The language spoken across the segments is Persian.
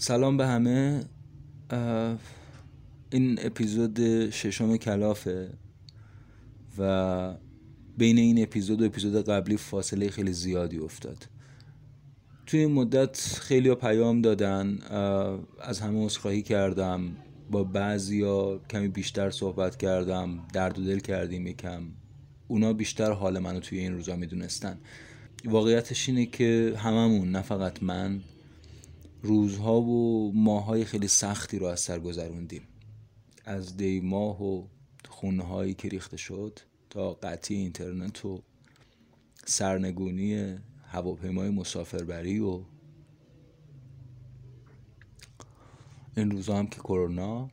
سلام به همه. این اپیزود ششم کلافه و بین این اپیزود و اپیزود قبلی فاصله خیلی زیادی افتاد. توی این مدت خیلی پیام دادن از همه عذرخواهی کردم با بعضیا کمی بیشتر صحبت کردم درد و دل کردیم یکم. اونا بیشتر حال منو توی این روزا می‌دونستن. واقعیتش اینه که هممون نه فقط من روزها و ماهای خیلی سختی رو از سر گذروندیم. از دی ماه و خونه هایی که ریخته شد تا قطعی اینترنت و سرنگونی هواپیمای مسافربری و این روزا هم که کرونا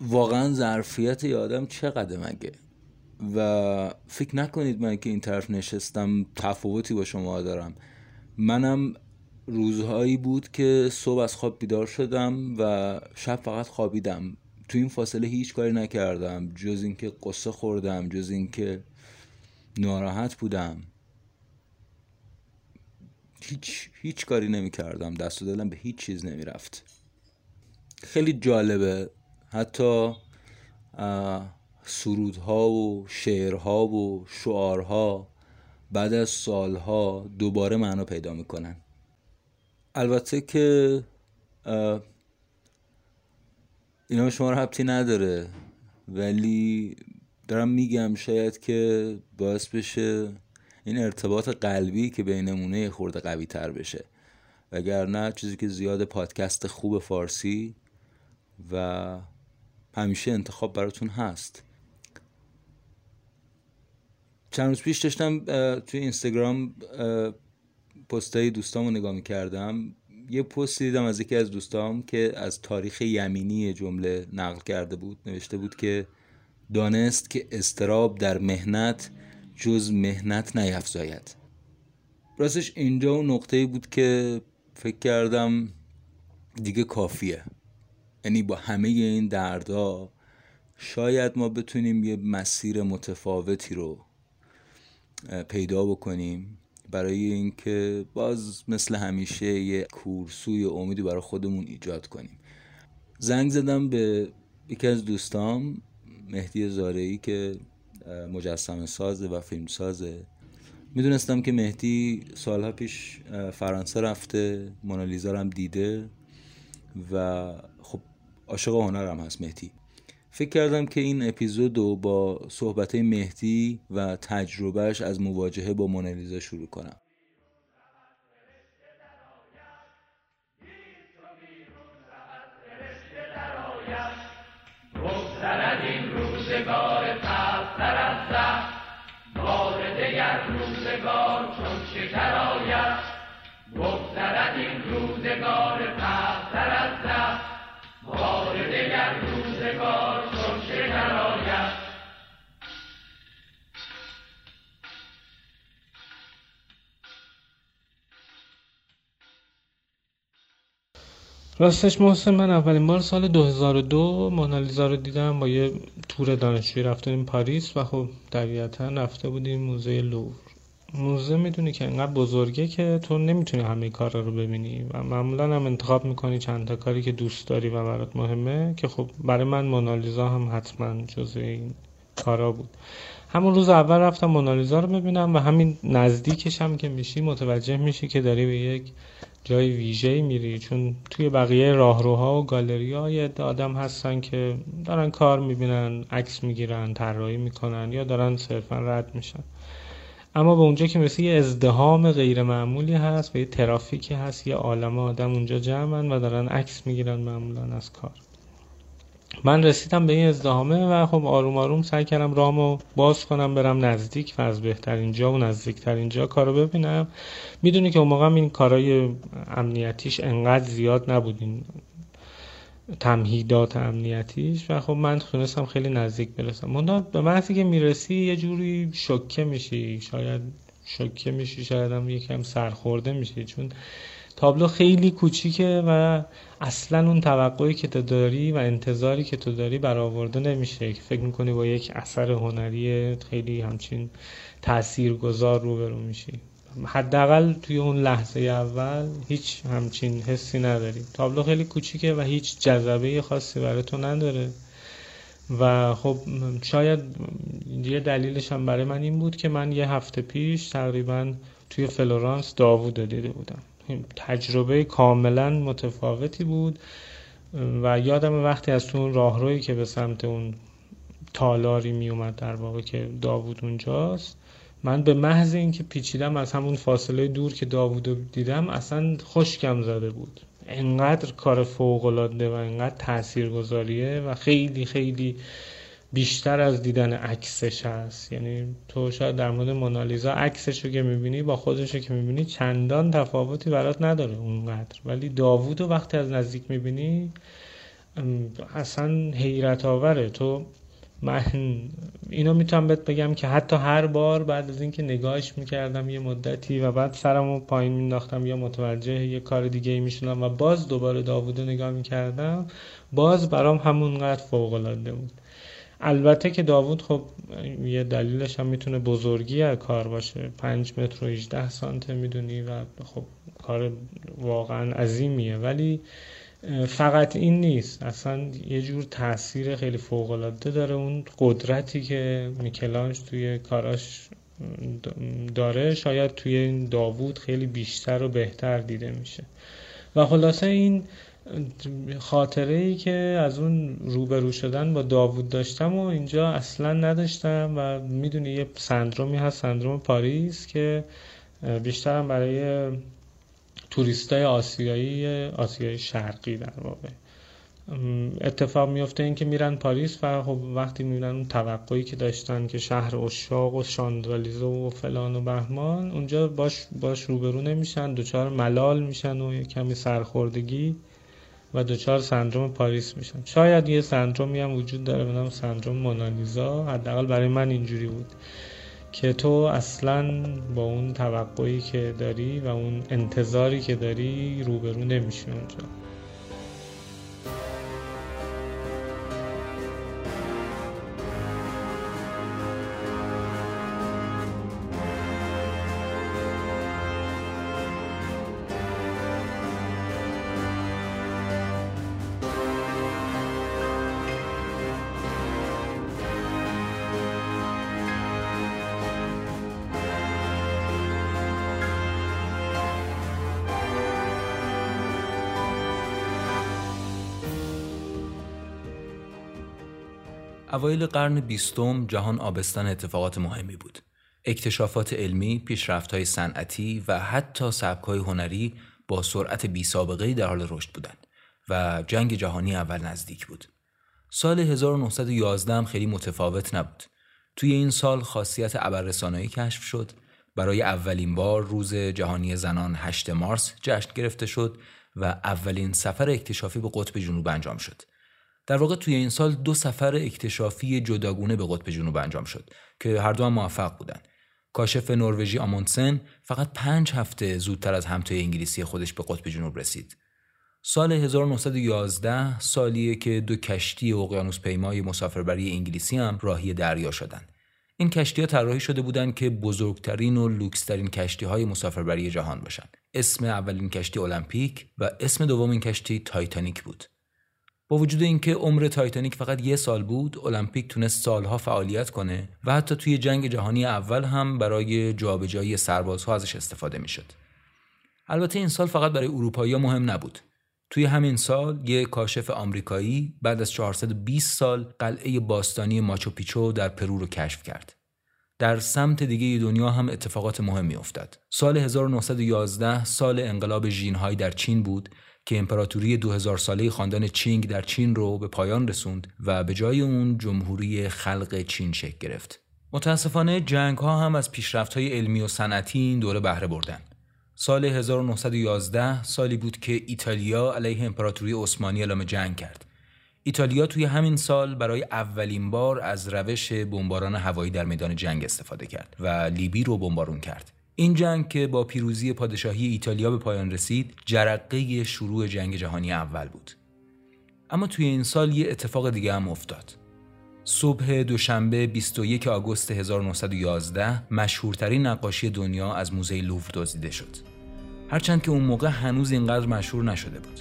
واقعا ظرفیت یادم چقدر مگه؟ و فکر نکنید من که این طرف نشستم تفاوتی با شما دارم. منم روزهایی بود که صبح از خواب بیدار شدم و شب فقط خوابیدم. تو این فاصله هیچ کاری نکردم جز اینکه قصه خوردم جز اینکه ناراحت بودم. هیچ هیچ کاری نمی کردم دست و دلم به هیچ چیز نمی رفت خیلی جالبه. حتی سرودها و شعرها و شعارها بعد از سالها دوباره معنا پیدا می‌کنن. البته که اینا شما رو حبتی نداره ولی دارم میگم شاید که باعث بشه این ارتباط قلبی که بینمونه خورده قوی تر بشه. وگرنه چیزی که زیاد پادکست خوب فارسی و همیشه انتخاب براتون هست. چند روز پیش داشتم توی اینستاگرام پستای دوستامو نگاه می‌کردم یه پست دیدم از یکی از دوستام که از تاریخ یمینی جمله نقل کرده بود نوشته بود که دانست که استراب در مهنت جز مهنت نیفزاید. راستش اینجا اون نقطه بود که فکر کردم دیگه کافیه. یعنی با همه این دردا شاید ما بتونیم یه مسیر متفاوتی رو پیدا بکنیم. برای اینکه باز مثل همیشه یه کورسوی امیدی برای خودمون ایجاد کنیم. زنگ زدم به یکی از دوستام مهدی زارعی که مجسم سازه و فیلم سازه. می‌دونستم که مهدی سالها پیش فرانسه رفته مونالیزا هم دیده و خب عاشق هنرم هست مهدی. فکر کردم که این اپیزود رو با صحبت مهدی و تجربهش از مواجهه با مونالیزا شروع کنم. بگذرد این روزگار تفتر از بار راستش محسن من اولین بار سال 2002 مونالیزا رو دیدم با یه تور دانشجویی رفتیم پاریس و خب طبیعتا رفته بودیم موزه لوور موزه می‌دونی که انقدر بزرگه که تو نمی‌تونی همه کار رو ببینی و معمولا هم انتخاب می‌کنی چند تا کاری که دوست داری و برات مهمه که خب برای من مونالیزا هم حتما جزء این کارا بود. همون روز اول رفتم مونالیزا رو ببینم و همین نزدیکش هم که میشی متوجه میشی که داری به یک جای ویژه میری چون توی بقیه راهروها و گالری ها یه آدم هستن که دارن کار می‌بینن عکس می‌گیرن طراحی می‌کنن یا دارن صرفا رد میشن. اما به اونجا که مثل یه ازدهام غیر معمولی هست و یه ترافیکی هست یه عالم آدم اونجا جمعن و دارن عکس می‌گیرن معمولا از کار. من رسیدم به این ازدهامه و خب آروم آروم سعی کردم رامو باز کنم برم نزدیک و از بهترین جا و نزدیکترین جا کارو ببینم. می‌دونی که اون موقع این کارای امنیتیش انقدر زیاد نبودین تمهیدات امنیتیش. و خب من تونستم خیلی نزدیک برسم. منتها به محضی که می‌رسی یه جوری شکه میشی. شاید شکه میشی شاید هم یکم سرخورده میشی. چون تابلو خیلی کوچیکه و اصلا اون توقعی که تو داری و انتظاری که تو داری برآورده نمیشه. که فکر می‌کنی با یک اثر هنری خیلی همچین تاثیرگذار روبرو میشی. حداقل توی اون لحظه اول هیچ همچین حسی نداری. تابلو خیلی کوچیکه و هیچ جذبه خاصی برای تو نداره. و خب شاید یه دلیلش هم برای من این بود که من یه هفته پیش تقریبا توی فلورانس داوود دیده بودم. تجربه کاملا متفاوتی بود و یادم وقتی از اون راهروی که به سمت اون تالاری می اومد در واقع که داوود اونجاست من به محض اینکه پیچیدم از همون فاصله دور که داوود دیدم اصلا خشکم زده بود. انقدر کار فوق العاده و انقدر تاثیرگذاریه و خیلی خیلی بیشتر از دیدن عکسش هست. یعنی تو شاید در مورد مونالیزا عکسش رو که می‌بینی با خودش رو که می‌بینی چندان تفاوتی برات نداره اونقدر. ولی داوود رو وقتی از نزدیک می‌بینی اصلا حیرت آوره تو من اینو می‌تونم بهت بگم که حتی هر بار بعد از اینکه نگاهش می‌کردم یه مدتی و بعد سرمو پایین مینداختم یا متوجه یه کار دیگه می‌شدم و باز دوباره داوودو نگاه می‌کردم باز برام همونقدر فوق العاده بود. البته که داوود خب یه دلیلش هم می‌تونه بزرگی کار باشه. پنج متر و 18 سانته می‌دونی و خب کار واقعا عظیمیه. ولی فقط این نیست. اصلا یه جور تاثیر خیلی فوق العاده داره. اون قدرتی که میکلانج توی کاراش داره شاید توی این داوود خیلی بیشتر و بهتر دیده میشه. و خلاصه این خاطره ای که از اون روبرو شدن با داوود داشتم و اینجا اصلا نداشتم و می‌دونی یه سندرومی هست سندروم پاریس که بیشترم برای توریستای آسیایی آسیای شرقی در واقع. اتفاق میفته این که میرن پاریس و خب وقتی میرن اون توقعی که داشتن که شهر اشاق و شاندالیزه و فلان و بهمان اونجا باش باش روبرو نمیشن دوچار ملال میشن و کمی سرخوردگی. و دوچار سندروم پاریس میشن شاید یه سندرومی هم وجود داره به نام سندروم مونالیزا. حداقل برای من اینجوری بود که تو اصلا با اون توقعی که داری و اون انتظاری که داری روبرو نمیشی اونجا. اوایل قرن بیستم جهان آبستن اتفاقات مهمی بود. اکتشافات علمی، پیشرفت‌های صنعتی و حتی سبک‌های هنری با سرعت بی سابقه در حال رشد بودند و جنگ جهانی اول نزدیک بود. سال 1911 هم خیلی متفاوت نبود. توی این سال خاصیت ابررسانایی کشف شد. برای اولین بار روز جهانی زنان 8 مارس جشن گرفته شد و اولین سفر اکتشافی به قطب جنوب انجام شد. در واقع توی این سال دو سفر اکتشافی جداگونه به قطب جنوب انجام شد که هر دو هم موفق بودند. کاشف نروژی آموندسن فقط پنج هفته زودتر از همتای انگلیسی خودش به قطب جنوب رسید. سال 1911 سالیه که دو کشتی اقیانوس پیمای مسافربری انگلیسی هم راهی دریا شدند. این کشتی ها طراحی شده بودند که بزرگترین و لوکسترین کشتی های مسافربری جهان باشند. اسم اولین کشتی المپیک و اسم دومین کشتی تایتانیک بود. با وجود اینکه عمر تایتانیک فقط یه سال بود المپیک تونست سالها فعالیت کنه و حتی توی جنگ جهانی اول هم برای جابجایی سربازها ازش استفاده می‌شد. البته این سال فقط برای اروپایی مهم نبود. توی همین سال یه کاشف آمریکایی بعد از 420 سال قلعه باستانی ماچو پیچو در پرو رو کشف کرد. در سمت دیگه دنیا هم اتفاقات مهمی افتاد. سال 1911 سال انقلاب شینهای در چین بود که امپراتوری 2000 ساله خاندان چینگ در چین رو به پایان رسوند و به جای اون جمهوری خلق چین شکل گرفت. متاسفانه جنگ ها هم از پیشرفت های علمی و صنعتی این دوره بهره بردن. سال 1911 سالی بود که ایتالیا علیه امپراتوری عثمانی اعلام جنگ کرد. ایتالیا توی همین سال برای اولین بار از روش بمباران هوایی در میدان جنگ استفاده کرد و لیبی رو بمبارون کرد. این جنگ که با پیروزی پادشاهی ایتالیا به پایان رسید جرقه شروع جنگ جهانی اول بود اما توی این سال یه اتفاق دیگه هم افتاد صبح دوشنبه 21 آگوست 1911 مشهورترین نقاشی دنیا از موزه لوور دزدیده شد. هرچند که اون موقع هنوز اینقدر مشهور نشده بود.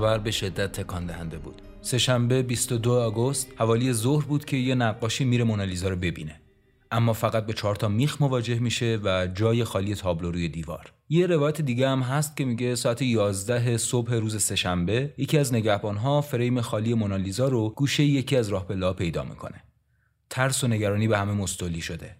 خبر به شدت تکان دهنده بود. سهشنبه 22 آگوست حوالی ظهر بود که یه نقاشی میره مونالیزا رو ببینه. اما فقط به چهار تا میخ مواجه میشه و جای خالی تابلو روی دیوار. یه روایت دیگه هم هست که میگه ساعت 11 صبح روز سهشنبه یکی از نگهبانها فریم خالی مونالیزا رو گوشه یکی از راه پیدا می‌کنه. ترس و نگرانی به همه مستولی شده.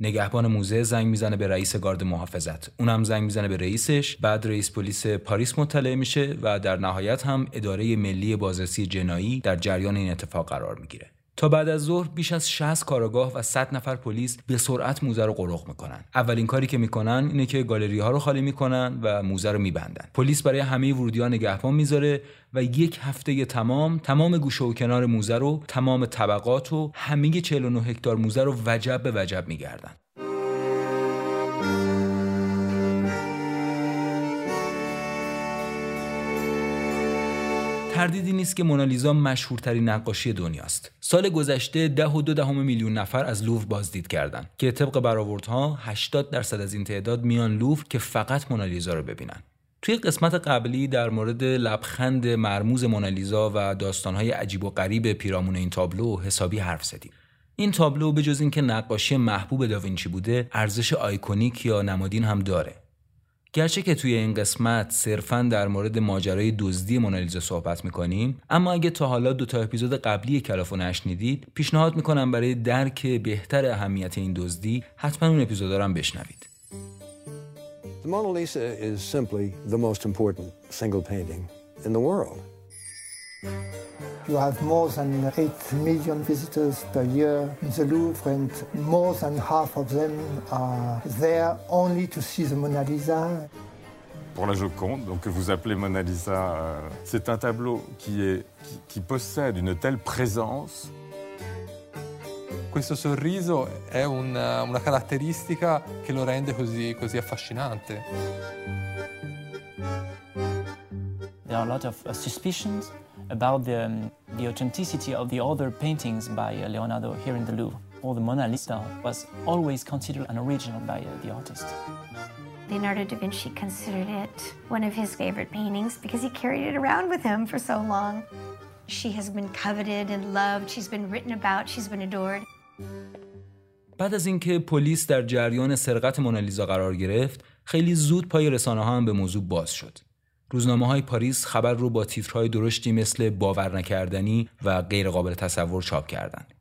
نگهبان موزه زنگ می‌زنه به رئیس گارد محافظت. اونم زنگ می‌زنه به رئیسش. بعد رئیس پلیس پاریس مطلع میشه و در نهایت هم اداره ملی بازرسی جنایی در جریان این اتفاق قرار می‌گیره. تا بعد از ظهر بیش از 60 کارگاه و 100 نفر پلیس به سرعت موزه رو قرق می‌کنن. اولین کاری که می‌کنن اینه که گالری ها رو خالی می‌کنن و موزه رو میبندن. پلیس برای همه ورودی ها نگهبان می‌ذاره و یک هفته تمام تمام گوشه و کنار موزه رو تمام طبقات و همه 49 هکتار موزه رو وجب به وجب میگردن. تردیدی نیست که مونالیزا مشهورترین نقاشی دنیاست. سال گذشته ده و دو دهم میلیون نفر از لوور بازدید کردند که طبق برآوردها 80 درصد از این تعداد میان لوور که فقط مونالیزا رو ببینن. توی قسمت قبلی در مورد لبخند مرموز مونالیزا و داستانهای عجیب و غریب پیرامون این تابلو حسابی حرف زدیم. این تابلو به جز اینکه نقاشی محبوب داوینچی بوده ارزش آیکونیک یا نمادین هم داره گرچه که توی این قسمت صرفا در مورد ماجرای دزدی مونالیزا صحبت می‌کنیم اما اگه تا حالا دو تا اپیزود قبلی کلافو نشنیدید پیشنهاد می‌کنم برای درک بهتر اهمیت این دزدی حتما اون اپیزودا رو بشنوید The Mona Lisa is simply the most important single painting in the world. You have more than 8 million visitors per year in the Louvre and more than half of them are there only to see the Mona Lisa. Pour la Joconde, donc que vous appelez Mona Lisa, euh, c'est un tableau qui, est, qui, qui possède une telle présence questo sorriso è una, una, caratteristica che lo rende così, così affascinante. There are a lot of uh, suspicions about the, um, the authenticity of the other paintings by uh, Leonardo here in the Louvre. Or the Mona Lisa was always considered an original by uh, the artist. Leonardo da Vinci considered it one of his favorite paintings because he carried it around with him for so long. She has been coveted and loved, she's been written about, she's been adored. بعد از اینکه پلیس در جریان سرقت مونالیزا قرار گرفت، خیلی زود پای رسانه ها هم به موضوع باز شد. روزنامه های پاریس خبر رو با تیترهای درشتی مثل باور نکردنی و غیرقابل تصور چاپ کردند.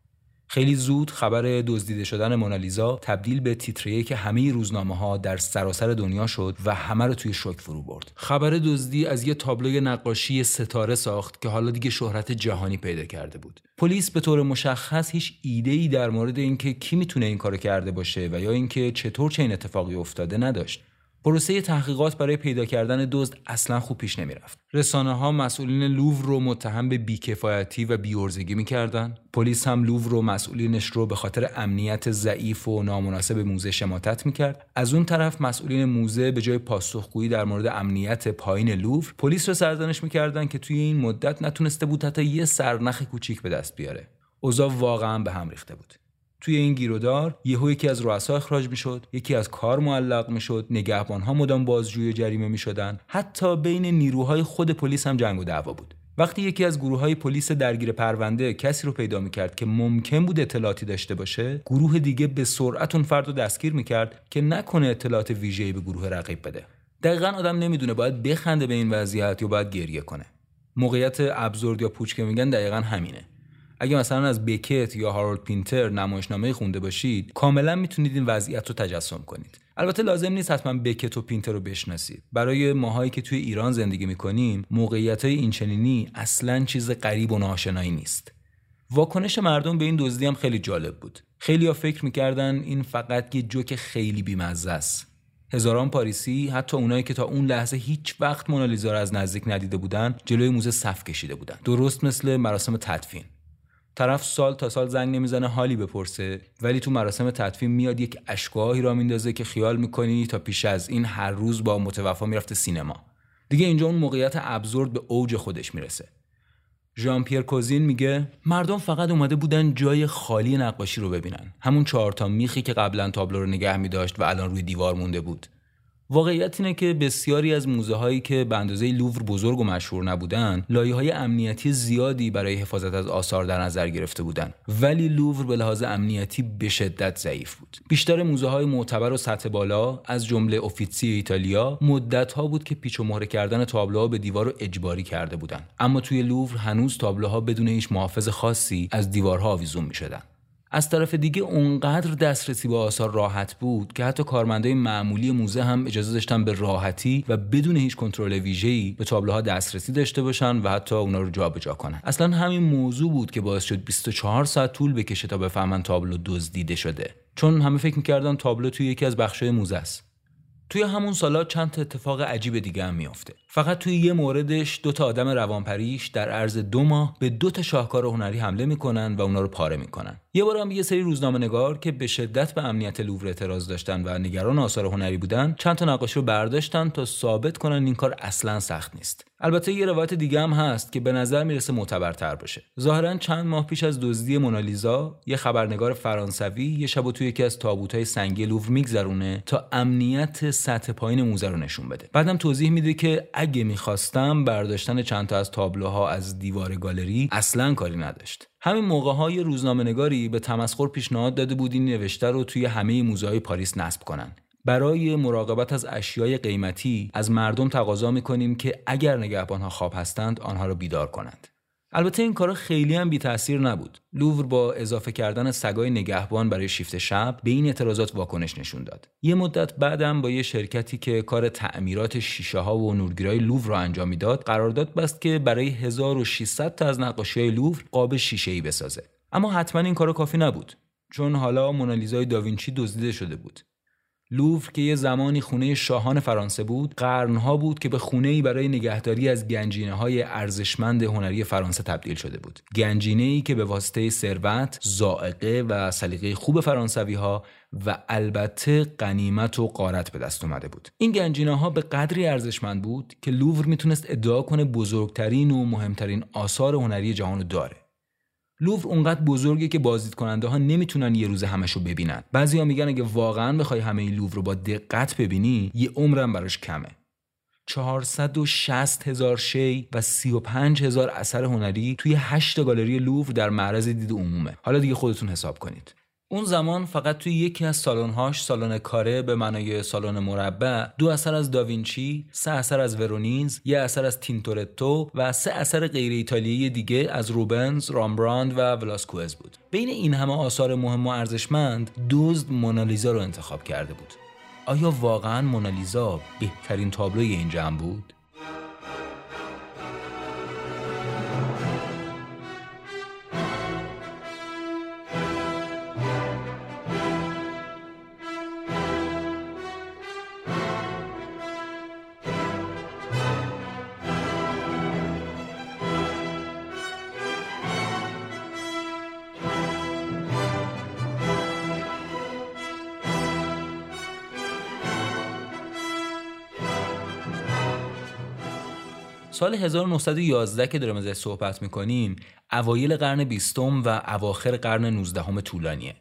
خیلی زود خبر دزدیده شدن مونالیزا تبدیل به تیتریه که همه روزنامه ها در سراسر دنیا شد و همه رو توی شوک فرو برد. خبر دزدی از یه تابلوی نقاشی ستاره ساخت که حالا دیگه شهرت جهانی پیدا کرده بود. پلیس به طور مشخص هیچ ایده ای در مورد اینکه کی می‌تونه این کارو کرده باشه و یا اینکه چطور چه این اتفاقی افتاده نداشت. پروسه تحقیقات برای پیدا کردن دزد اصلا خوب پیش نمی‌رفت. رسانه ها مسئولین لوور رو متهم به بیکفایتی و بیورزگی می‌کردن. پلیس هم لوور رو مسئولینش رو به خاطر امنیت ضعیف و نامناسب موزه شماتت می‌کرد. از اون طرف مسئولین موزه به جای پاسخگویی در مورد امنیت پایین لوور، پلیس رو سرزنش می‌کردن که توی این مدت نتونسته بود حتی یه سرنخ کوچیک به دست بیاره. اوضاع واقعا به هم ریخته بود. توی این گیرودار یهو یکی از رؤسا اخراج می‌شد یکی از کار معلق می‌شد نگهبانها مدام بازجوی جریمه می‌شدن. حتی بین نیروهای خود پلیس هم جنگ و دعوا بود. وقتی یکی از گروه های پلیس درگیر پرونده کسی رو پیدا می‌کرد که ممکن بود اطلاعاتی داشته باشه گروه دیگه به سرعت اون فرد رو دستگیر می‌کرد که نکنه اطلاعات ویژه‌ای به گروه رقیب بده. دقیقا آدم نمی‌دونه باید بخنده به این وضعیت یا باید گریه کنه. موقعیت ابزورد یا پوچ که میگن دقیقا همینه. اگه مثلا از بکت یا هارولد پینتر نمایشنامه خونده باشید کاملا می‌تونید این وضعیت رو تجسم کنید. البته لازم نیست حتما بکت و پینتر رو بشناسید. برای ماهایی که توی ایران زندگی می‌کنیم موقعیت های اینچنینی اصلا چیز غریب و ناشنایی نیست. واکنش مردم به این دزدی هم خیلی جالب بود. خیلی ها فکر می‌کردن این فقط یه جوک خیلی بیمزه است. هزاران پاریسی حتی اونایی که تا اون لحظه هیچ وقت مونالیزا رو از نزدیک ندیده بودن جلوی موزه صف کشیده بودن. درست مثل مراسم تدفین. طرف سال تا سال زنگ نمی‌زنه حالی بپرسه. ولی تو مراسم تدفین میاد یک اشکاهی را میندازه که خیال می‌کنی تا پیش از این هر روز با متوفا می‌رفته سینما. دیگه اینجا اون موقعیت ابزورد به اوج خودش می‌رسه. ژان پیر کوزین میگه مردم فقط اومده بودن جای خالی نقاشی رو ببینن. همون چهار تا میخی که قبلا تابلو رو نگه میداشت و الان روی دیوار مونده بود. واقعیت اینه که بسیاری از موزه هایی که به اندازه لوور بزرگ و مشهور نبودن لایه های امنیتی زیادی برای حفاظت از آثار در نظر گرفته بودند ولی لوور به لحاظ امنیتی به شدت ضعیف بود. بیشتر موزه های معتبر و سطح بالا از جمله اوفیتسی ایتالیا مدت ها بود که پیچ و مهره کردن تابلوها به دیوار رو اجباری کرده بودند اما توی لوور هنوز تابلوها بدون هیچ محافظ خاصی از دیوارها آویزون می‌شدن. از طرف دیگه اونقدر دسترسی به آثار راحت بود که حتی کارمندای معمولی موزه هم اجازه داشتن به راحتی و بدون هیچ کنترل ویژه‌ای به تابلوها دسترسی داشته باشن و حتی اونا رو جابجا کنن. اصلا همین موضوع بود که باعث شد 24 ساعت طول بکشه تا بفهمن تابلو دزدیده شده. چون همه فکر می‌کردن تابلو توی یکی از بخشای موزه است. توی همون سالا چند تا اتفاق عجیب دیگه هم میافته. فقط توی یه موردش دو تا آدم روانپریش در عرض دو ماه به دو تا شاهکار هنری حمله می‌کنن و اونا رو پاره می‌کنن. یه بار هم یه سری روزنامه نگار که به شدت به امنیت لوور اعتراض داشتن و نگران آثار هنری بودن چند تا نقاشی رو برداشتن تا ثابت کنن این کار اصلا سخت نیست. البته یه روایت دیگه هم هست که به نظر می‌رسه معتبرتر باشه. ظاهرا چند ماه پیش از دزدی مونالیزا یه خبرنگار فرانسوی یه شب تو یکی از تابوت‌های سنگی لوور میگذرونه تا امنیت سطح پایین موزه رو نشون بده. بعدم توضیح میده که اگه می‌خواستم برداشتن چند تا از تابلوها از دیوار گالری اصلا کاری نداشت. همین موقع های روزنامه نگاری به تمسخر پیشنهاد داده بود این نوشته رو توی همه موزه پاریس نصب کنن. برای مراقبت از اشیای قیمتی از مردم تقاضا می‌کنیم که اگر نگهبانها خواب هستند آنها را بیدار کنند. البته این کارا خیلی هم بی تاثیر نبود. لوور با اضافه کردن سگای نگهبان برای شیفت شب به این اعتراضات واکنش نشون داد. یه مدت بعدم با یه شرکتی که کار تعمیرات شیشه ها و نورگیرای لوور را انجام می‌داد قرارداد بست که برای 1600 تا از نقاشی لوور قاب شیشه ای بسازه. اما حتما این کار کافی نبود. چون حالا مونالیزای داوینچی دزدیده شده بود. لوور که یه زمانی خونه شاهان فرانسه بود قرنها بود که به خونه ای برای نگهداری از گنجینه های ارزشمند هنری فرانسه تبدیل شده بود. گنجینه ای که به واسطه ثروت زائقه و سلیقه خوب فرانسوی ها و البته قنیمت و قارت به دست اومده بود. این گنجینه ها به قدری ارزشمند بود که لوور می‌تونست ادعا کنه بزرگترین و مهمترین آثار هنری جهان داره. لوور اونقدر بزرگه که بازدید کننده ها نمی‌تونن یه روز همشو ببینن. بعضیا میگن اگه واقعا بخوای همه این لوور رو با دقت ببینی یه عمرم براش کمه. 460 هزار شی و 35 هزار اثر هنری توی 8 گالری لوور در معرض دید عمومه. حالا دیگه خودتون حساب کنید. اون زمان فقط توی یکی از سالن‌هاش سالن کاره به معنای سالن مربع دو اثر از داوینچی، سه اثر از ورونز، یه اثر از تینتورتو و سه اثر غیر ایتالیایی دیگه از روبنز، رامبراند و ولاسکوئز بود. بین این همه آثار مهم و ارزشمند، دزد مونالیزا رو انتخاب کرده بود. آیا واقعا مونالیزا بهترین تابلوی این جمع بود؟ سال 1911 که داریم ازش صحبت می‌کنیم اوایل قرن بیستم و اواخر قرن 19 طولانیه.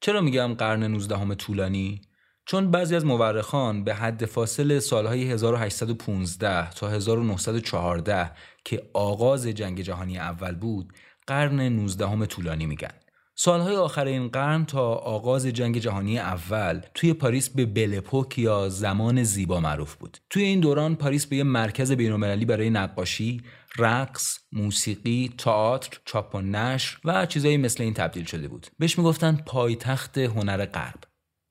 چرا میگم قرن 19 طولانی؟ چون بعضی از مورخان به حد فاصل سالهای 1815 تا 1914 که آغاز جنگ جهانی اول بود قرن 19 طولانی میگن. سالهای آخر این قرن تا آغاز جنگ جهانی اول توی پاریس به بلپوک یا زمان زیبا معروف بود. توی این دوران پاریس به یه مرکز بینالمللی برای نقاشی، رقص، موسیقی، تئاتر، چاپ و نشر و چیزایی مثل این تبدیل شده بود. بهش می‌گفتن پایتخت هنر غرب.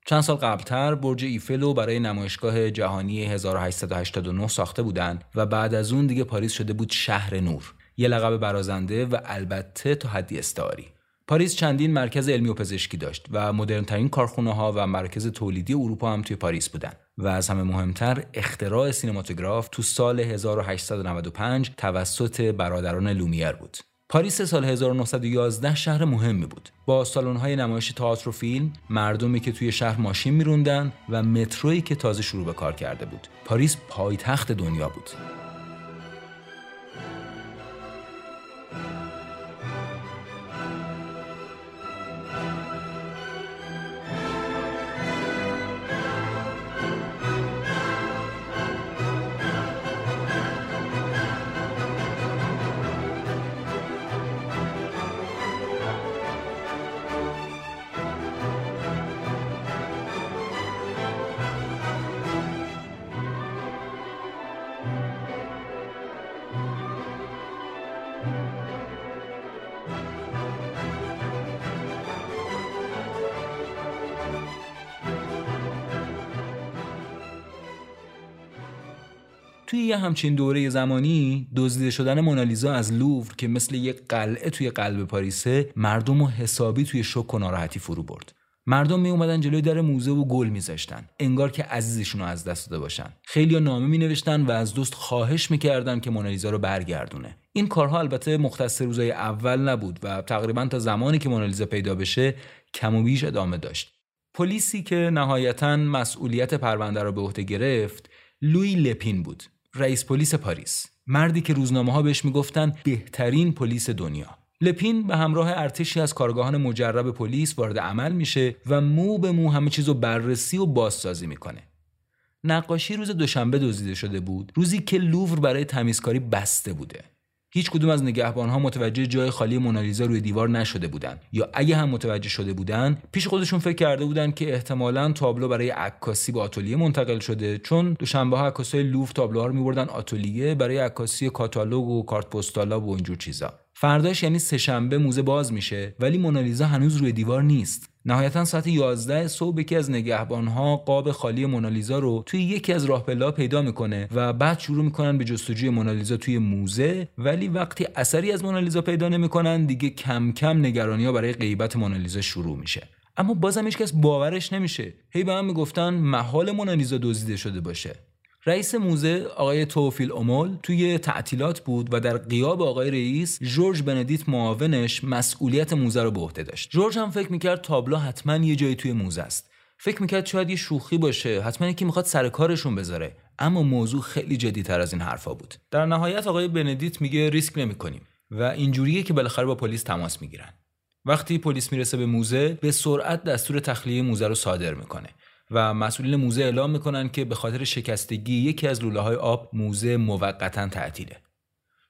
چند سال قبلتر برج ایفل برای نمایشگاه جهانی 1889 ساخته بودند و بعد از اون دیگه پاریس شده بود شهر نور. یه لقب برازنده و البته تا حدی استعاری. پاریس چندین مرکز علمی و پزشکی داشت و مدرنترین کارخونه ها و مرکز تولیدی اروپا هم توی پاریس بودن. و از همه مهمتر اختراع سینماتوگراف تو سال 1895 توسط برادران لومیر بود. پاریس سال 1911 شهر مهمی بود. با های نمایش تئاتر و فیلم مردمی که توی شهر ماشین میروندن و مترویی که تازه شروع به کار کرده بود. پاریس پایتخت دنیا بود. توی یه همچین دوره زمانی دزدیده شدن مونالیزا از لوور که مثل یه قلعه توی قلب پاریسه مردم و حسابی توی شک و ناراحتی فرو برد. مردم می اومدن جلوی در موزه و گل میذاشتن انگار که عزیزشون رو از دست داده باشن. خیلی نامه می نوشتن و از دوست خواهش می‌کردن که مونالیزا رو برگردونه. این کارها البته مختص روزای اول نبود و تقریبا تا زمانی که مونالیزا پیدا بشه کم و بیش ادامه داشت. پلیسی که نهایتا مسئولیت پرونده رو به عهده گرفت لویی لپین بود. رئیس پلیس پاریس. مردی که روزنامه ها بهش می‌گفتن بهترین پلیس دنیا. لپین به همراه ارتشی از کارآگاهان مجرب پلیس وارد عمل میشه و مو به مو همه چیز رو بررسی و بازسازی می‌کنه. نقاشی روز دوشنبه دزدیده شده بود روزی که لوور برای تمیزکاری بسته بوده. هیچ کدوم از نگهبانها متوجه جای خالی مونالیزا روی دیوار نشده بودند یا اگه هم متوجه شده بودند پیش خودشون فکر کرده بودند که احتمالا تابلو برای عکاسی به آتلیه منتقل شده چون دوشنبه ها عکاسای لوور تابلوها رو میبردن آتلیه برای عکاسی کاتالوگ و کارت پستالا و اینجور چیزا. فرداش یعنی سهشنبه موزه باز میشه ولی مونالیزا هنوز روی دیوار نیست. نهایتا ساعت 11 صبح یکی از نگهبانها قاب خالی مونالیزا رو توی یکی از راهپله‌ها پیدا می‌کنه و بعد شروع می‌کنن به جستجوی مونالیزا توی موزه ولی وقتی اثری از مونالیزا پیدا نمی‌کنن دیگه کم کم نگرانی ها برای غیبت مونالیزا شروع میشه. اما بازم هیچکس باورش نمیشه. هی به من می‌گفتن محال مونالیزا دزدیده شده باشه. رئیس موزه آقای توفیل اومول توی تعطیلات بود و در قیاب آقای رئیس جورج بندیت معاونش مسئولیت موزه رو به عهده داشت. جورج هم فکر می‌کرد تابلو حتما یه جایی توی موزه است. فکر می‌کرد شاید یه شوخی باشه حتما یکی می‌خواد سر کارشون بذاره. اما موضوع خیلی جدی تر از این حرفا بود. در نهایت آقای بندیت میگه ریسک نمی‌کنیم و اینجوریه که بالاخره با پلیس تماس می‌گیرن. وقتی پلیس می‌رسه به موزه به سرعت دستور تخلیه موزه رو صادر می‌کنه. و مسئولین موزه اعلام می‌کنن که به خاطر شکستگی یکی از لوله های آب موزه موقتا تعطیله.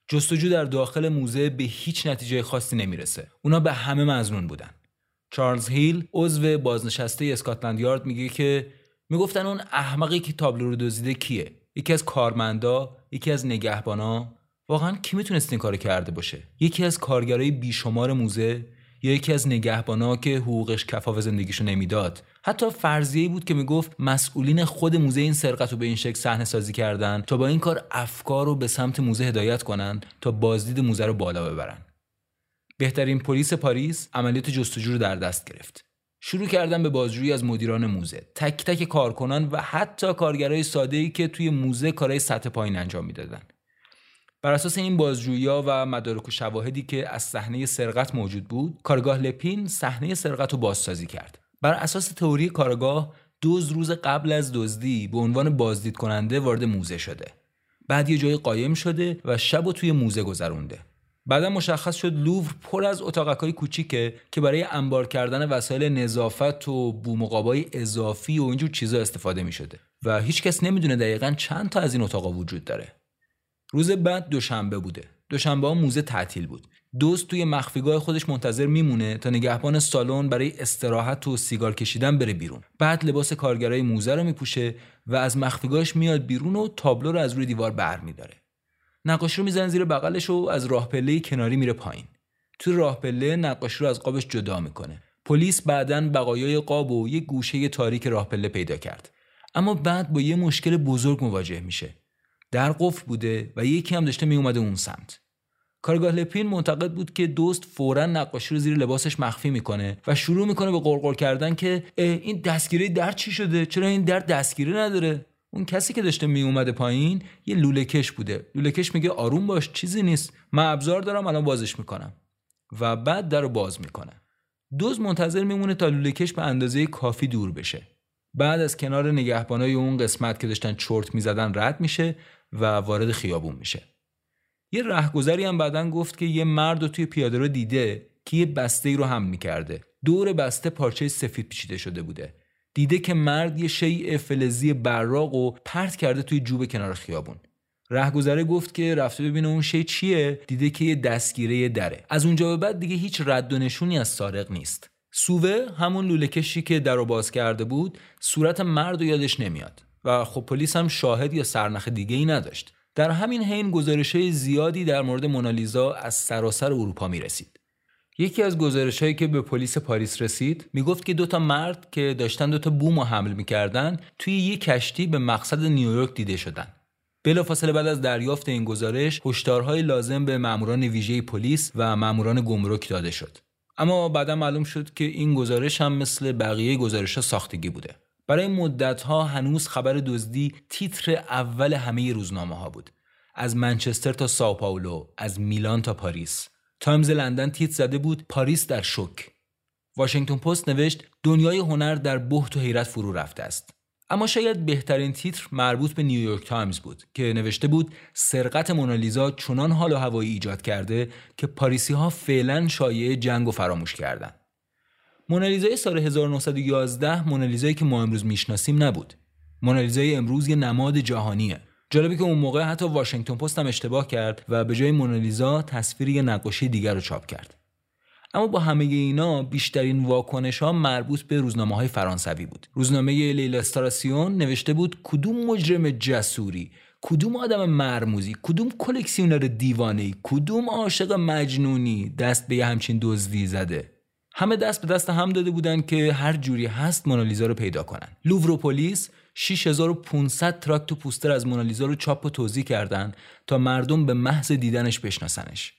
جستجو در داخل موزه به هیچ نتیجه خاصی نمی‌رسه. اونا به همه مزنون بودن. چارلز هیل عضو بازنشسته اسکاتلند یارد میگه که می‌گفتن اون احمقی که تابلو رو دزدیده کیه؟ یکی از کارمندا، یکی از نگهبانا، واقعا کی می‌تونست این کارو کرده باشه؟ یکی از کارگرای بیشمار موزه یا یکی از نگهبانا که حقوقش کفاف زندگیشو نمی‌داد حتی فرضیه بود که می‌گفت مسئولین خود موزه این سرقت رو به این شکل صحنه سازی کردن تا با این کار افکار رو به سمت موزه هدایت کنن تا بازدید موزه رو بالا ببرن. بهترین پلیس پاریس عملیات جستجو رو در دست گرفت. شروع کردن به بازجویی از مدیران موزه تک تک کارکنان و حتی کارگرای ساده که توی موزه کارهای سطح پایین انجام می‌دادن. بر اساس این بازجویی‌ها و مدارک و شواهدی که از صحنه سرقت موجود بود کارگاه لپین صحنه سرقت رو بازسازی کرد. بر اساس تئوری کارگاه دوز روز قبل از دزدی به عنوان بازدید کننده وارد موزه شده. بعد یه جای قایم شده و شب و توی موزه گذرونده. بعدا مشخص شد لوور پر از اتاقکای کوچیکه که برای انبار کردن وسایل نظافت و بومقابای اضافی و اینجور چیزا استفاده می شده و هیچکس نمی‌دونه دقیقا چند تا از این اتاقا وجود داره. روز بعد دوشنبه بوده. دوشنبه ها موزه تعطیل بود. دوست توی مخفیگاه خودش منتظر میمونه تا نگهبان سالن برای استراحت و سیگار کشیدن بره بیرون. بعد لباس کارگرای موزه رو میپوشه و از مخفیگاهش میاد بیرون و تابلو رو از روی دیوار برمیداره. نقاشی رو می‌زنه زیر بغلش و از راه پله کناری میره پایین. تو راه پله نقاشی رو از قابش جدا می‌کنه. پلیس بعدا بقایای قاب و یه گوشه تاریک راه پله پیدا کرد. اما بعد با یه مشکل بزرگ مواجه میشه. در قفل بوده و یکی هم داشته میومده اون سمت. کارگاه لپین معتقد بود که دوست فورا نقاشی رو زیر لباسش مخفی می‌کنه و شروع می‌کنه به قرقر کردن که این دستگیره در چی شده؟ چرا این در دستگیره نداره؟ اون کسی که داشته می اومده پایین یه لوله کش بوده. لوله کش میگه آروم باش چیزی نیست. من ابزار دارم الان بازش می‌کنم. و بعد در رو باز می‌کنه. دوز منتظر میمونه تا لوله کش به اندازه کافی دور بشه. بعد از کنار نگهبانای اون قسمت که داشتن چرت می‌زدن رد میشه و وارد خیابون میشه. یه رهگذری هم بعدا گفت که یه مرد رو توی پیاده رو دیده که یه بسته ای رو هم می‌کرده. دور بسته پارچه سفید پیچیده شده بوده. دیده که مرد یه شیء فلزی براق و پرت کرده توی جوب کنار خیابون. رهگذره گفت که رفته ببینه اون شی چیه. دیده که یه دستگیره دره. از اونجا به بعد دیگه هیچ رد و نشونی از سارق نیست. سووه همون لوله کشی که در باز کرده بود صورت مرد و یادش نمیاد. و خب پلیس هم شاهد یا سرنخ دیگه ای نداشت. در همین حین گزارش زیادی در مورد مونالیزا از سراسر اروپا می رسید. یکی از گزارش هایی که به پلیس پاریس رسید می‌گفت که دوتا مرد که داشتن دوتا بوم رو حمل می‌کردن توی یک کشتی به مقصد نیویورک دیده شدن. بلافاصله بعد از دریافت این گزارش هشدارهای لازم به ماموران ویژه پلیس و ماموران گمرک داده شد. اما بعدا معلوم شد که این گزارش هم مثل بقیه گزارش ها ساختگی بوده. برای مدت ها هنوز خبر دزدی تیتر اول همه روزنامه ها بود. از منچستر تا ساو پائولو از میلان تا پاریس. تایمز لندن تیتر زده بود پاریس در شوک. واشنگتن پست نوشت دنیای هنر در بهت و حیرت فرو رفته است. اما شاید بهترین تیتر مربوط به نیویورک تایمز بود که نوشته بود سرقت مونالیزا چنان حال و هوایی ایجاد کرده که پاریسی ها فعلا شایعه جنگ و فراموش کردند. مونالیزای سال 1911 مونالیزایی که ما امروز می‌شناسیم نبود. مونالیزای امروز یه نماد جهانیه. جالبه که اون موقع حتی واشنگتن پست هم اشتباه کرد و به جای مونالیزا تصویر یه نقاشی دیگر رو چاپ کرد. اما با همه اینا بیشترین واکنش ها مربوط به روزنامه های فرانسوی بود. روزنامه لیلوستراسیون نوشته بود کدوم مجرم جسوری کدوم آدم مرموزی کدوم کلکسیونر دیوانه کدوم عاشق مجنونی دست به یه همچین دزدی زده همه دست به دست هم داده بودن که هر جوری هست مونالیزا رو پیدا کنن. لوور و پلیس 6500 تراکت و پوستر از مونالیزا رو چاپ و توزیع کردن تا مردم به محض دیدنش بشناسنش.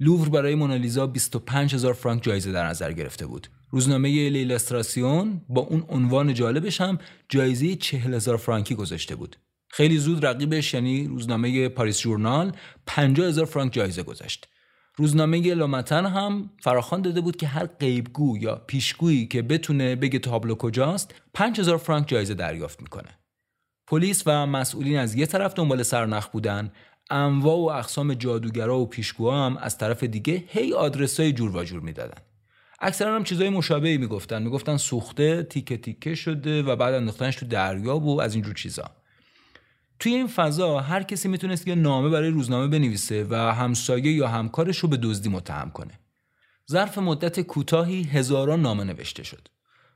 لوور برای مونالیزا 25000 فرانک جایزه در نظر گرفته بود. روزنامه لیلاستراسیون با اون عنوان جالبش هم جایزه 40000 فرانکی گذاشته بود. خیلی زود رقیبش یعنی روزنامه پاریس جورنال 50000 فرانک جایزه گذاشت. روزنامه لامتن هم فراخوان داده بود که هر غیبگو یا پیشگویی که بتونه بگه تابلو کجاست 5000 فرانک جایزه دریافت می‌کنه. پلیس و مسئولین از یه طرف دنبال سرنخ بودن. انواع و اقسام جادوگرا و پیشگوها هم از طرف دیگه هی آدرسای جور و جور می‌دادن. اکثرا هم چیزای مشابهی می‌گفتن. می‌گفتن سوخته تیکه تیکه شده و بعد انداختنش تو دریا و از اینجور چیزا. توی این فضا هر کسی می‌تونست یه نامه برای روزنامه بنویسه و همسایه یا همکارش رو به دزدی متهم کنه. ظرف مدت کوتاهی هزاران نامه نوشته شد.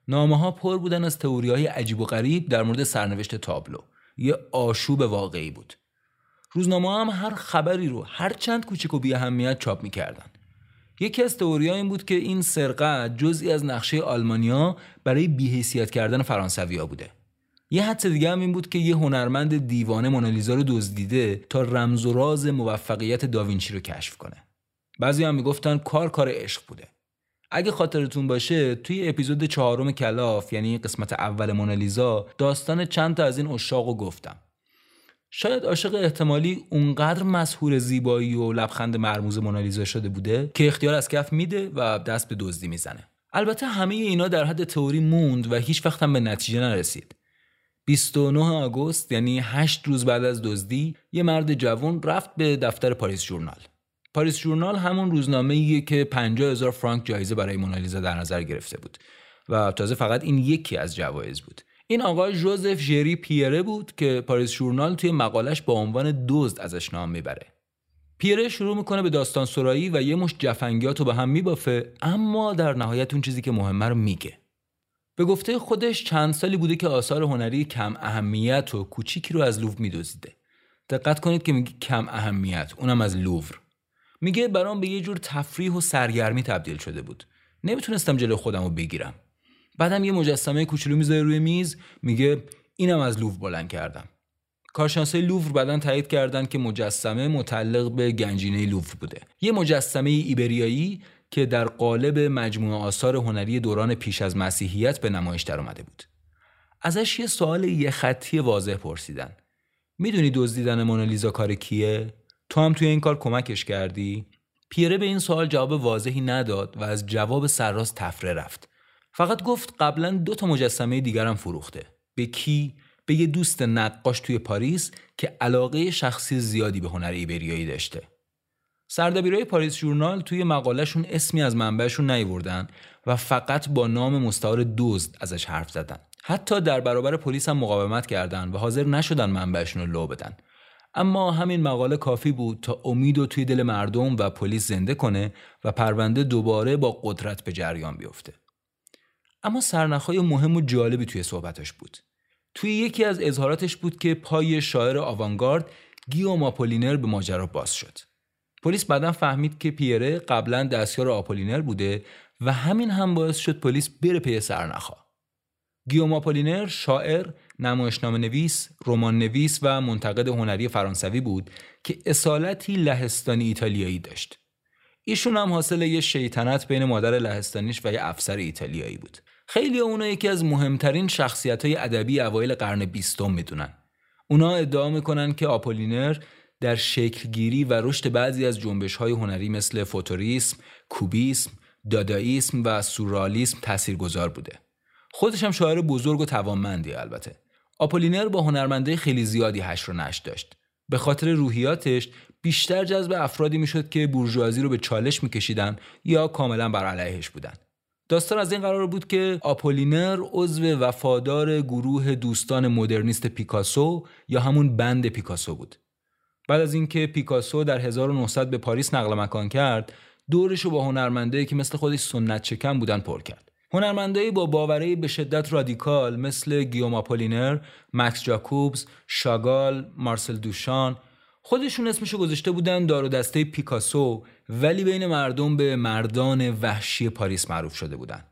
نامه ها پر بودن از تئوری های عجیب و غریب در مورد سرنوشت تابلو. یه آشوب واقعی بود. روزنامه هم هر خبری رو هر چند کوچک و بی اهمیت چاپ می‌کردن. یکی از تئوری این بود که این سرقت جزئی از نقشه آلمانیا برای بیحیثیت کردن فرانسویا بوده. یه حدس دیگه هم این بود که یه هنرمند دیوانه مونالیزا رو دزدیده تا رمز و راز موفقیت داوینچی رو کشف کنه. بعضی هم می‌گفتن کار کار عشق بوده. اگه خاطرتون باشه توی اپیزود چهارم کلاف یعنی قسمت اول مونالیزا داستان چند تا از این اشاق رو گفتم. شاید عاشق احتمالی اونقدر مسهور زیبایی و لبخند مرموز مونالیزا شده بوده که اختیار از کف میده و دست به دزدی می‌زنه. البته همه اینا در حد تئوری موند و هیچ وقت هم به نتیجه نرسید. 29 آگوست یعنی 8 روز بعد از دزدی یه مرد جوان رفت به دفتر پاریس ژورنال. پاریس جورنال همون روزنامه ایه که 50 هزار فرانک جایزه برای مونالیزا در نظر گرفته بود. و تازه فقط این یکی از جوایز بود. این آقای جوزف ژری پیره بود که پاریس جورنال توی مقالش با عنوان دزد ازش نام می‌بره. پیره شروع می‌کنه به داستان سرایی و یه مش جفنگیات رو به هم میبافه اما در نهایت اون چیزی که مهمه رو میگه. به گفته خودش چند سالی بوده که آثار هنری کم اهمیت و کوچیکی رو از لوور میدزدیده دقت کنید که میگه کم اهمیت اونم از لوور. میگه برام به یه جور تفریح و سرگرمی تبدیل شده بود. نمی‌تونستم جلو خودم رو بگیرم. بعدم یه مجسمه کوچولو می‌ذاره روی میز میگه اینم از لوور بلند کردم. کارشناسای لوور بعدا تایید کردند که مجسمه متعلق به گنجینه لوور بوده. یه مجسمه ایبریایی که در قالب مجموعه آثار هنری دوران پیش از مسیحیت به نمایش در اومده بود. ازش یه سوال یه خطی واضح پرسیدن. می‌دونی دزدیدن مونالیزا کار کیه؟ تو هم توی این کار کمکش کردی؟ پیره به این سوال جواب واضحی نداد و از جواب سرراست تفره رفت. فقط گفت قبلا دو تا مجسمه دیگرم فروخته. به کی؟ به یه دوست نقاش توی پاریس که علاقه شخصی زیادی به هنر ایبریایی داشته. سردبیرای پاریس جورنال توی مقالهشون اسمی از منبعشون نیوردن و فقط با نام مستعار دزد ازش حرف زدن. حتی در برابر پلیس هم مقاومت کردند و حاضر نشدن منبعشون رو لو بدن. اما همین مقاله کافی بود تا امید و توی دل مردم و پلیس زنده کنه و پرونده دوباره با قدرت به جریان بیفته. اما سرنخهای مهم و جالبی توی صحبتش بود. توی یکی از اظهاراتش بود که پای شاعر آوانگارد گیوم آپولینر به ماجرا باز شد. پلیس بعدا فهمید که پیره قبلا دستیار آپولینر بوده و همین هم باعث شد پلیس بره پی سرنخا گیوم آپولینر شاعر، نمایشنامه نویس، رمان نویس و منتقد هنری فرانسوی بود که اصالتی لهستانی ایتالیایی داشت. ایشون هم حاصل یه شیطنت بین مادر لهستانیش و یه افسر ایتالیایی بود. خیلی اونا یکی از مهمترین شخصیت های ادبی اوایل قرن بیستم می‌دونن. اونا ادعا می‌کنن که آپولینر در شکلگیری و رشد بعضی از جنبش های هنری مثل فوتوریسم، کوبیسم، داداییسم و سورالیسم تاثیرگذار بوده. خودش هم شاعر بزرگ و توانمندی البته. آپولینر با هنرمندای خیلی زیادی حشر و نشر داشت. به خاطر روحیاتش بیشتر جذب افرادی می‌شد که بورژوازی رو به چالش میکشیدن یا کاملا بر علیهش بودن. داستان از این قرار بود که آپولینر عضو وفادار گروه دوستان مدرنیست پیکاسو یا همون باند پیکاسو بود. بعد از اینکه پیکاسو در 1900 به پاریس نقل مکان کرد، دورش رو با هنرمندایی که مثل خودش سنت شکن بودن پر کرد. هنرمندایی با باورهای به شدت رادیکال مثل گیوم آپولینر، مکس جاکوبز، شاگال، مارسل دوشان خودشون اسمشو گذاشته بودن دار و دسته پیکاسو ولی بین مردم به مردان وحشی پاریس معروف شده بودن.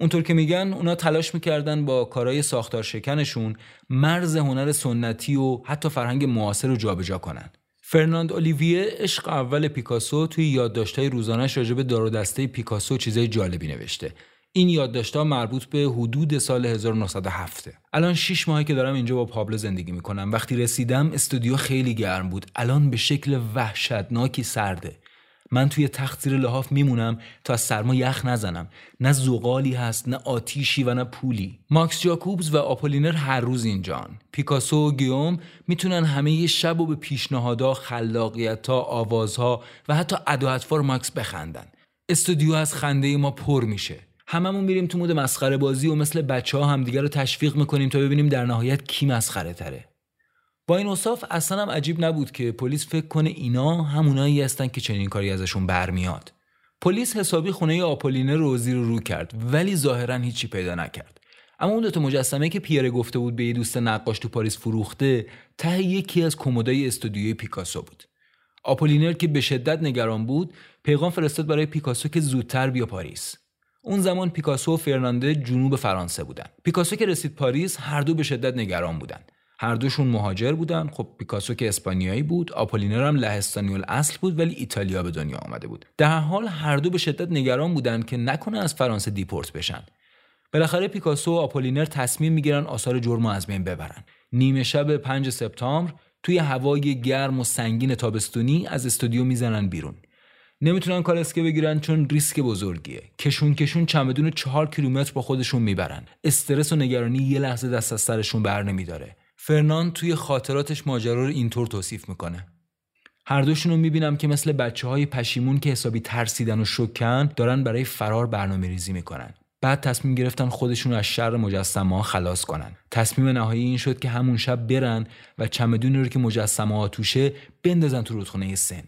اونطور که میگن اونا تلاش می‌کردن با کارهای ساختار شکنشون مرز هنر سنتی و حتی فرهنگ معاصر رو جابجا کنن. فرناند اولیویه عشق اول پیکاسو توی یادداشت‌های روزانه‌اش راجع به دار و دسته پیکاسو چیزای جالبی نوشته. این یادداشت‌ها مربوط به حدود سال 1907 الان 6 ماهی که دارم اینجا با پابلو زندگی می‌کنم وقتی رسیدم استودیو خیلی گرم بود الان به شکل وحشتناکی سرده من توی تخت زیر لحاف میمونم تا از سرما یخ نزنم. نه زغالی هست نه آتیشی و نه پولی. ماکس جاکوبز و آپولینر هر روز اینجان پیکاسو و گیوم می‌تونن همه شب و به پیشنهادها خلاقیتها آوازها و حتی ادای ماکس بخندن. استودیو از خنده ما پر میشه. هممون میریم تو mood مسخره بازی و مثل بچه ها همدیگه رو تشویق می‌کنیم تا ببینیم در نهایت کی مسخره تره با این اوصاف اصلا هم عجیب نبود که پلیس فکر کنه اینا همونایی هستن که چنین کاری ازشون برمیاد. پلیس حسابی خونه آپولینه رو زیر رو کرد ولی ظاهرا هیچی پیدا نکرد. اما اون دوتا مجسمه که پیره گفته بود به یه دوست نقاش تو پاریس فروخته ته یکی از کمدای استودیوی پیکاسو بود. آپولینر که به شدت نگران بود پیغام فرستاد برای پیکاسو که زودتر بیا پاریس. اون زمان پیکاسو و فرنانده جنوب فرانسه بودن. پیکاسو که رسید پاریس هر دو به شدت نگران بودن. هر دوشون مهاجر بودن. خب پیکاسو که اسپانیایی بود آپولینر هم لهستانی اصل بود ولی ایتالیا به دنیا آمده بود. در هر حال هر دو به شدت نگران بودن که نکنه از فرانسه دیپورت بشن. بالاخره پیکاسو و آپولینر تصمیم می‌گیرن آثار جرم از بین ببرن. نیمه شب 5 سپتامبر توی هوای گرم و سنگین تابستونی از استودیو می‌زنن بیرون. نمی‌تونن کار اسکه بگیرن چون ریسک بزرگیه. کشون کشون چمدون چهار کیلومتر با خودشون می‌برن. استرس و نگرانی یه لحظه دست از سرشون بر نمیداره. فرنان توی خاطراتش ماجرا رو اینطور توصیف می‌کنه. هر دوشون رو می‌بینم که مثل بچه های پشیمون که حسابی ترسیدن و شکن دارن برای فرار برنامه ریزی می‌کنن. بعد تصمیم گرفتن خودشون رو از شر مجسمه ها خلاص کنن. تصمیم نهایی این شد که همون شب برن و چمدونی رو که مجسمه ها توشه بندازن تو رودخونه سن.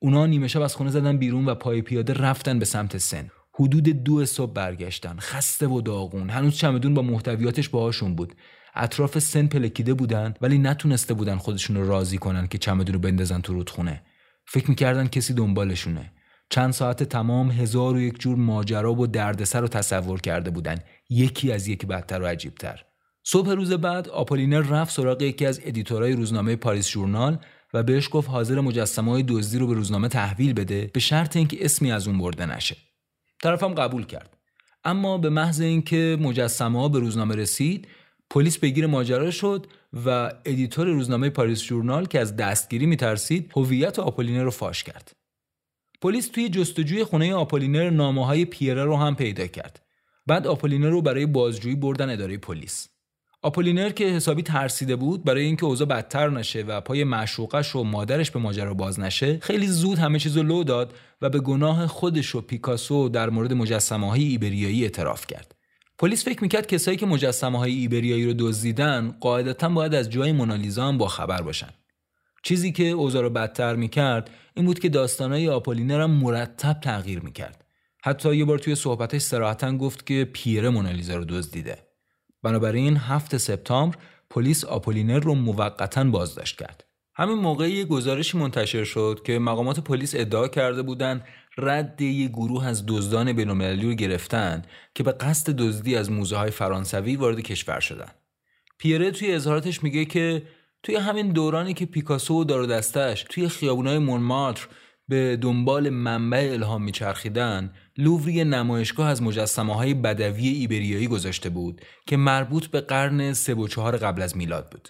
اونا نیمه شب از خونه زدن بیرون و پای پیاده رفتن به سمت سن. حدود دو صبح برگشتن. خسته و داغون. هنوز چمدون با محتویاتش باهاشون بود. اطراف سن پلکیده بودن ولی نتونسته بودن خودشون رو راضی کنن که چمدون رو بندازن تو رودخونه. فکر می‌کردن کسی دنبالشونه. چند ساعت تمام هزار و یک جور ماجرا و دردسر رو تصور کرده بودن. یکی از یکی بدتر و عجیبتر. صبح روز بعد آپولینر رفت سراغ یکی از editor های روزنامه پاریس ژورنال و بهش گفت حاضره مجسمه های دزدی رو به روزنامه تحویل بده به شرط اینکه اسمی از اون برده نشه. طرفم قبول کرد. اما به محض اینکه مجسمه ها به روزنامه رسید پلیس پیگیر ماجرا شد و editor روزنامه پاریس ژورنال که از دستگیری میترسید هویت آپولینر رو فاش کرد. پلیس توی جستجوی خونه آپولینر نامه های پیره رو هم پیدا کرد. بعد آپولینر رو برای بازجویی بردن اداره پلیس. آپولینر که حسابی ترسیده بود برای اینکه اوضاع بدتر نشه و پای معشوقش و مادرش به ماجرا باز نشه خیلی زود همه چیز رو لو داد و به گناه خودش و پیکاسو در مورد مجسمه های ایبریایی اعتراف کرد. پلیس فکر می‌کرد کسایی که مجسمه های ایبریایی رو دزدیدن قاعدتا باید از جای مونالیزا هم با خبر باشن. چیزی که اوضاع رو بدتر می‌کرد این بود که داستانهای آپولینر هم مرتب تغییر می‌کرد. حتی یه بار توی صحبتش صراحتا گفت که پیره مونالیزا رو دزدیده. بنابراین هفت سپتامبر پلیس آپولینر رو موقتا بازداشت کرد. همین موقع گزارشی منتشر شد که مقامات پلیس ادعا کرده بودند رد یه گروه از دزدان بین‌المللی رو گرفتن که به قصد دزدی از موزه های فرانسوی وارد کشور شدن. پیره توی اظهاراتش میگه که توی همین دورانی که پیکاسو و دار دستش توی خیابونای مونمارتر به دنبال منبع الهام میچرخیدن لووری نمایشگاه از مجسمه های بدوی ایبریایی گذاشته بود که مربوط به قرن سه و چهار قبل از میلاد بود.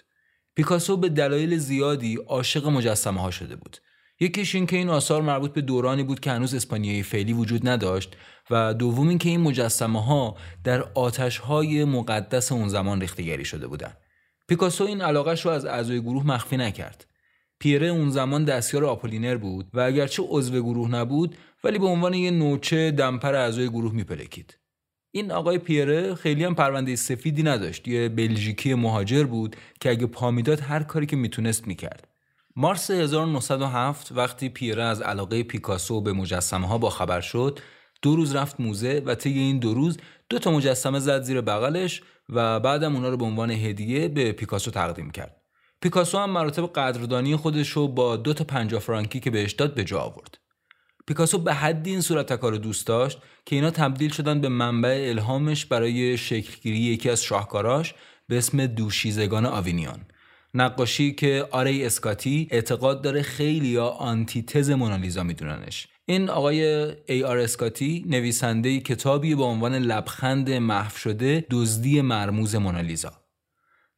پیکاسو به دلایل زیادی عاشق مجسمه ها شده بود. یکیش این که این آثار مربوط به دورانی بود که هنوز اسپانیایی فعلی وجود نداشت و دوم این که این مجسمه ها در آتش های مقدس اون زمان ریختگری شده بودند. پیکاسو این علاقش رو از اعضای گروه مخفی نکرد. پیره اون زمان دستیار آپولینر بود و اگرچه عضو گروه نبود ولی به عنوان یه نوچه دمپر اعضای گروه میپلکید. این آقای پیره خیلی هم پرونده سفیدی نداشت یه بلژیکی مهاجر بود که اگه پا می‌داد هر کاری که می‌تونست می‌کرد مارس 1907 وقتی پیره از علاقه پیکاسو به مجسمه ها با خبر شد دو روز رفت موزه و طی این دو روز دو تا مجسمه زد زیر بغلش و بعدم اونا رو به عنوان هدیه به پیکاسو تقدیم کرد. پیکاسو هم مراتب قدردانی خودش رو با دو تا پنجاه فرانکی که بهش داد به جا آورد. پیکاسو به حدی این صورت کار دوست داشت که اینا تبدیل شدن به منبع الهامش برای شکلگیری یکی از شاهکاراش به اسم دوشیزگان آوینیان. نقاشی که آری اسکاتی اعتقاد داره خیلی یا آنتیتز مونالیزا میدوننش. این آقای ای آر اسکاتی نویسنده کتابی با عنوان لبخند محو شده دزدی مرموز مونالیزا.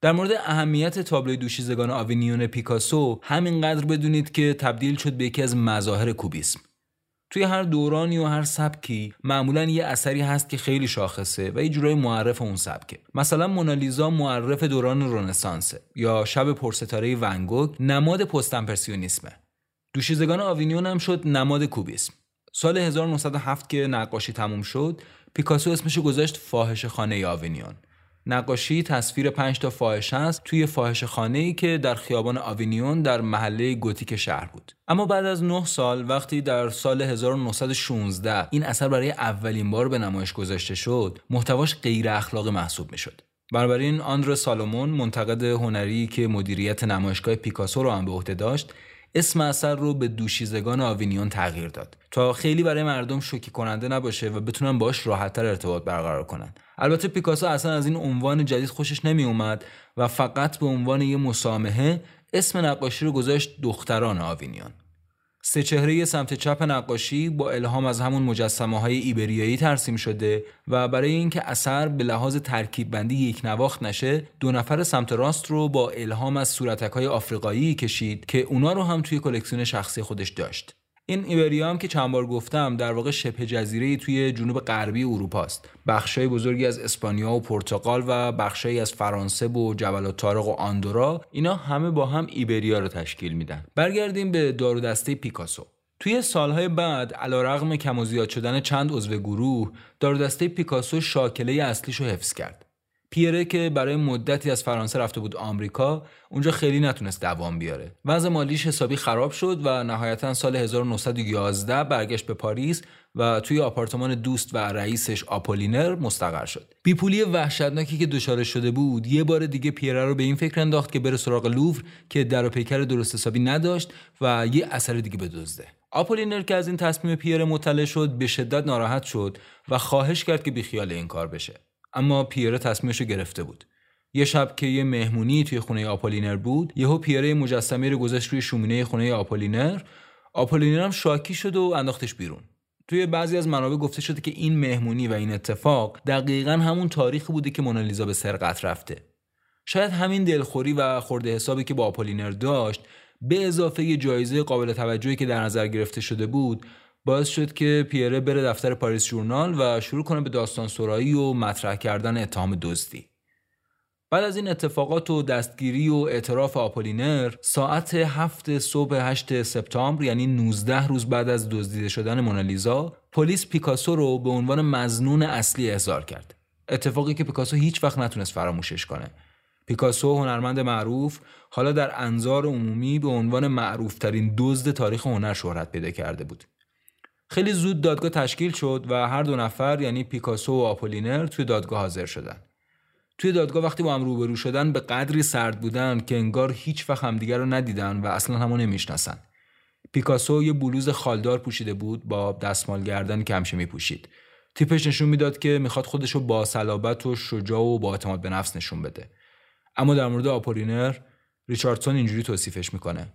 در مورد اهمیت تابلوی دوشیزگان آوینیون پیکاسو همینقدر بدونید که تبدیل شد به یکی از مظاهر کوبیسم. توی هر دورانی و هر سبکی معمولا یه اثری هست که خیلی شاخصه و یه جورای معرف اون سبکه. مثلا مونالیزا معرف دوران رنسانسه یا شب پرستاره ونگوگ نماد پست امپرسیونیسمه دوشیزگان آوینیون هم شد نماد کوبیسم. سال 1907 که نقاشی تموم شد پیکاسو اسمشو گذاشت فاحش خانه آوینیون. نقاشی تصویر پنج تا فاحشه است توی فاحش خانه ای که در خیابان آوینیون در محله گوتیک شهر بود. اما بعد از 9 سال وقتی در سال 1916 این اثر برای اولین بار به نمایش گذاشته شد محتواش غیر اخلاقی محسوب می‌شد. بنابراین آندر سالومون منتقد هنری که مدیریت نمایشگاه پیکاسو رو هم به عهده داشت اسم اثر رو به دوشیزگان آوینیون تغییر داد تا خیلی برای مردم شوکه کننده نباشه و بتونن باش راحتتر ارتباط برقرار کنن. البته پیکاسو اصلا از این عنوان جدید خوشش نمی اومد و فقط به عنوان یه مسامحه اسم نقاشی رو گذاشت دختران آوینیون. سه چهره سمت چپ نقاشی با الهام از همون مجسمه های ایبریایی ترسیم شده و برای اینکه اثر به لحاظ ترکیب بندی یک نواخت نشه دو نفر سمت راست رو با الهام از صورتک های آفریقایی کشید که اونا رو هم توی کلکسیون شخصی خودش داشت. این ایبریا هم که چند بار گفتم در واقع شبه جزیره توی جنوب غربی اروپا است. بخشای بزرگی از اسپانیا و پرتغال و بخشایی از فرانسه و جبل طارق و آندورا اینا همه با هم ایبریا رو تشکیل میدن. برگردیم به دارو دسته پیکاسو. توی سالهای بعد علیرغم کم و زیاد شدن چند عضو گروه دارو دسته پیکاسو شاکله اصلیش رو حفظ کرد. پیره که برای مدتی از فرانسه رفته بود آمریکا اونجا خیلی نتونست دوام بیاره. وضع مالیش حسابی خراب شد و نهایتا سال 1911 برگشت به پاریس و توی آپارتمان دوست و رئیسش آپولینر مستقر شد. بیپولی وحشتناکی که دچار شده بود یه بار دیگه پیره رو به این فکر انداخت که بره سراغ لوور که در و پیکر درست حسابی نداشت و یه اثر دیگه بدزده آپولینر که از این تصمیم پیره مطلع شد به شدت ناراحت شد و خواهش کرد که بیخیال این کار بشه. اما پیره تصمیمش گرفته بود. یه شب که یه مهمونی توی خونه آپولینر بود یهو پیره مجسمه رو گذاشت روی شومینه خونه آپولینر. آپولینر هم شاکی شد و انداختش بیرون. توی بعضی از منابع گفته شده که این مهمونی و این اتفاق دقیقا همون تاریخی بوده که مونالیزا به سرقت رفته. شاید همین دلخوری و خرده حسابی که با آپولینر داشت به اضافه جایزه قابل توجهی که در نظر گرفته شده بود باعث شد که پیره بره دفتر پاریس ژورنال و شروع کنه به داستان سرایی و مطرح کردن اتهام دزدی. بعد از این اتفاقات و دستگیری و اعتراف آپولینر ساعت هفت صبح 8 سپتامبر یعنی 19 روز بعد از دزدیده شدن مونالیزا پلیس پیکاسو رو به عنوان مزنون اصلی احضار کرد. اتفاقی که پیکاسو هیچ وقت نتونست فراموشش کنه. پیکاسو هنرمند معروف حالا در انظار عمومی به عنوان معروفترین دزد تاریخ هنر شهرت پیدا کرده بود. خیلی زود دادگاه تشکیل شد و هر دو نفر یعنی پیکاسو و آپولینر توی دادگاه حاضر شدن. توی دادگاه وقتی با هم روبرو شدن به قدری سرد بودن که انگار هیچ وقت همدیگر رو ندیدن و اصلا همو نمی‌شناسن. پیکاسو یه بلوز خالدار پوشیده بود با دستمال گردن که همیشه میپوشید. تیپش نشون می‌داد که می‌خواد خودش رو با صلابت و شجاع و با اعتماد به نفس نشون بده. اما در مورد آپولینر ریچاردسون اینجوری توصیفش می‌کنه.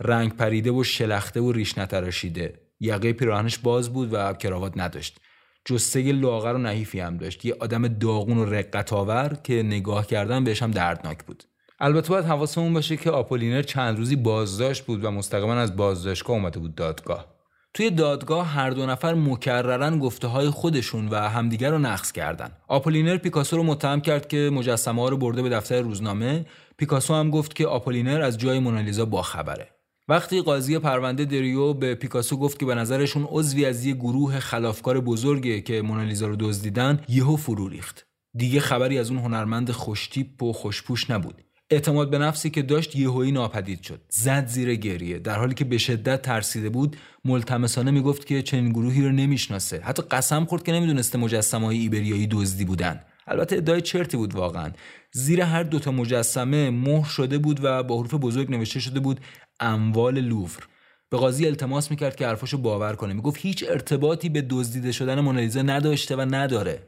رنگ پریده و شلخته و ریش نتراشیده یقه پیراهنش باز بود و کراوات نداشت. جسته لاغر و نحیفی هم داشت. یه آدم داغون و رقت آور که نگاه کردن بهش هم دردناک بود. البته باید حواسمون باشه که آپولینر چند روزی بازداشت بود و مستقیما از بازداشتگاه اومده بود دادگاه. توی دادگاه هر دو نفر مکررا گفته های خودشون و همدیگر رو نقض کردن. آپولینر پیکاسو رو متهم کرد که مجسمه ها رو برده به دفتر روزنامه. پیکاسو هم گفت که آپولینر از جای مونالیزا باخبره. وقتی قاضی پرونده دریو به پیکاسو گفت که به نظرشون عضوی از یه گروه خلافکار بزرگه که مونالیزا رو دزدیدن یهو فرو ریخت. دیگه خبری از اون هنرمند خوشتیپ و خوشپوش نبود. اعتماد به نفسی که داشت یهویی ناپدید شد. زد زیر گریه. در حالی که به شدت ترسیده بود ملتمسانه می‌گفت که چنین گروهی رو نمی‌شناسه. حتی قسم خورد که نمی‌دونسته مجسمه های ایبریایی دزدی بودن. البته ادعای چرتی بود واقعا. زیر هر دوتا مجسمه مهر شده بود و با حروف بزرگ نوشته شده بود اموال لوور. به قاضی التماس می‌کرد که حرفاشو باور کنه. می‌گفت هیچ ارتباطی به دزدیده شدن مونالیزا نداشته و نداره.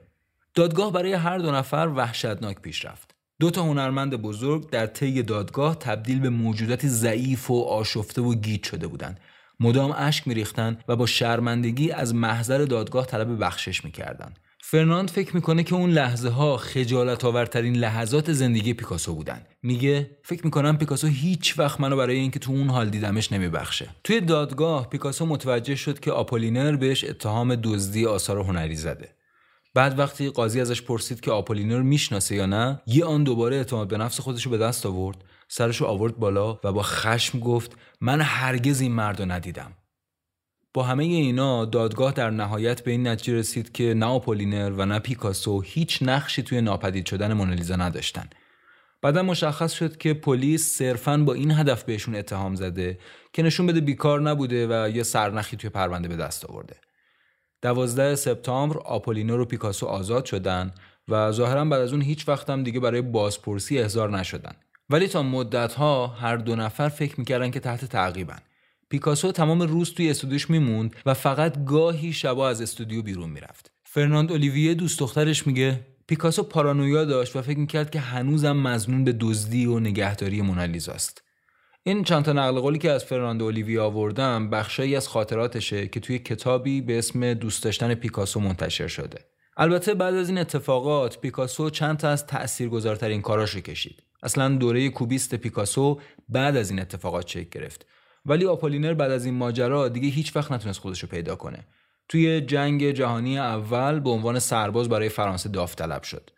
دادگاه برای هر دو نفر وحشتناک پیش رفت. دو تا هنرمند بزرگ در طی دادگاه تبدیل به موجوداتی ضعیف و آشفته و گیج شده بودند. مدام اشک میریختند و با شرمندگی از محضر دادگاه طلب بخشش می‌کردند. فرناند فکر می‌کنه که اون لحظه ها خجالت آورترین لحظات زندگی پیکاسو بودن. میگه فکر می‌کنم پیکاسو هیچ وقت منو برای اینکه تو اون حال دیدمش نمیبخشه. توی دادگاه پیکاسو متوجه شد که آپولینر بهش اتهام دزدی آثار هنری زده. بعد وقتی قاضی ازش پرسید که آپولینر می‌شناسه یا نه یه آن دوباره اعتماد به نفس خودش رو به دست آورد سرش آورد بالا و با خشم گفت من هرگز این مرد رو ندیدم. با همه اینا دادگاه در نهایت به این نتیجه رسید که نه آپولینر و نه پیکاسو هیچ نقشی توی ناپدید شدن مونالیزا نداشتن. بعدا مشخص شد که پلیس صرفا با این هدف بهشون اتهام زده که نشون بده بیکار نبوده و یه سرنخی توی پرونده به دست آورده. دوازده سپتامبر آپولینر و پیکاسو آزاد شدن و ظاهرا بعد از اون هیچ وقت هم دیگه برای بازپرسی احضار نشدن. ولی تا مدت ها هر دو نفر فکر می‌کردن که تحت تعقیبن. پیکاسو تمام روز توی استودیوش میموند و فقط گاهی شبا از استودیو بیرون می‌رفت. فرناند اولیویه دوست دخترش میگه پیکاسو پارانویا داشت و فکر می‌کرد که هنوزم مزنون به دزدی و نگهداری مونالیزاست. این چند تا نقل قولی که از فرناندو اولیویا آوردم بخشایی از خاطراتشه که توی کتابی به اسم دوست داشتن پیکاسو منتشر شده. البته بعد از این اتفاقات پیکاسو چند تا از تاثیرگذارترین کاراشو کشید. اصلا دوره کوبیست پیکاسو بعد از این اتفاقات شکل گرفت ولی آپولینر بعد از این ماجرا دیگه هیچ وقت نتونست خودش رو پیدا کنه. توی جنگ جهانی اول به عنوان سرباز برای فرانسه داوطلب شد.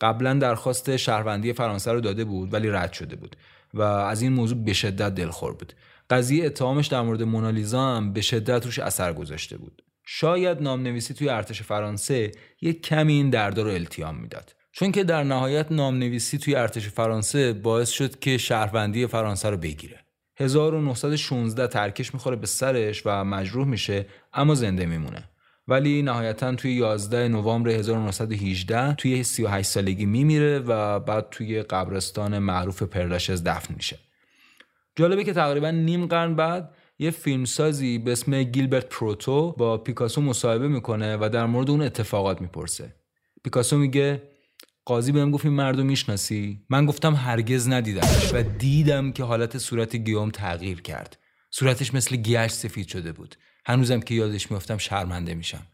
قبلا درخواست شهروندی فرانسه رو داده بود ولی رد شده بود و از این موضوع به شدت دلخور بود. قضیه اتهامش در مورد مونالیزا هم به شدت روش اثر گذاشته بود. شاید نامنویسی توی ارتش فرانسه یک کمی این دردا رو التیام می‌داد. چون که در نهایت نامنویسی توی ارتش فرانسه باعث شد که شهروندی فرانسه رو بگیره. 1916 ترکش می‌خوره به سرش و مجروح میشه اما زنده میمونه. ولی نهایتا توی 11 نوامبر 1918 توی 38 سالگی میمیره و بعد توی قبرستان معروف پرلاشز دفن میشه. جالبه که تقریبا نیم قرن بعد یه فیلمسازی به اسم گیلبرت پروتو با پیکاسو مصاحبه می‌کنه و در مورد اون اتفاقات می‌پرسه. پیکاسو میگه قاضی بهم گفت این مردم می‌شناسی؟ من گفتم هرگز ندیدمش و دیدم که حالت صورت گیوم تغییر کرد. صورتش مثل گیاش سفید شده بود. هنوزم که یادش میافتم شرمنده میشم.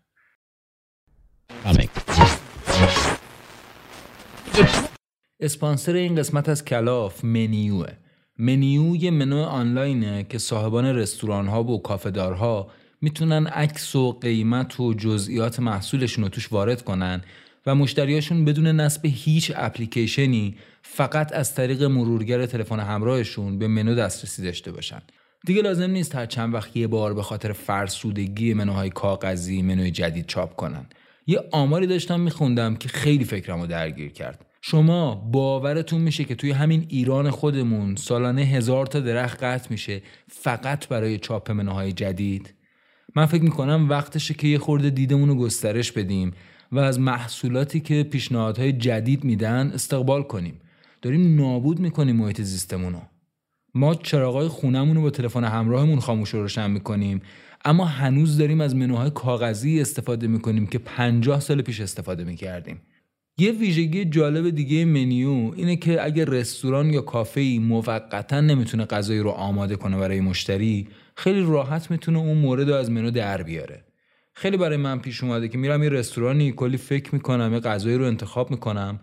اسپانسر این قسمت از کلاف منیوه. منیو یه منو آنلاینه که صاحبان رستوران ها و کافهدارها می‌تونن عکس و قیمت و جزئیات محصولشون رو توش وارد کنن و مشتریاشون بدون نصب هیچ اپلیکیشنی فقط از طریق مرورگر تلفن همراهشون به منو دسترسی داشته باشن. دیگه لازم نیست هر چند وقت یه بار به خاطر فرسودگی منوهای کاغذی منوی جدید چاپ کنن. یه آماری داشتم میخوندم که خیلی فکرمو درگیر کرد. شما باورتون میشه که توی همین ایران خودمون سالانه هزار تا درخت قطع میشه فقط برای چاپ منوهای جدید؟ من فکر می‌کنم وقتشه که یه خورده دیدمون رو گسترش بدیم و از محصولاتی که پیشنهادهای جدید میدن استقبال کنیم. داریم نابود می‌کنیم محیط زیستمون رو. ما چراغای خونمون رو با تلفن همراهمون خاموش و روشن می‌کنیم اما هنوز داریم از منوهای کاغذی استفاده می‌کنیم که 50 سال پیش استفاده می‌کردیم. یه ویژگی جالب دیگه منیو اینه که اگر رستوران یا کافه ای موقتا نمی‌تونه غذایی رو آماده کنه برای مشتری خیلی راحت می‌تونه اون مورد رو از منو در بیاره. خیلی برای من پیش اومده که میرم یه رستورانی کلی فکر می‌کنم یه غذایی رو انتخاب می‌کنم.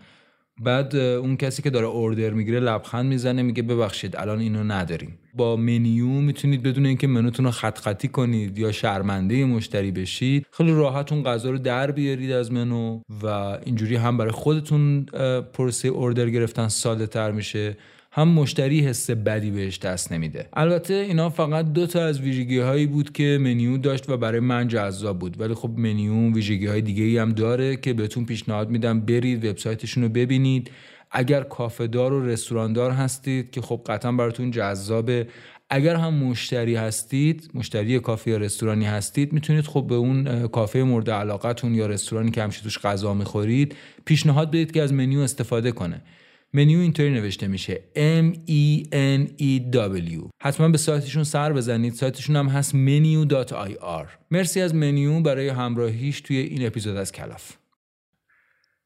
بعد اون کسی که داره اوردر می‌گیره لبخند می‌زنه میگه ببخشید الان اینو نداریم. با منیو می‌تونید بدون اینکه منوتون رو خط خطی کنید یا شرمنده مشتری بشید خیلی راحت اون غذا رو در بیارید از منو و اینجوری هم برای خودتون پروسه اوردر گرفتن ساده تر میشه. هم مشتری حس بدی بهش دست نمیده. البته اینا فقط دو تا از ویژگی هایی بود که منیو داشت و برای من جذاب بود. ولی خب منیو ویژگی های دیگه ای هم داره که بهتون پیشنهاد میدم برید وبسایتشون رو ببینید. اگر کافه دار و رستوران دار هستید که خب قطعا براتون جذابه اگر هم مشتری هستید مشتری کافه یا رستورانی هستید می‌تونید خب به اون کافه مورد علاقتون یا رستورانی که همیشه توش غذا می‌خورید پیشنهاد بدید که از منیو استفاده کنه. منیو اینطوری نوشته میشه M E N E W حتما به سایتشون سر بزنید سایتشون هم هست menew.ir مرسی از منیو برای همراهیش توی این اپیزود از کلاف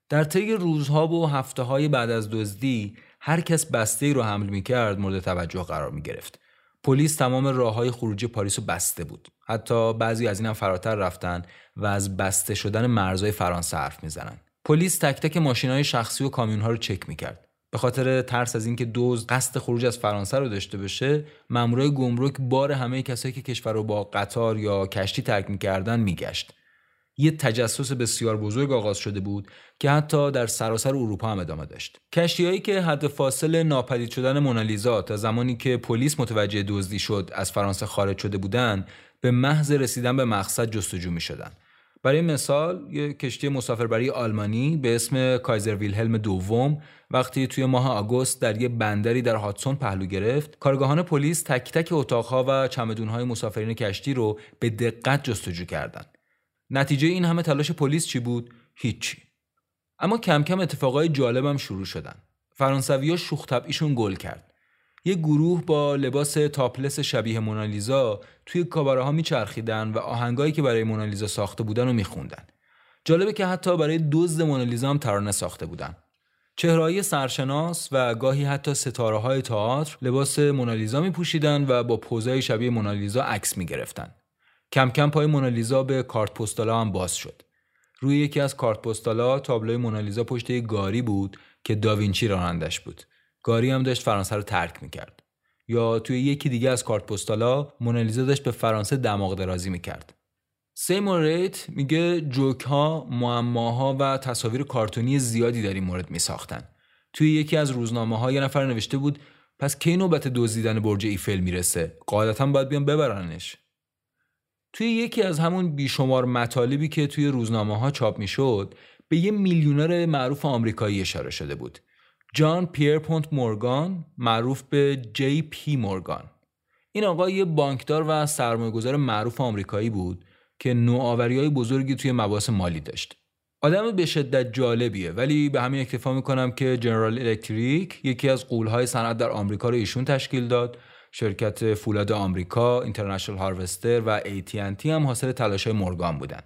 در طی روزها و هفته های بعد از دزدی هر کس بسته رو حمل می‌کرد مورد توجه قرار می گرفت. پلیس تمام راه های خروجی پاریس رو بسته بود. حتی بعضی از اینم فراتر رفتن و از بسته شدن مرزهای فرانسه حرف می‌زنن. پلیس تک تک ماشین های شخصی و کامیون ها رو چک می‌کرد. به خاطر ترس از اینکه دوز قصد خروج از فرانسه رو داشته باشه مامورای گمرک بار همه کسایی که کشور رو با قطار یا کشتی ترک می‌کردن میگشت یه تجسس بسیار بزرگ آغاز شده بود که حتی در سراسر اروپا هم ادامه داشت کشتیهایی که حد فاصل ناپدید شدن مونالیزا تا زمانی که پلیس متوجه دزدی شد از فرانسه خارج شده بودند به محض رسیدن به مقصد جستجو می. برای مثال یک کشتی مسافربری آلمانی به اسم کایزر ویلهلم دوم وقتی توی ماه آگوست در یه بندری در هاتسون پهلو گرفت کارگاهان پلیس تک تک اتاقها و چمدونهای مسافرین کشتی رو به دقت جستجو کردند نتیجه این همه تلاش پلیس چی بود؟ هیچی. اما کم کم اتفاقای جالبم شروع شدن. فرانسوی ها شوخ گل کرد. یه گروه با لباس تاپلس شبیه مونالیزا توی کاباره ها میچرخیدن و آهنگایی که برای مونالیزا ساخته بودن رو میخوندن. جالبه که حتی برای دزد مونالیزا هم ترانه ساخته بودن. چهرهایی سرشناس و گاهی حتی ستاره های تئاتر لباس مونالیزا می پوشیدن و با پوزای شبیه مونالیزا عکس می گرفتن. کم کم پای مونالیزا به کارت پستالا هم باز شد. روی یکی از کارت پستالا تابلوی مونالیزا پشت گاری بود که داوینچی رانندش بود. گاری هم داشت فرانسه رو ترک می‌کرد یا توی یکی دیگه از کارت پستالا مونالیزا داشت به فرانسه دماغ درازی می‌کرد سیمون ریت میگه جوک ها، معماها و تصاویر کارتونی زیادی در این مورد میساختن. توی یکی از روزنامه ها یه نفر نوشته بود پس کی نوبت دزدیدن برج ایفل می‌رسه؟ قاعدتا باید بیان ببرنش. توی یکی از همون بیشمار مطالبی که توی روزنامه ها چاپ می‌شد به یه میلیونر معروف آمریکایی اشاره شده بود. جان پونت مورگان معروف به جی پی مورگان. این آقا یه بانکدار و سرمایه‌گذار معروف آمریکایی بود که نوآوری های بزرگی توی مباحث مالی داشت. آدم به شدت جالبیه ولی به همین اکتفا می‌کنم که جنرال الکتریک یکی از قولهای صنعت در آمریکا رو ایشون تشکیل داد شرکت فولاد آمریکا، اینترنشنال هاروستر و AT&T هم حاصل تلاش‌های مورگان بودن.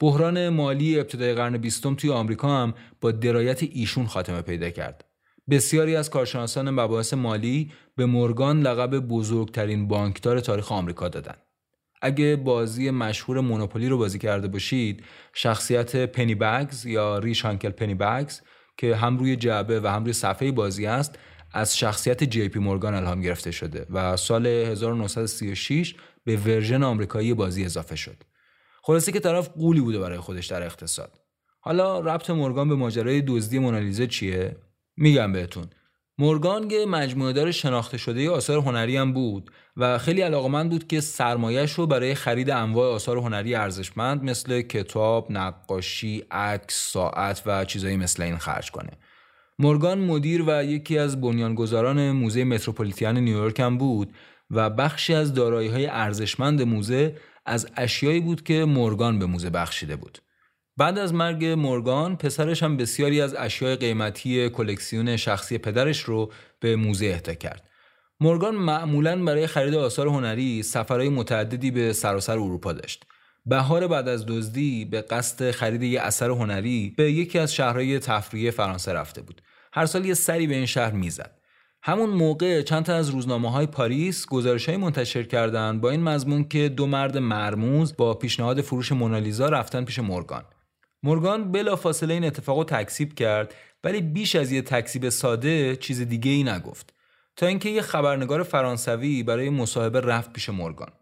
بحران مالی ابتدای قرن بیستم توی آمریکا هم با درایت ایشون خاتمه پیدا کرد. بسیاری از کارشناسان مباحث مالی به مورگان لقب بزرگترین بانکدار تاریخ آمریکا دادن. اگه بازی مشهور مونوپولی رو بازی کرده باشید شخصیت پنی بگز یا ریش هانکل پنی بگز که هم روی جعبه و هم روی صفحه بازی است از شخصیت جی پی مورگان الهام گرفته شده و سال 1936 به ورژن آمریکایی بازی اضافه شد. خلاصه که طرف قولی بوده برای خودش در اقتصاد. حالا ربط مورگان به ماجرای دزدی مونالیزا چیه؟ میگم بهتون. مورگان یه مجموعه دار شناخته شده آثار هنری هم بود و خیلی علاقمند بود که سرمایش رو برای خرید انواع آثار هنری ارزشمند مثل کتاب، نقاشی، عکس، ساعت و چیزایی مثل این خرج کنه. مورگان مدیر و یکی از بنیانگذاران موزه متروپولیتان نیویورک هم بود و بخشی از دارایی های ارزشمند موزه از اشیایی بود که مورگان به موزه بخشیده بود. بعد از مرگ مورگان پسرش هم بسیاری از اشیای قیمتی کلکسیون شخصی پدرش رو به موزه اهدا کرد. مورگان معمولا برای خرید آثار هنری سفرهای متعددی به سراسر اروپا داشت. بهار بعد از دزدی به قصد خرید یک اثر هنری به یکی از شهرهای تفریحی فرانسه رفته بود. هر سال یه سری به این شهر می‌زد. همون موقع چند تا از روزنامه های پاریس گزارش های منتشر کردند با این مضمون که دو مرد مرموز با پیشنهاد فروش مونالیزا رفتن پیش مورگان. مورگان بلافاصله این اتفاق رو تکسیب کرد ولی بیش از یه تکسیب ساده چیز دیگه ای نگفت. تا اینکه یه خبرنگار فرانسوی برای مصاحبه رفت پیش مورگان.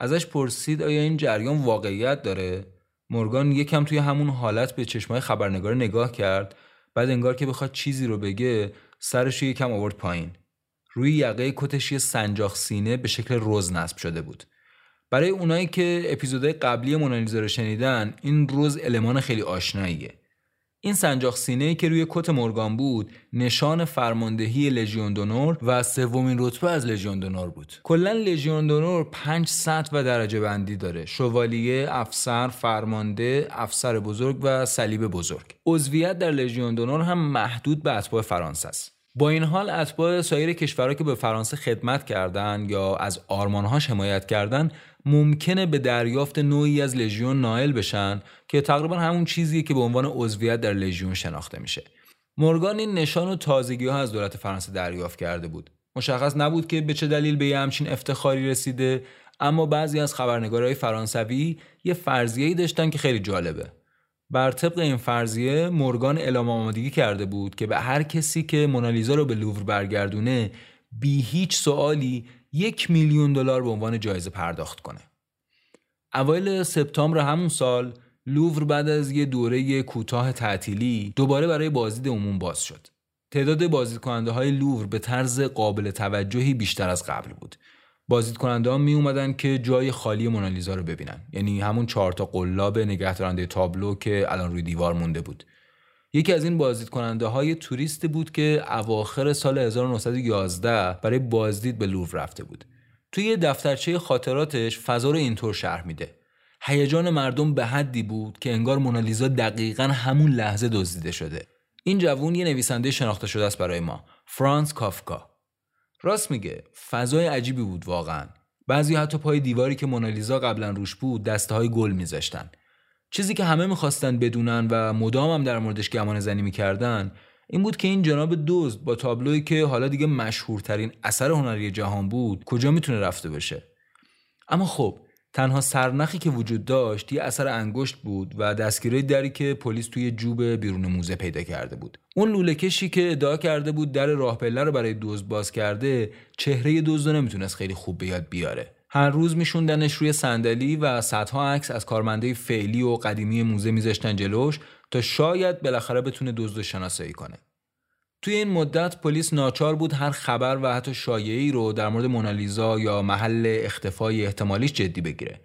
ازش پرسید آیا این جریان واقعیت داره؟ مورگان یکم توی همون حالت به چشمای خبرنگار نگاه کرد بعد انگار که بخواد چیزی رو بگه سرش یکم آورد پایین. روی یقه کتش یه سنجاق سینه به شکل روز نصب شده بود. برای اونایی که اپیزودهای قبلی مونالیزا رو شنیدن این روز المان خیلی آشناییه. این سنجاق سینه که روی کت مورگان بود نشان فرماندهی لژیون دونور و سومین رتبه از لژیون دونور بود. کلا لژیون دونور پنج سطح و درجه بندی داره. شوالیه افسر فرمانده افسر بزرگ و صلیب بزرگ. عضویت در لژیون دونور هم محدود به اتباع فرانسه است. با این حال اتباع سایر کشورها که به فرانسه خدمت کردند یا از آرمانهاش حمایت کردند ممکنه به دریافت نوعی از لژیون نائل بشن که تقریبا همون چیزیه که به عنوان عضویت در لژیون شناخته میشه. مورگان این نشان و تازگی ها از دولت فرانسه دریافت کرده بود. مشخص نبود که به چه دلیل به یه همچین افتخاری رسیده اما بعضی از خبرنگارهای فرانسوی یه فرضیه‌ای داشتن که خیلی جالبه. بر طبق این فرضیه مورگان اعلام آمادگی کرده بود که به هر کسی که مونالیزا رو به لوور برگردونه بی هیچ سوالی یک میلیون دلار به عنوان جایزه پرداخت کنه. اوایل سپتامبر همون سال لوور بعد از یه دوره کوتاه تعطیلی دوباره برای بازدید عموم باز شد. تعداد بازدید کننده های لوور به طرز قابل توجهی بیشتر از قبل بود. بازدید کننده ها می اومدن که جای خالی مونالیزا رو ببینن. یعنی همون چهار تا قلاب نگهدارنده تابلو که الان روی دیوار مونده بود. یکی از این بازدید کننده های توریستی بود که اواخر سال 1911 برای بازدید به لوور رفته بود. توی دفترچه خاطراتش فضا رو اینطور شرح میده. هیجان مردم به حدی بود که انگار مونالیزا دقیقا همون لحظه دزدیده شده. این جوون یه نویسنده شناخته شده است برای ما، فرانس کافکا. راست میگه، فضای عجیبی بود واقعا. بعضی حتی پای دیواری که مونالیزا قبلا روش بود دسته های گل میذاشتن. چیزی که همه می‌خواستن بدونن و مدام هم در موردش گمان زنی می‌کردن این بود که این جناب دزد با تابلویی که حالا دیگه مشهورترین اثر هنری جهان بود کجا می‌تونه رفته باشه؟ اما خب تنها سرنخی که وجود داشت یه اثر انگشت بود و دستگیره دری که پلیس توی جوب بیرون موزه پیدا کرده بود. اون لوله کشی که ادعا کرده بود در راه پله رو برای دزد باز کرده چهره دزد رو نمی‌تونست خیلی خوب به یاد بیاره. هر روز میشوندنش روی صندلی و صدها عکس از کارمنده فعلی و قدیمی موزه میذاشتن جلوش تا شاید بالاخره بتونه دزد رو شناسایی کنه توی این مدت پلیس ناچار بود هر خبر و حتی شایعی رو در مورد مونالیزا یا محل اختفای احتمالیش جدی بگیره.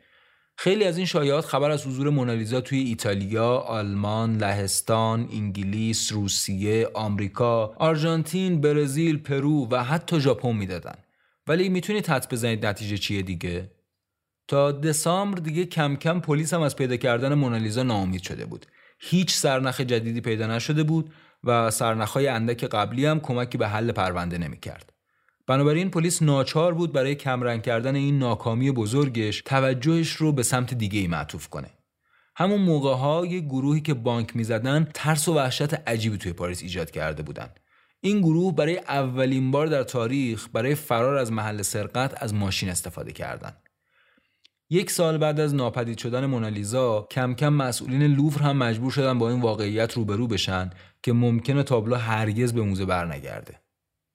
خیلی از این شایعات خبر از حضور مونالیزا توی ایتالیا، آلمان، لهستان، انگلیس، روسیه، آمریکا، آرژانتین، برزیل، پرو و حتی ژاپن می‌دادن. ولی می‌تونید حدس بزنید نتیجه چیه دیگه؟ تا دسامبر دیگه کم کم پلیس هم از پیدا کردن مونالیزا ناامید شده بود. هیچ سرنخ جدیدی پیدا نشده بود و سرنخهای اندک قبلی هم کمکی به حل پرونده نمی‌کرد. بنابراین پلیس ناچار بود برای کمرنگ کردن این ناکامی بزرگش توجهش رو به سمت دیگه ای معطوف کنه. همون موقع ها گروهی که بانک می‌زدن ترس و وحشت عجیبی توی پاریس ایجاد کرده بودن. این گروه برای اولین بار در تاریخ برای فرار از محل سرقت از ماشین استفاده کردند. یک سال بعد از ناپدید شدن مونالیزا کم کم مسئولین لوور هم مجبور شدن با این واقعیت روبرو بشن که ممکنه تابلو هرگز به موزه برنگرده.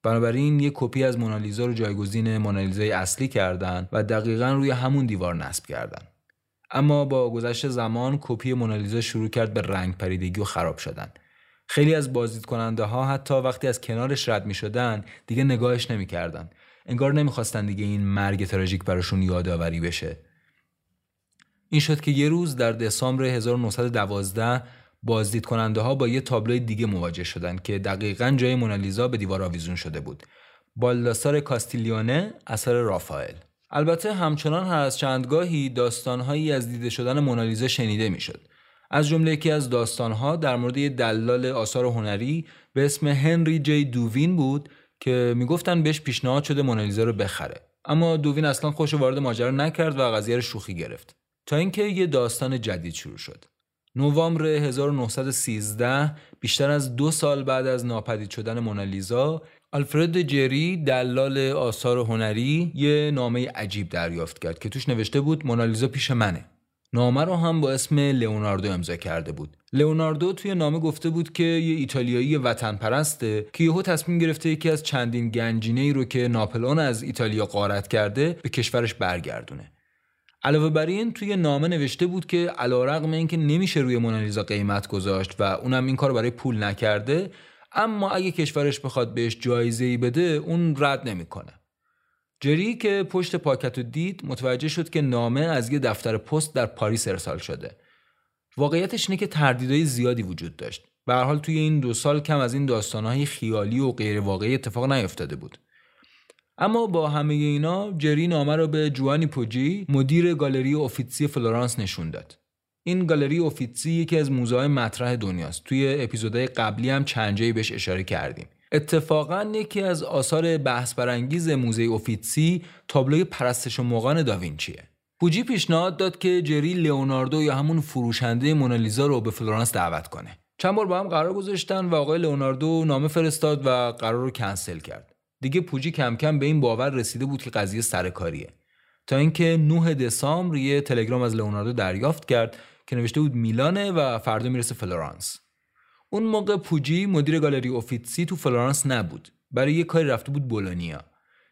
بنابراین یک کپی از مونالیزا رو جایگزین مونالیزای اصلی کردند و دقیقا روی همون دیوار نصب کردن. اما با گذشت زمان کپی مونالیزا شروع کرد به رنگ پریدگی و خراب شدن. خیلی از بازدید کننده ها حتی وقتی از کنارش رد می شدن دیگه نگاهش نمی کردن. انگار نمی‌خواستن دیگه این مرگ تراژیک براشون یادآوری بشه. این شد که یه روز در دسامبر 1912 بازدید کننده ها با یه تابلوی دیگه مواجه شدند که دقیقا جای مونالیزا به دیوار آویزون شده بود. بالداسار کاستیلیونه اثر رافائل. البته همچنان هر از چندگاهی داستانهایی از دیده شدن مونالیزا شنیده می‌شد. از جمله یکی از داستانها در مورد یه دلال آثار هنری به اسم هنری جی دووین بود که می‌گفتن بهش پیشنهاد شده مونالیزا رو بخره. اما دووین اصلا خوش وارد ماجرا نکرد و قضیه رو شوخی گرفت. تا اینکه یه داستان جدید شروع شد. نوامبر 1913 بیشتر از دو سال بعد از ناپدید شدن مونالیزا آلفرد جری دلال آثار هنری یه نامه عجیب دریافت کرد که توش نوشته بود مونالیزا پیش منه نامه رو هم با اسم لئوناردو امضا کرده بود لئوناردو توی نامه گفته بود که یه ایتالیایی وطن پرسته که یهو تصمیم گرفته یکی از چندین گنجینه ای رو که ناپلئون از ایتالیا غارت کرده به کشورش برگردونه علاوه بر این توی نامه نوشته بود که علیرغم اینکه نمیشه روی مونالیزا قیمت گذاشت و اونم این کار برای پول نکرده اما اگه کشورش بخواد بهش جایزه ای بده اون رد نمی‌کنه. جری که پشت پاکت رو دید متوجه شد که نامه از یه دفتر پست در پاریس ارسال شده. واقعیتش اینه که تردیدهای زیادی وجود داشت. به حال توی این دو سال کم از این داستانهای خیالی و غیر واقعی اتفاق نیفتاده بود. اما با همه اینا جری نامه رو به جووانی پوجی مدیر گالری اوفیتسی فلورانس نشون داد این گالری اوفیتسی یکی از موزه مطرح دنیاست توی اپیزودهای قبلی هم چند جایی بهش اشاره کردیم اتفاقا یکی از آثار بحث برانگیز موزه اوفیتسی تابلوی پرستش مغان داوینچیه. پوجی پیشنهاد داد که جری لئوناردو یا همون فروشنده مونالیزا رو به فلورانس دعوت کنه. چند بار با هم قرار گذاشتن و آقای لئوناردو نامه فرستاد و قرار رو کنسل کرد. دیگه پوجی کم کم به این باور رسیده بود که قضیه سرکاریه تا اینکه 9 دسامبر یه تلگرام از لئوناردو دریافت کرد که نوشته بود میلانه و فردا می‌رسه فلورانس. اون موقع پوجی مدیر گالری اوفیتسی تو فلورانس نبود. برای یه کاری رفته بود بولونیا.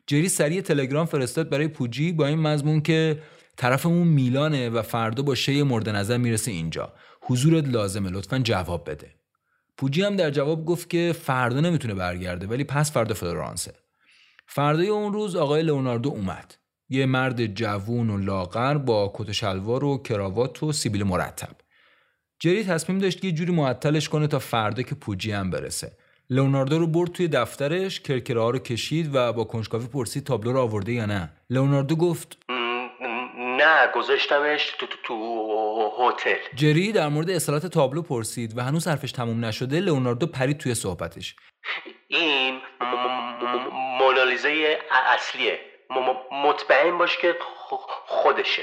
جری سریع تلگرام فرستاد برای پوجی با این مضمون که طرفمون میلانه و فردا با شی مورد نظر می‌رسه اینجا. حضورت لازمه لطفا جواب بده. پوجی هم در جواب گفت که فردا نمی‌تونه برگرده ولی پس فردا فلورانسه. فردای اون روز آقای لئوناردو اومد. یه مرد جوون و لاغر با کت شلوار و کراوات و سیبیل مرتب. جری تصمیم داشت یه جوری معطلش کنه تا فردا که پوجی هم برسه. لئوناردو رو برد توی دفترش کرکره رو کشید و با کنجکاوی پرسید تابلو رو آورده یا نه. لئوناردو گفت نه گذاشتمش تو تو, تو هتل. جری در مورد اصالت تابلو پرسید و هنوز حرفش تموم نشده لئوناردو پرید توی صحبتش. این مونالیزه اصلیه. مطمئن باش که خودشه.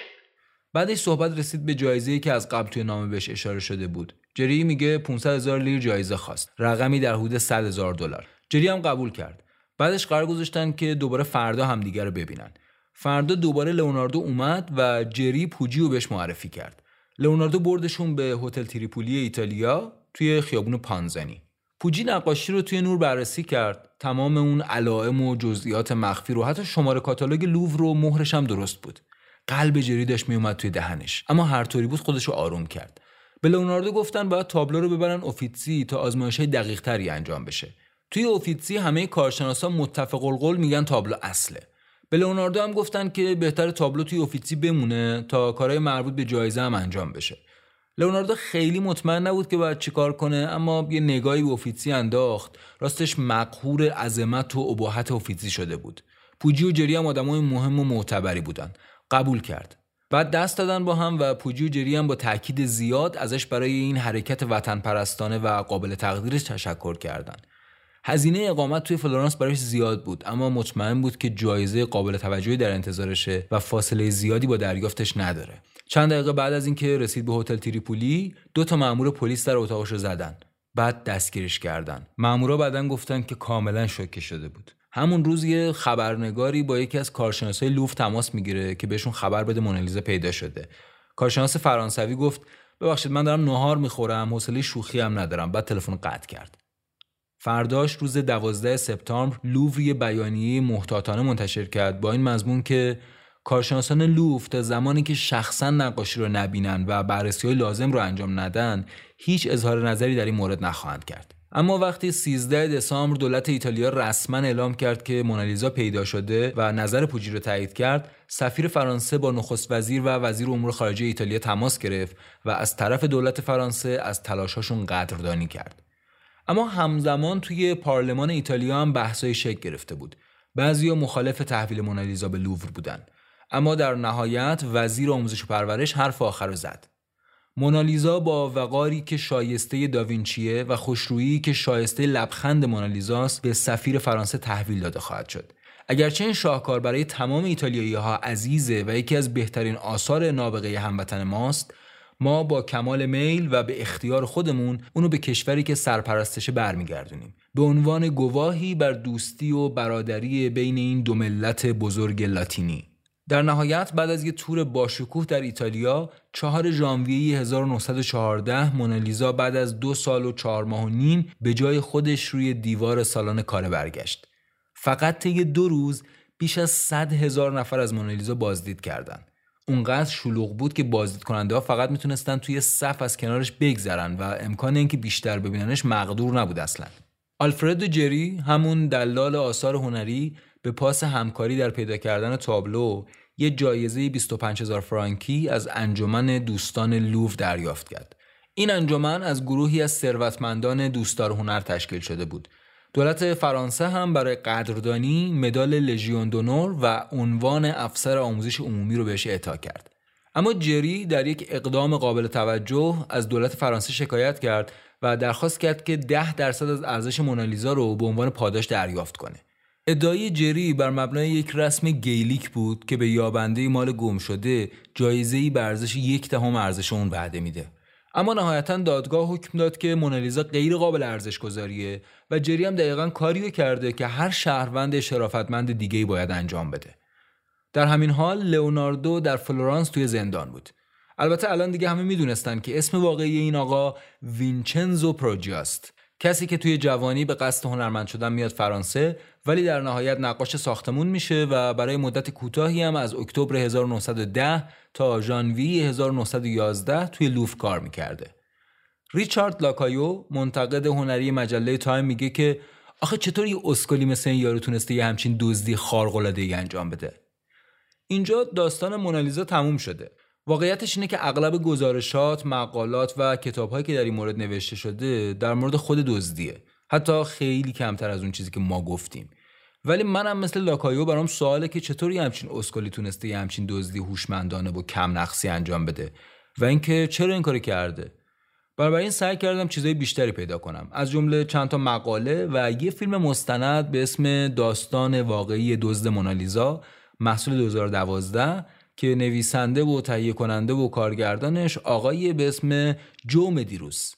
بعدش صحبت رسید به جایزه که از قبل توی نامه بهش اشاره شده بود. جری میگه 500 هزار لیر جایزه خواست. رقمی در حدود 100 هزار دلار. جری هم قبول کرد. بعدش قرار گذاشتن که دوباره فردا همدیگه رو ببینن. فردا دوباره لئوناردو اومد و جری پوجی رو بهش معرفی کرد. لئوناردو بردشون به هتل تریپولی ایتالیا توی خیابون پانزنی. پوجی نقاشی رو توی نور بررسی کرد. تمام اون علائم و جزئیات مخفی رو. حتی شماره کاتالوگ لوور رو مهرش هم درست بود. قلب جری داشت میومد توی دهنش. اما هر طوری بود خودش رو آروم کرد. به لئوناردو گفتن باید تابلو رو ببرن اوفیتسی تا آزمایش های دقیق تری انجام بشه. توی اوفیتسی همه کارشناسا متفق القول میگن تابلو اصله. به لئوناردو هم گفتن که بهتر تابلو توی اوفیتسی بمونه تا کارهای مربوط به جایزه هم انجام بشه. لئوناردو خیلی مطمئن نبود که باید چیکار کنه اما یه نگاهی به اوفیتسی انداخت. راستش مقهور عظمت و ابهت اوفیتسی شده بود. پوجی و جری هم آدمای مهم و معتبری بودن. قبول کرد. بعد دست دادن با هم و پوجی و جری هم با تاکید زیاد ازش برای این حرکت وطن پرستانه و قابل تقدیرش تشکر کردند. هزینه اقامت توی فلورانس براش زیاد بود اما مطمئن بود که جایزه قابل توجهی در انتظارشه و فاصله زیادی با دریافتش نداره. چند دقیقه بعد از اینکه رسید به هتل تریپولی دو تا مأمور پلیس در اتاقش رو زدن. بعد دستگیرش کردن. مأمورا بعدا گفتن که کاملا شوکه شده بود. همون روز یه خبرنگاری با یکی از کارشناسای لوور تماس می‌گیره که بهشون خبر بده مونالیزا پیدا شده. کارشناس فرانسوی گفت ببخشید من دارم نهار می‌خورم حوصله شوخی هم ندارم. بعد تلفن قطع کرد. فرداش روز 12 سپتامبر لوور یه بیانیه محتاطانه منتشر کرد با این مضمون که کارشناسان لوف تا زمانی که شخصا نقاشی رو نبینن و بررسی های لازم رو انجام ندن هیچ اظهار نظری در این مورد نخواهند کرد. اما وقتی 13 دسامبر دولت ایتالیا رسما اعلام کرد که مونالیزا پیدا شده و نظر پوجی رو تایید کرد سفیر فرانسه با نخست وزیر و وزیر امور خارجه ایتالیا تماس گرفت و از طرف دولت فرانسه از تلاشاشون قدردانی کرد. اما همزمان توی پارلمان ایتالیا هم بحثای شکل گرفته بود. بعضیا مخالف تحویل مونالیزا به لوور بودن. اما در نهایت وزیر آموزش و پرورش حرف آخر رو زد. مونالیزا با وقاری که شایسته داوینچیه و خوشرویی که شایسته لبخند مونالیزاست به سفیر فرانسه تحویل داده خواهد شد. اگرچه این شاهکار برای تمام ایتالیایی ها عزیزه و یکی از بهترین آثار نابغه هموطن ماست ما با کمال میل و به اختیار خودمون اونو به کشوری که سرپرستشه برمیگردونیم. به عنوان گواهی بر دوستی و برادری بین این دو ملت بزرگ لاتینی. در نهایت بعد از یه تور باشکوه در ایتالیا چهار ژانویه 1914 مونالیزا بعد از دو سال و چهار ماه و نیم به جای خودش روی دیوار سالن کاره برگشت. فقط طی دو روز بیش از 100 هزار نفر از مونالیزا بازدید کردند. اونقدر شلوغ بود که بازدید کننده ها فقط می‌تونستن توی صف از کنارش بگذرن و امکان اینکه بیشتر ببیننش مقدور نبود اصلا. آلفرد جری همون دلال آثار هنری به پاس همکاری در پیدا کردن تابلو یه جایزه 25 هزار فرانکی از انجمن دوستان لوف دریافت کرد. این انجمن از گروهی از ثروتمندان دوستدار هنر تشکیل شده بود. دولت فرانسه هم برای قدردانی مدال لژیون دونور و عنوان افسر آموزش عمومی رو بهش اعطا کرد. اما جری در یک اقدام قابل توجه از دولت فرانسه شکایت کرد و درخواست کرد که 10 درصد از ارزش مونالیزا رو به عنوان پاداش دریافت کنه. ادعای جری بر مبنای یک رسم گیلیک بود که به یابنده مال گم شده جایزه‌ای به ارزش یک دهم ارزش اون وعده میده. اما نهایتا دادگاه حکم داد که مونالیزا غیر قابل ارزش گذاریه و جری هم دقیقا کاریو کرده که هر شهروند شرافتمند دیگه باید انجام بده. در همین حال لئوناردو در فلورانس توی زندان بود. البته الان دیگه همه می‌دونستن که اسم واقعی این آقا وینچنزو پروجیاست کسی که توی جوانی به قصد هنرمند شدن میاد فرانسه ولی در نهایت نقاش ساختمون میشه و برای مدت کوتاهی هم از اکتبر 1910 تا ژانویه 1911 توی لوور کار می‌کرده. ریچارد لاکایو منتقد هنری مجله تایم میگه که آخه چطور یه اسکلی مثل این یارو تونسته یه همچین دزدی خارق‌العاده‌ای انجام بده اینجا داستان مونالیزا تموم شده واقعیتش اینه که اغلب گزارشات، مقالات و کتابهایی که در این مورد نوشته شده در مورد خود دزدیه. حتی خیلی کمتر از اون چیزی که ما گفتیم. ولی منم مثل لاکایو برام سواله که چطوری همچین اسکلی تونسته یه همچین دزدی هوشمندانه و کم نقصی انجام بده و اینکه چرا این کاری کرده این سعی کردم چیزای بیشتری پیدا کنم از جمله چند تا مقاله و یه فیلم مستند به اسم داستان واقعی دزد مونالیزا محصول 2012 که نویسنده و تهیه کننده و کارگردانش آقایی به اسم جو مدیروس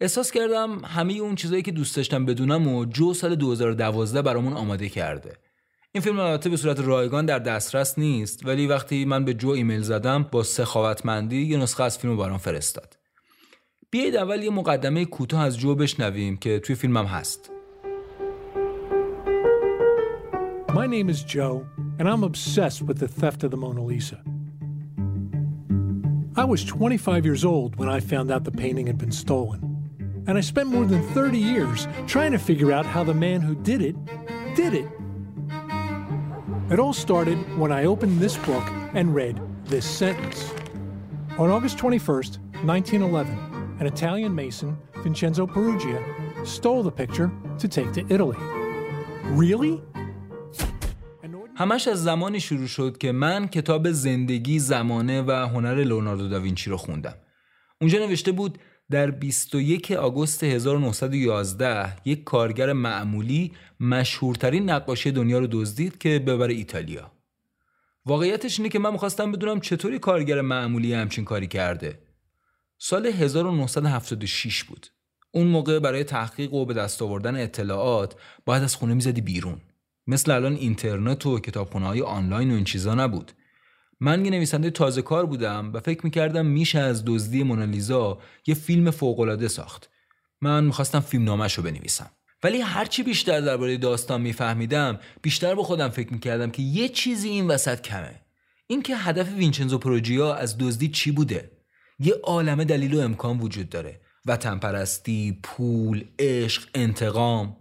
احساس کردم همه اون چیزایی که دوست داشتم بدونم و جو سال 2012 برامون آماده کرده. این فیلم البته به صورت رایگان در دسترس نیست ولی وقتی من به جو ایمیل زدم با سخاوتمندی یه نسخه از فیلم برام فرستاد. بیایید اول یه مقدمه کوتاه از جو بشنویم که توی فیلمم هست. My name is Joe, and I'm obsessed with the theft of the Mona Lisa. I was 25 years old when I found out the painting had been stolen, and I spent more than 30 years trying to figure out how the man who did it did it. It all started when I opened this book and read this sentence. On August 21st, 1911, an Italian mason, Vincenzo Perugia, stole the picture to take to Italy. Really? همش از زمانی شروع شد که من کتاب زندگی زمانه و هنر لئوناردو داوینچی رو خوندم. اونجا نوشته بود در 21 آگوست 1911 یک کارگر معمولی مشهورترین نقاشی دنیا رو دزدید که ببره ایتالیا. واقعیتش اینه که من می‌خواستم بدونم چطوری کارگر معمولی همچین کاری کرده. سال 1976 بود. اون موقع برای تحقیق و به دست آوردن اطلاعات باید از خونه می‌زدی بیرون. مثل الان اینترنت و کتابخونه های آنلاین و این چیزا نبود. من یه نویسنده تازه کار بودم و فکر می‌کردم میشه از دزدی مونالیزا یه فیلم فوقالعاده ساخت. من می‌خواستم فیلم نامش رو بنویسم. ولی هرچی بیشتر درباره داستان میفهمیدم بیشتر با خودم فکر می‌کردم که یه چیزی این وسط کمه. اینکه هدف وینچنزو پروژیا از دزدی چی بوده؟ یه عالمه دلیل و امکان وجود داره. وطن پرستی، پول، عشق، انتقام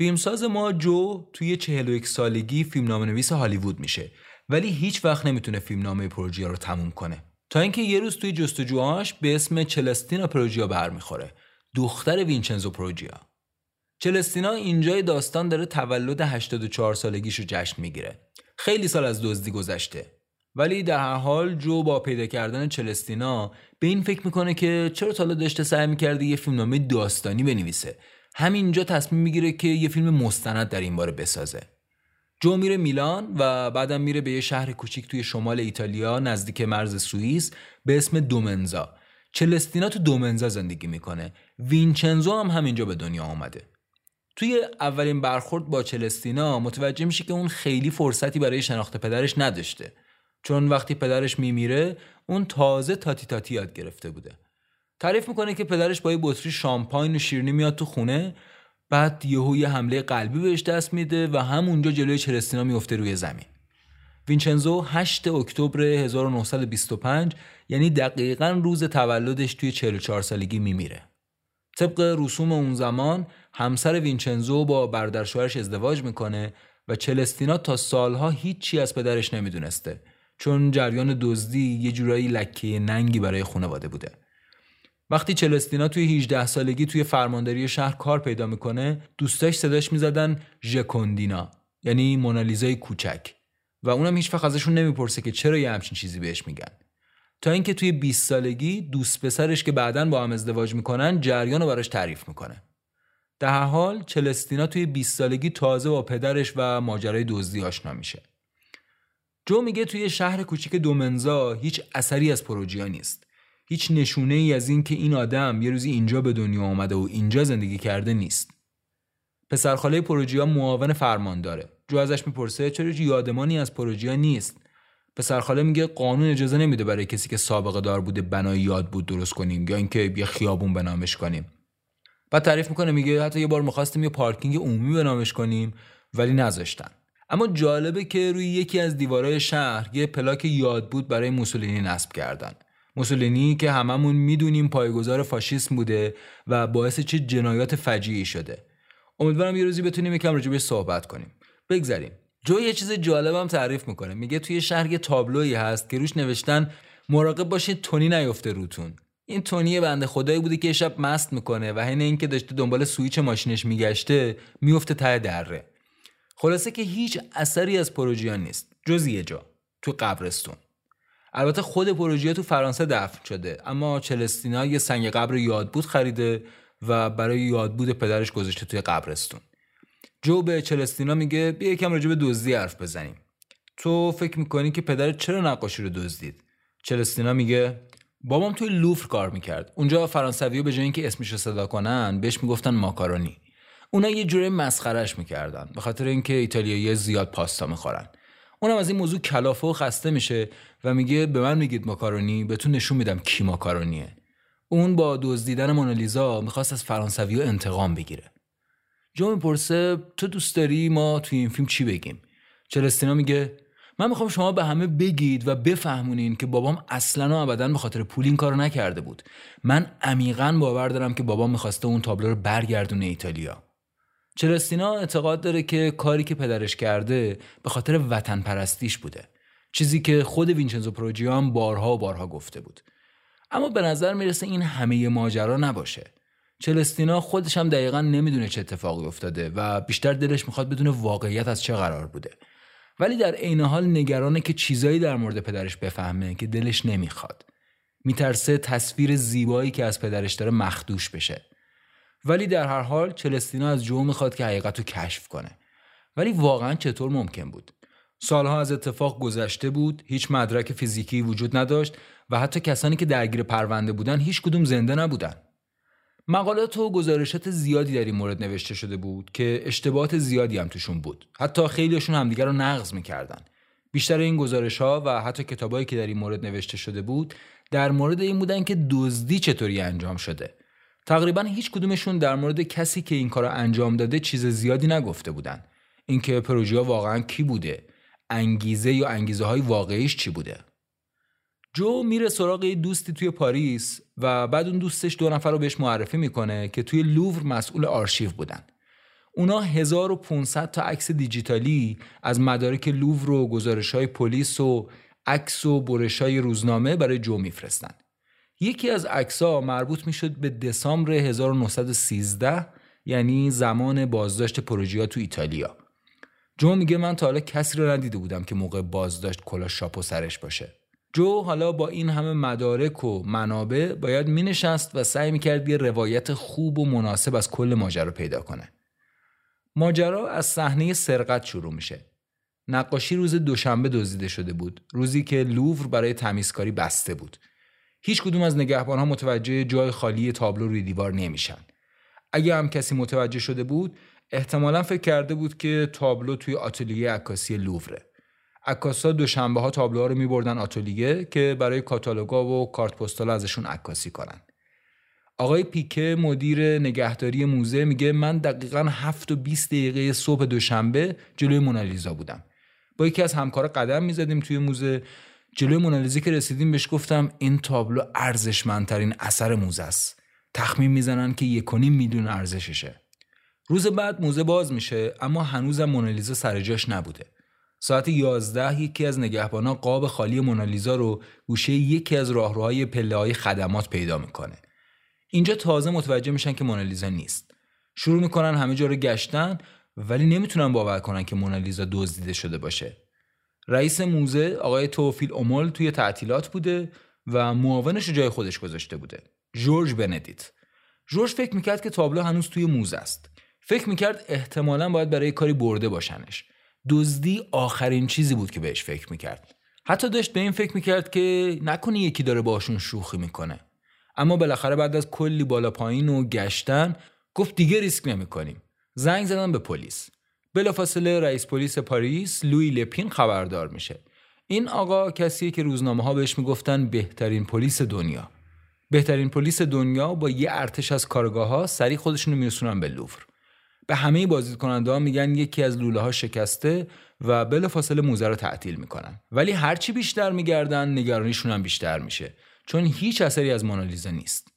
فیلمساز ما جو توی 41 سالگی فیلمنامه نویس هالیوود میشه ولی هیچ وقت نمی‌تونه فیلمنامه پروژیا رو تموم کنه. تا اینکه یه روز توی جستجوهاش به اسم چلستینا پروژیا برمیخوره دختر وینچنزو پروژیا. چلستینا اینجای داستان داره تولد 84 سالگیش رو جشن می‌گیره. خیلی سال از دزدی گذشته. ولی در هر حال جو با پیدا کردن چلستینا به این فکر می‌کنه که چرا تا داشته سعی می‌کرده یه فیلمنامه داستانی بنویسه؟ همینجا تصمیم می‌گیره که یه فیلم مستند در این باره بسازه. جو میره میلان و بعدم میره به یه شهر کوچیک توی شمال ایتالیا نزدیک مرز سوئیس به اسم دومنزا. چلستینا تو دومنزا زندگی می‌کنه. وینچنزو هم همینجا به دنیا آمده. توی اولین برخورد با چلستینا متوجه میشه که اون خیلی فرصتی برای شناخت پدرش نداشته. چون وقتی پدرش میمیره اون تازه تاتی تاتی یاد گرفته بوده. تعریف می‌کنه که پدرش با یه بطری شامپاین و شیرینی میاد تو خونه. بعد یهو یه حمله قلبی بهش دست میده و همونجا جلوی چلستینا میفته روی زمین. وینچنزو 8 اکتبر 1925 یعنی دقیقا روز تولدش توی 44 سالگی میمیره. طبق رسوم اون زمان همسر وینچنزو با برادر ازدواج می‌کنه و چلستینا تا سالها هیچی از پدرش نمی‌دونسته چون جریان دزدی یه جورایی لکه ننگی برای خانواده بوده. وقتی چلستینا توی 18 سالگی توی فرمانداری شهر کار پیدا می‌کنه دوستاش صداش می‌زدن ژکوندینا یعنی مونالیزای کوچک. و اونم هیچ ازشون نمی‌پرسه که چرا یه همچین چیزی بهش میگن. تا اینکه توی 20 سالگی دوست پسرش که بعدا با هم ازدواج می‌کنن جریان رو براش تعریف می‌کنه. در حال چلستینا توی 20 سالگی تازه با پدرش و ماجرای دزدی آشنا میشه. جو میگه توی شهر کوچیک دومنزا هیچ اثری از پروژیا نیست. هیچ نشونه ای از این که این آدم یه روزی اینجا به دنیا آمده و اینجا زندگی کرده نیست. پسرخاله پروژیا معاون فرمان داره. جو ازش می‌پرسه چرا یادمانی از پروژیا نیست؟ پسرخاله میگه قانون اجازه نمیده برای کسی که سابقه دار بوده بنای یاد بود درست کنیم یا اینکه یه خیابون بنامش کنیم. بعد تعریف می‌کنه میگه حتی یه بار می‌خواستیم یه پارکینگ عمومی بنامش کنیم ولی نذاشتن. اما جالبه که روی یکی از دیوارهای شهر یه پلاک یاد بود برای موسولینی نصب کردن. موسولینی که هممون می‌دونیم پایگزار فاشیسم بوده و باعث چه جنایات فجیعی شده. امیدوارم یه روزی بتونیم یکم راجع صحبت کنیم. بگذریم. جو یه چیز جالبم تعریف می‌کنه. میگه توی شهر یه تابلویی هست که روش نوشتن مراقب باشید تونی نیفته روتون. این تونی بنده خدایی بوده که شب مست می‌کنه و حین اینکه داشته دنبال سویچ ماشینش میگشته میفته ته دره. خلاصه که هیچ اثری از پروژیان نیست. جز یه جا تو قبرستون. البته خود پروژه تو فرانسه دفن شده اما چلستینا یه سنگ قبر یادبود خریده و برای یادبود پدرش گذاشته توی قبرستون. جو به چلستینا میگه بیا یکم راجع به دزدی حرف بزنیم. تو فکر می‌کنی که پدرت چرا نقاشی رو دزدید؟ چلستینا میگه بابام توی لوفر کار می‌کرد. اونجا فرانسوی به جای اینکه اسمش رو صدا کنن بهش می‌گفتن ماکارونی. اونا یه جوری مسخرش می‌کردن به خاطر اینکه ایتالیایی زیاد پاستا می‌خورن. اونم از این موضوع کلافه و خسته میشه و میگه به من میگید ماکارونی بهتون نشون میدم کی ماکارونیه. اون با دزدیدن مونالیزا می‌خواست از فرانسوی انتقام بگیره. جو می‌پرسه تو دوست داری ما توی این فیلم چی بگیم؟ چلستینا میگه من می‌خوام شما به همه بگید و بفهمونین که بابام اصلا و ابدا به خاطر پول این کارو نکرده بود. من عمیقا باور دارم که بابام می‌خواسته اون تابلو رو برگردونه ایتالیا. چلستینا اعتقاد داره که کاری که پدرش کرده به خاطر وطن پرستیش بوده؟ چیزی که خود وینچنزو پروجیو هم بارها و بارها گفته بود. اما به نظر می‌رسه این همه ماجرا نباشه. چلستینا خودش هم دقیقا نمی‌دونه چه اتفاقی افتاده و بیشتر دلش می‌خواد بدونه واقعیت از چه قرار بوده. ولی در عین حال نگرانه که چیزایی در مورد پدرش بفهمه که دلش نمی‌خواد. میترسه تصویر زیبایی که از پدرش داره مخدوش بشه. ولی در هر حال چلستینا از جو می‌خواد که حقیقت رو کشف کنه. ولی واقعا چطور ممکن بود؟ سالها از اتفاق گذشته بود هیچ مدرک فیزیکی وجود نداشت و حتی کسانی که درگیر پرونده بودن هیچ کدوم زنده نبودن. مقالات و گزارشات زیادی در این مورد نوشته شده بود که اشتباهات زیادی هم توشون بود. حتی خیلیشون همدیگر رو نقض می‌کردن. بیشتر این گزارش ها و حتی کتابایی که در این مورد نوشته شده بود در مورد این بودن که دزدی چطوری انجام شده. تقریبا هیچ کدومشون در مورد کسی که این کار انجام داده چیز زیادی نگفته بودن. اینکه پروژیا واقعا کی بوده؟ انگیزه یا انگیزه های واقعیش چی بوده؟ جو میره سراغ دوستی توی پاریس و بعد اون دوستش دو نفر رو بهش معرفی می‌کنه که توی لوور مسئول آرشیو بودن. اونا 1500 تا عکس دیجیتالی از مدارک لوور و گزارش های پلیس و عکس و برش های روزنامه برای جو میفرستن. یکی از عکس‌ها مربوط می‌شد به دسامبر 1913 یعنی زمان بازداشت پروژیا تو ایتالیا جو میگه من تا حالا کسی رو ندیده بودم که موقع بازداشت کلا شاپ سرش باشه جو حالا با این همه مدارک و منابع باید مینشست و سعی می‌کرد یه روایت خوب و مناسب از کل ماجرا پیدا کنه. ماجرا از صحنه سرقت شروع میشه. نقاشی روز دوشنبه دزدیده شده بود، روزی که لوور برای تمیزکاری بسته بود. هیچ کدوم از نگهبانها متوجه جای خالی تابلو روی دیوار نمیشن. اگه هم کسی متوجه شده بود، احتمالا فکر کرده بود که تابلو توی آتلیه عکاسی لووره. عکاسا دوشنبه ها تابلوها رو میبردن آتلیه که برای کاتالوگا و کارت پستال ازشون عکاسی کنن. آقای پیکه مدیر نگهداری موزه میگه من دقیقا 7 و 20 دقیقه صبح دوشنبه جلوی مونالیزا بودم. با یکی از همکارا قدم می‌زدیم توی موزه جلوی مونالیزا که رسیدیم بهش گفتم این تابلو ارزشمندترین اثر موزه است. تخمین می‌زنن که یک میلیون ارزششه. روز بعد موزه باز میشه اما هنوزم مونالیزا سر جاش نبوده. ساعت 11 یکی از نگهبانا قاب خالی مونالیزا رو گوشه یکی از راهروهای پله های خدمات پیدا می‌کنه. اینجا تازه متوجه میشن که مونالیزا نیست. شروع می‌کنن همه جا رو گشتن ولی نمی‌تونن باور کنن که مونالیزا دزدیده شده باشه. رئیس موزه آقای توفیل اومل توی تعطیلات بوده و معاونش جای خودش گذاشته بوده. جورج بندیت. جورج فکر می‌کرد که تابلو هنوز توی موزه است. فکر می‌کرد احتمالا باید برای کاری برده باشنش. دزدی آخرین چیزی بود که بهش فکر می‌کرد حتی داشت به این فکر می‌کرد که نکنه یکی داره باشون شوخی می‌کنه اما بالاخره بعد از کلی بالا پایین و گشتن گفت دیگه ریسک نمی‌کنیم زنگ زدن به پلیس بلافاصله رئیس پلیس پاریس لوی لپین خبردار میشه. این آقا کسیه که روزنامه ها بهش می‌گفتن بهترین پلیس دنیا. بهترین پلیس دنیا با یه ارتش از کارگاه ها سریع خودشونو میرسونن به لوور به همه بازدید ها میگن یکی از لوله ها شکسته و بلافاصله موزه رو تعطیل می‌کنن. ولی هرچی بیشتر میگردن نگرانیشون هم بیشتر میشه. چون هیچ اثری از مونالیزا نیست.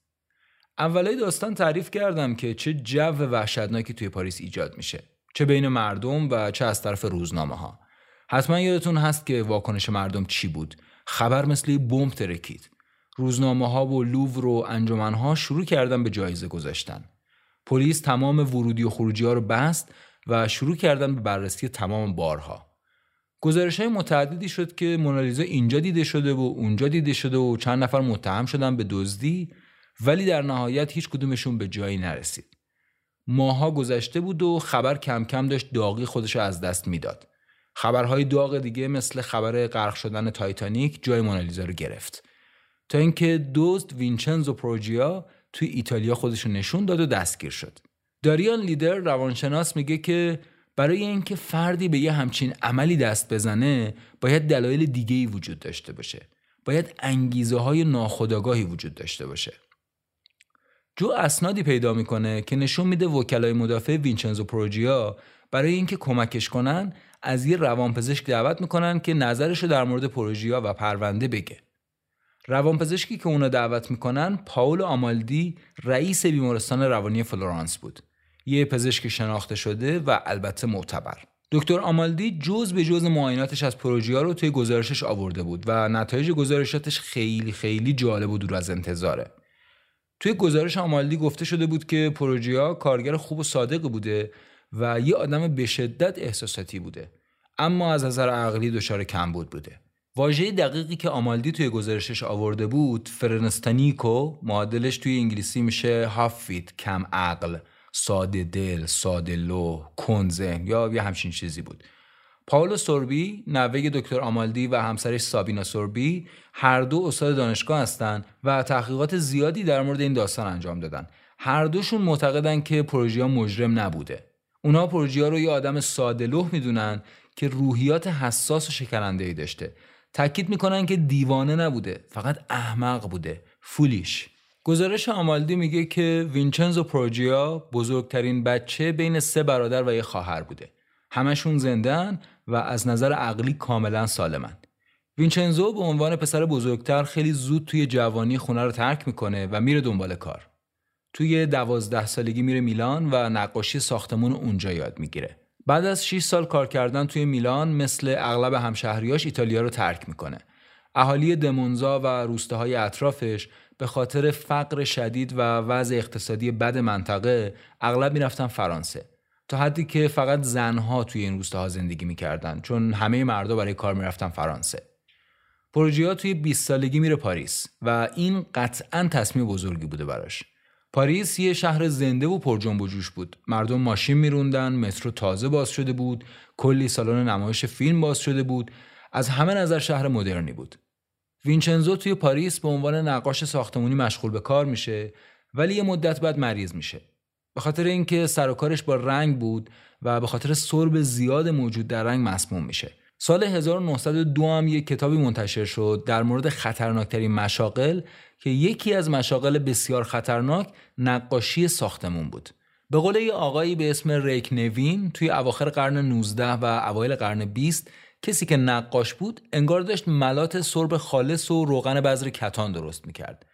اولای داستان تعریف کردم که چه جو وحشتناکی توی پاریس ایجاد میشه. چه بین مردم و چه از طرف روزنامه ها حتما یادتون هست که واکنش مردم چی بود خبر مثل بمب ترکید روزنامه ها و لوور و انجمن ها شروع کردن به جایزه گذاشتن پلیس تمام ورودی و خروجی ها رو بست و شروع کردن به بررسی تمام بارها. گزارش های متعددی شد که مونالیزا اینجا دیده شده و اونجا دیده شده و چند نفر متهم شدن به دزدی ولی در نهایت هیچ کدومشون به جایی نرسید. ماه‌ها گذشته بود و خبر کم کم داشت داغی خودش از دست می‌داد. خبرهای داغ دیگه مثل خبر غرق شدن تایتانیک جای مونالیزا رو گرفت. تا اینکه دزد وینچنزو پروجیا توی ایتالیا خودشو نشون داد و دستگیر شد. داریان لیدر روانشناس میگه که برای اینکه فردی به یه همچین عملی دست بزنه باید دلایل دیگه ای وجود داشته باشه باید انگیزه های ناخودآگاهی وجود داشته باشه جو اسنادی پیدا می‌کنه که نشون میده وکلای مدافع وینچنزو پروجیا برای اینکه کمکش کنن از یه روانپزشک دعوت می‌کنن که نظرش رو در مورد پروژیا و پرونده بگه. روانپزشکی که اونا دعوت می‌کنن پاول آمالدی رئیس بیمارستان روانی فلورانس بود. یه پزشک شناخته شده و البته معتبر. دکتر آمالدی جز به جز معایناتش از پروژیا رو توی گزارشش آورده بود و نتایج گزارشاتش خیلی خیلی جالب و دور از انتظاره. توی گزارش آمالدی گفته شده بود که پروژیا کارگر خوب و صادق بوده و یه آدم به شدت احساساتی بوده اما از نظر عقلی دچار کمبود بوده. واژه دقیقی که آمالدی توی گزارشش آورده بود فرنستانیکو معادلش توی انگلیسی میشه هافیت کم عقل ساده دل ساده لو کنزن یا یه همچین چیزی بود. پاولو سوربی نوه دکتر آمالدی و همسرش سابینا سوربی هر دو استاد دانشگاه هستند و تحقیقات زیادی در مورد این داستان انجام دادن. هر دوشون معتقدن که پروژیا مجرم نبوده. اونا پروژیا رو یه آدم ساده لوح می‌دونن که روحیات حساس و شکننده ای داشته. تاکید می‌کنن که دیوانه نبوده فقط احمق بوده. فولیش. گزارش آمالدی میگه که وینچنزو پروژیا بزرگترین بچه بین سه برادر و یه خواهر بوده. همشون زندن و از نظر عقلی کاملا سالمن. وینچنزو به عنوان پسر بزرگتر خیلی زود توی جوانی خونه رو ترک می‌کنه و میره دنبال کار. توی دوازده سالگی میره میلان و نقاشی ساختمون اونجا یاد می‌گیره. بعد از 6 سال کار کردن توی میلان مثل اغلب همشهریاش ایتالیا رو ترک می‌کنه. اهالی دمونزا و روستاهای اطرافش به خاطر فقر شدید و وضع اقتصادی بد منطقه اغلب می‌رفتن فرانسه. حدی که فقط زنها توی این روستاها زندگی می‌کردن چون همه مردا برای کار می‌رفتن فرانسه. پروژیا توی 20 سالگی میره پاریس و این قطعا تصمیم بزرگی بوده براش. پاریس یه شهر زنده و پر جنب و جوش بود. مردم ماشین میروندن مترو تازه باز شده بود کلی سالن نمایش فیلم باز شده بود. از همه نظر شهر مدرنی بود. وینچنزو توی پاریس به عنوان نقاش ساختمونی مشغول به کار میشه ولی یه مدت بعد مریض میشه. به خاطر اینکه سر و کارش با رنگ بود و به خاطر سرب زیاد موجود در رنگ مسموم میشه. سال 1902 هم یک کتابی منتشر شد در مورد خطرناکترین مشاقل که یکی از مشاغل بسیار خطرناک نقاشی ساختمون بود. به قول یه آقایی به اسم ریک نوین توی اواخر قرن 19 و اوایل قرن 20 کسی که نقاش بود انگار داشت ملات سرب خالص و روغن بذر کتان درست می‌کرد.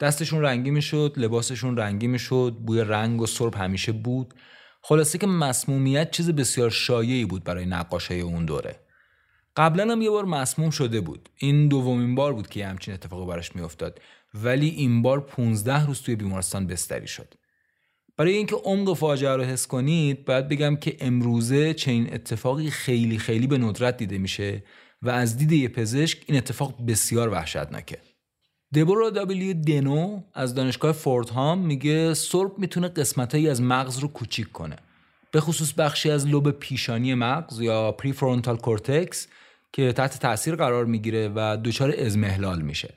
دستشون رنگی می‌شد لباسشون رنگی می‌شد بوی رنگ و سرب همیشه بود. خلاصه که مسمومیت چیز بسیار شایعی بود برای نقاشای اون دوره. قبلا هم یه بار مسموم شده بود. این دومین بار بود که همچین اتفاقی براش میافتاد. ولی این بار 15 روز توی بیمارستان بستری شد. برای اینکه عمق فاجعه رو حس کنید باید بگم که امروزه چنین اتفاقی خیلی خیلی به ندرت دیده میشه و از دید یه پزشک این اتفاق بسیار وحشتناکه. دبورا دابلیو دنو از دانشگاه فوردهام میگه سرب می‌تونه قسمتهایی از مغز رو کوچیک کنه به خصوص بخشی از لوب پیشانی مغز یا prefrontal cortex که تحت تاثیر قرار می‌گیره و دچار اضمحلال میشه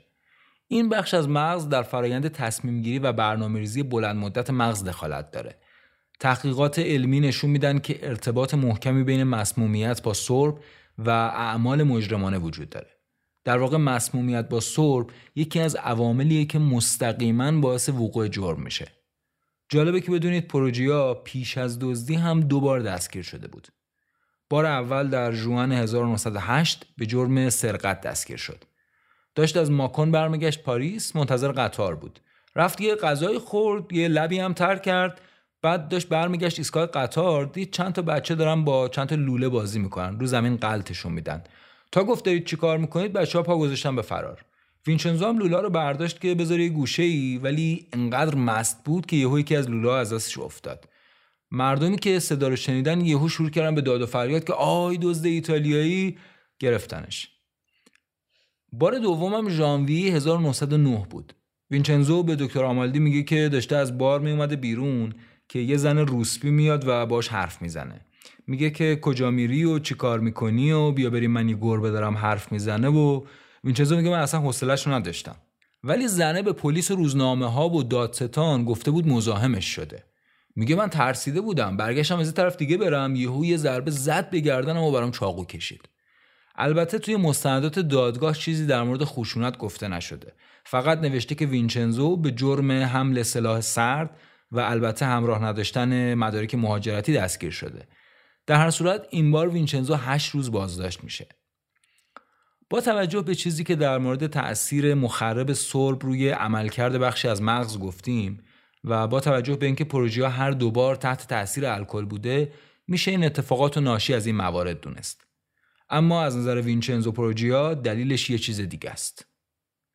این بخش از مغز در فرایند تصمیم گیری و برنامه‌ریزی بلند مدت مغز دخالت داره. تحقیقات علمی نشون میدن که ارتباط محکمی بین مسمومیت با سرب و اعمال مجرمانه وجود داره. در واقع مسمومیت با سرب یکی از عواملیه که مستقیما باعث وقوع جرم میشه. جالبه که بدونید پروژیا پیش از دزدی هم دوبار دستگیر شده بود. بار اول در جوان 1908 به جرم سرقت دستگیر شد. داشت از ماکون برمیگشت پاریس منتظر قطار بود رفت یه غذای خورد یه لبی هم تر کرد بعد داشت برمیگشت ایستگاه قطار دید چند تا بچه دارن با چند تا لوله بازی می‌کنن رو زمین قلتشون میدن تا گفت دارید چیکار می‌کنید بچه ها پا گذاشتن به فرار. وینچنزو هم لولا رو برداشت که بذاره یه گوشه ای ولی انقدر مست بود که یهو یکی از لولا از دستش افتاد. مردمی که صدا رو شنیدن یهو شروع کردن به داد و فریاد که آی دزد ایتالیایی گرفتنش. بار دومم ژانویه 1909 بود. وینچنزو به دکتر آمالدی میگه که داشته از بار میومده بیرون که یه زن روسپی میاد و باش حرف می‌زنه. میگه که کجا میری و چی کار می‌کنی و بیا بریم من یه گربه دارم حرف می‌زنه و وینچنزو میگه من اصلا حوصله‌شو نداشتم. ولی زنه به پلیس روزنامه ها و دادستان گفته بود مزاحمش شده. میگه من ترسیده بودم برگشتم از طرف دیگه برم یهو یه ضربه زد به گردنم و برام چاقو کشید. البته توی مستندات دادگاه چیزی در مورد خشونت گفته نشده. فقط نوشته که وینچنزو به جرم حمل سلاح سرد و البته همراه نداشتن مدارک مهاجرتی دستگیر شده. در هر صورت این بار وینچنزو هشت روز بازداشت میشه. با توجه به چیزی که در مورد تأثیر مخرب سرب روی عملکرد بخشی از مغز گفتیم و با توجه به اینکه پروژیا هر دوبار تحت تأثیر الکل بوده میشه این اتفاقات و ناشی از این موارد دونست. اما از نظر وینچنزو پروژیا دلیلش یه چیز دیگه است.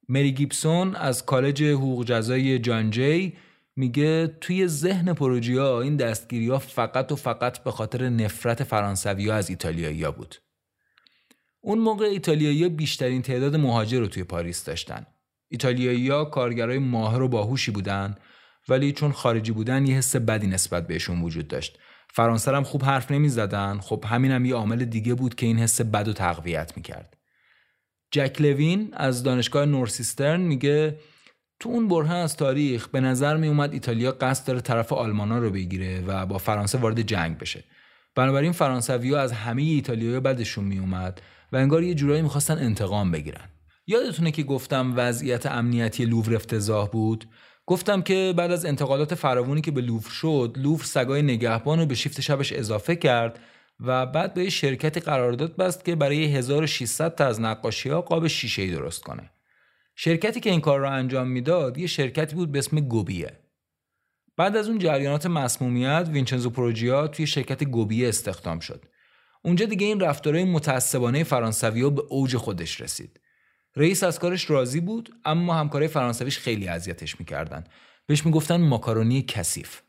مری گیبسون از کالج حقوق جزایی جان جی میگه توی ذهن پروژیا این دستگیری ها فقط و فقط به خاطر نفرت فرانسوی ها از ایتالیایی ها بود. اون موقع ایتالیایی بیشترین تعداد مهاجر رو توی پاریس داشتن. ایتالیایی ها کارگرای ماهر و باهوشی بودن ولی چون خارجی بودن یه حس بدی نسبت بهشون وجود داشت. فرانسه هم خوب حرف نمی زدن خب همین هم یه عامل دیگه بود که این حس بد و تقویت می‌کرد. جک لوین از دانشگاه نورسیسترن میگه تو اون برهه از تاریخ به نظر می اومد ایتالیا قصد داره طرف آلمانا رو بگیره و با فرانسه وارد جنگ بشه. بنابراین فرانسوی از همه ایتالیایی بدشون می اومد و انگار یه جورایی می‌خواستن انتقام بگیرن. یادتونه که گفتم وضعیت امنیتی لوور افتضاح بود؟ گفتم که بعد از انتقالات فراوانی که به لوور شد لوور سگای نگهبان رو به شیفت شبش اضافه کرد و بعد به شرکتی قرارداد بست که برای 1600 تا از نقاشی ها قاب شیشه درست کنه. شرکتی که این کار را انجام می‌داد یه شرکتی بود به اسم گوبیه. بعد از اون جریانات مسمومیت وینچنزو پروژیا توی شرکت گوبیه استخدام شد. اونجا دیگه این رفتارهای متعصبانه فرانسوی به اوج خودش رسید. رئیس از کارش راضی بود اما همکارای فرانسویش خیلی اذیتش می‌کردن. بهش می‌گفتن ماکارونی کثیف.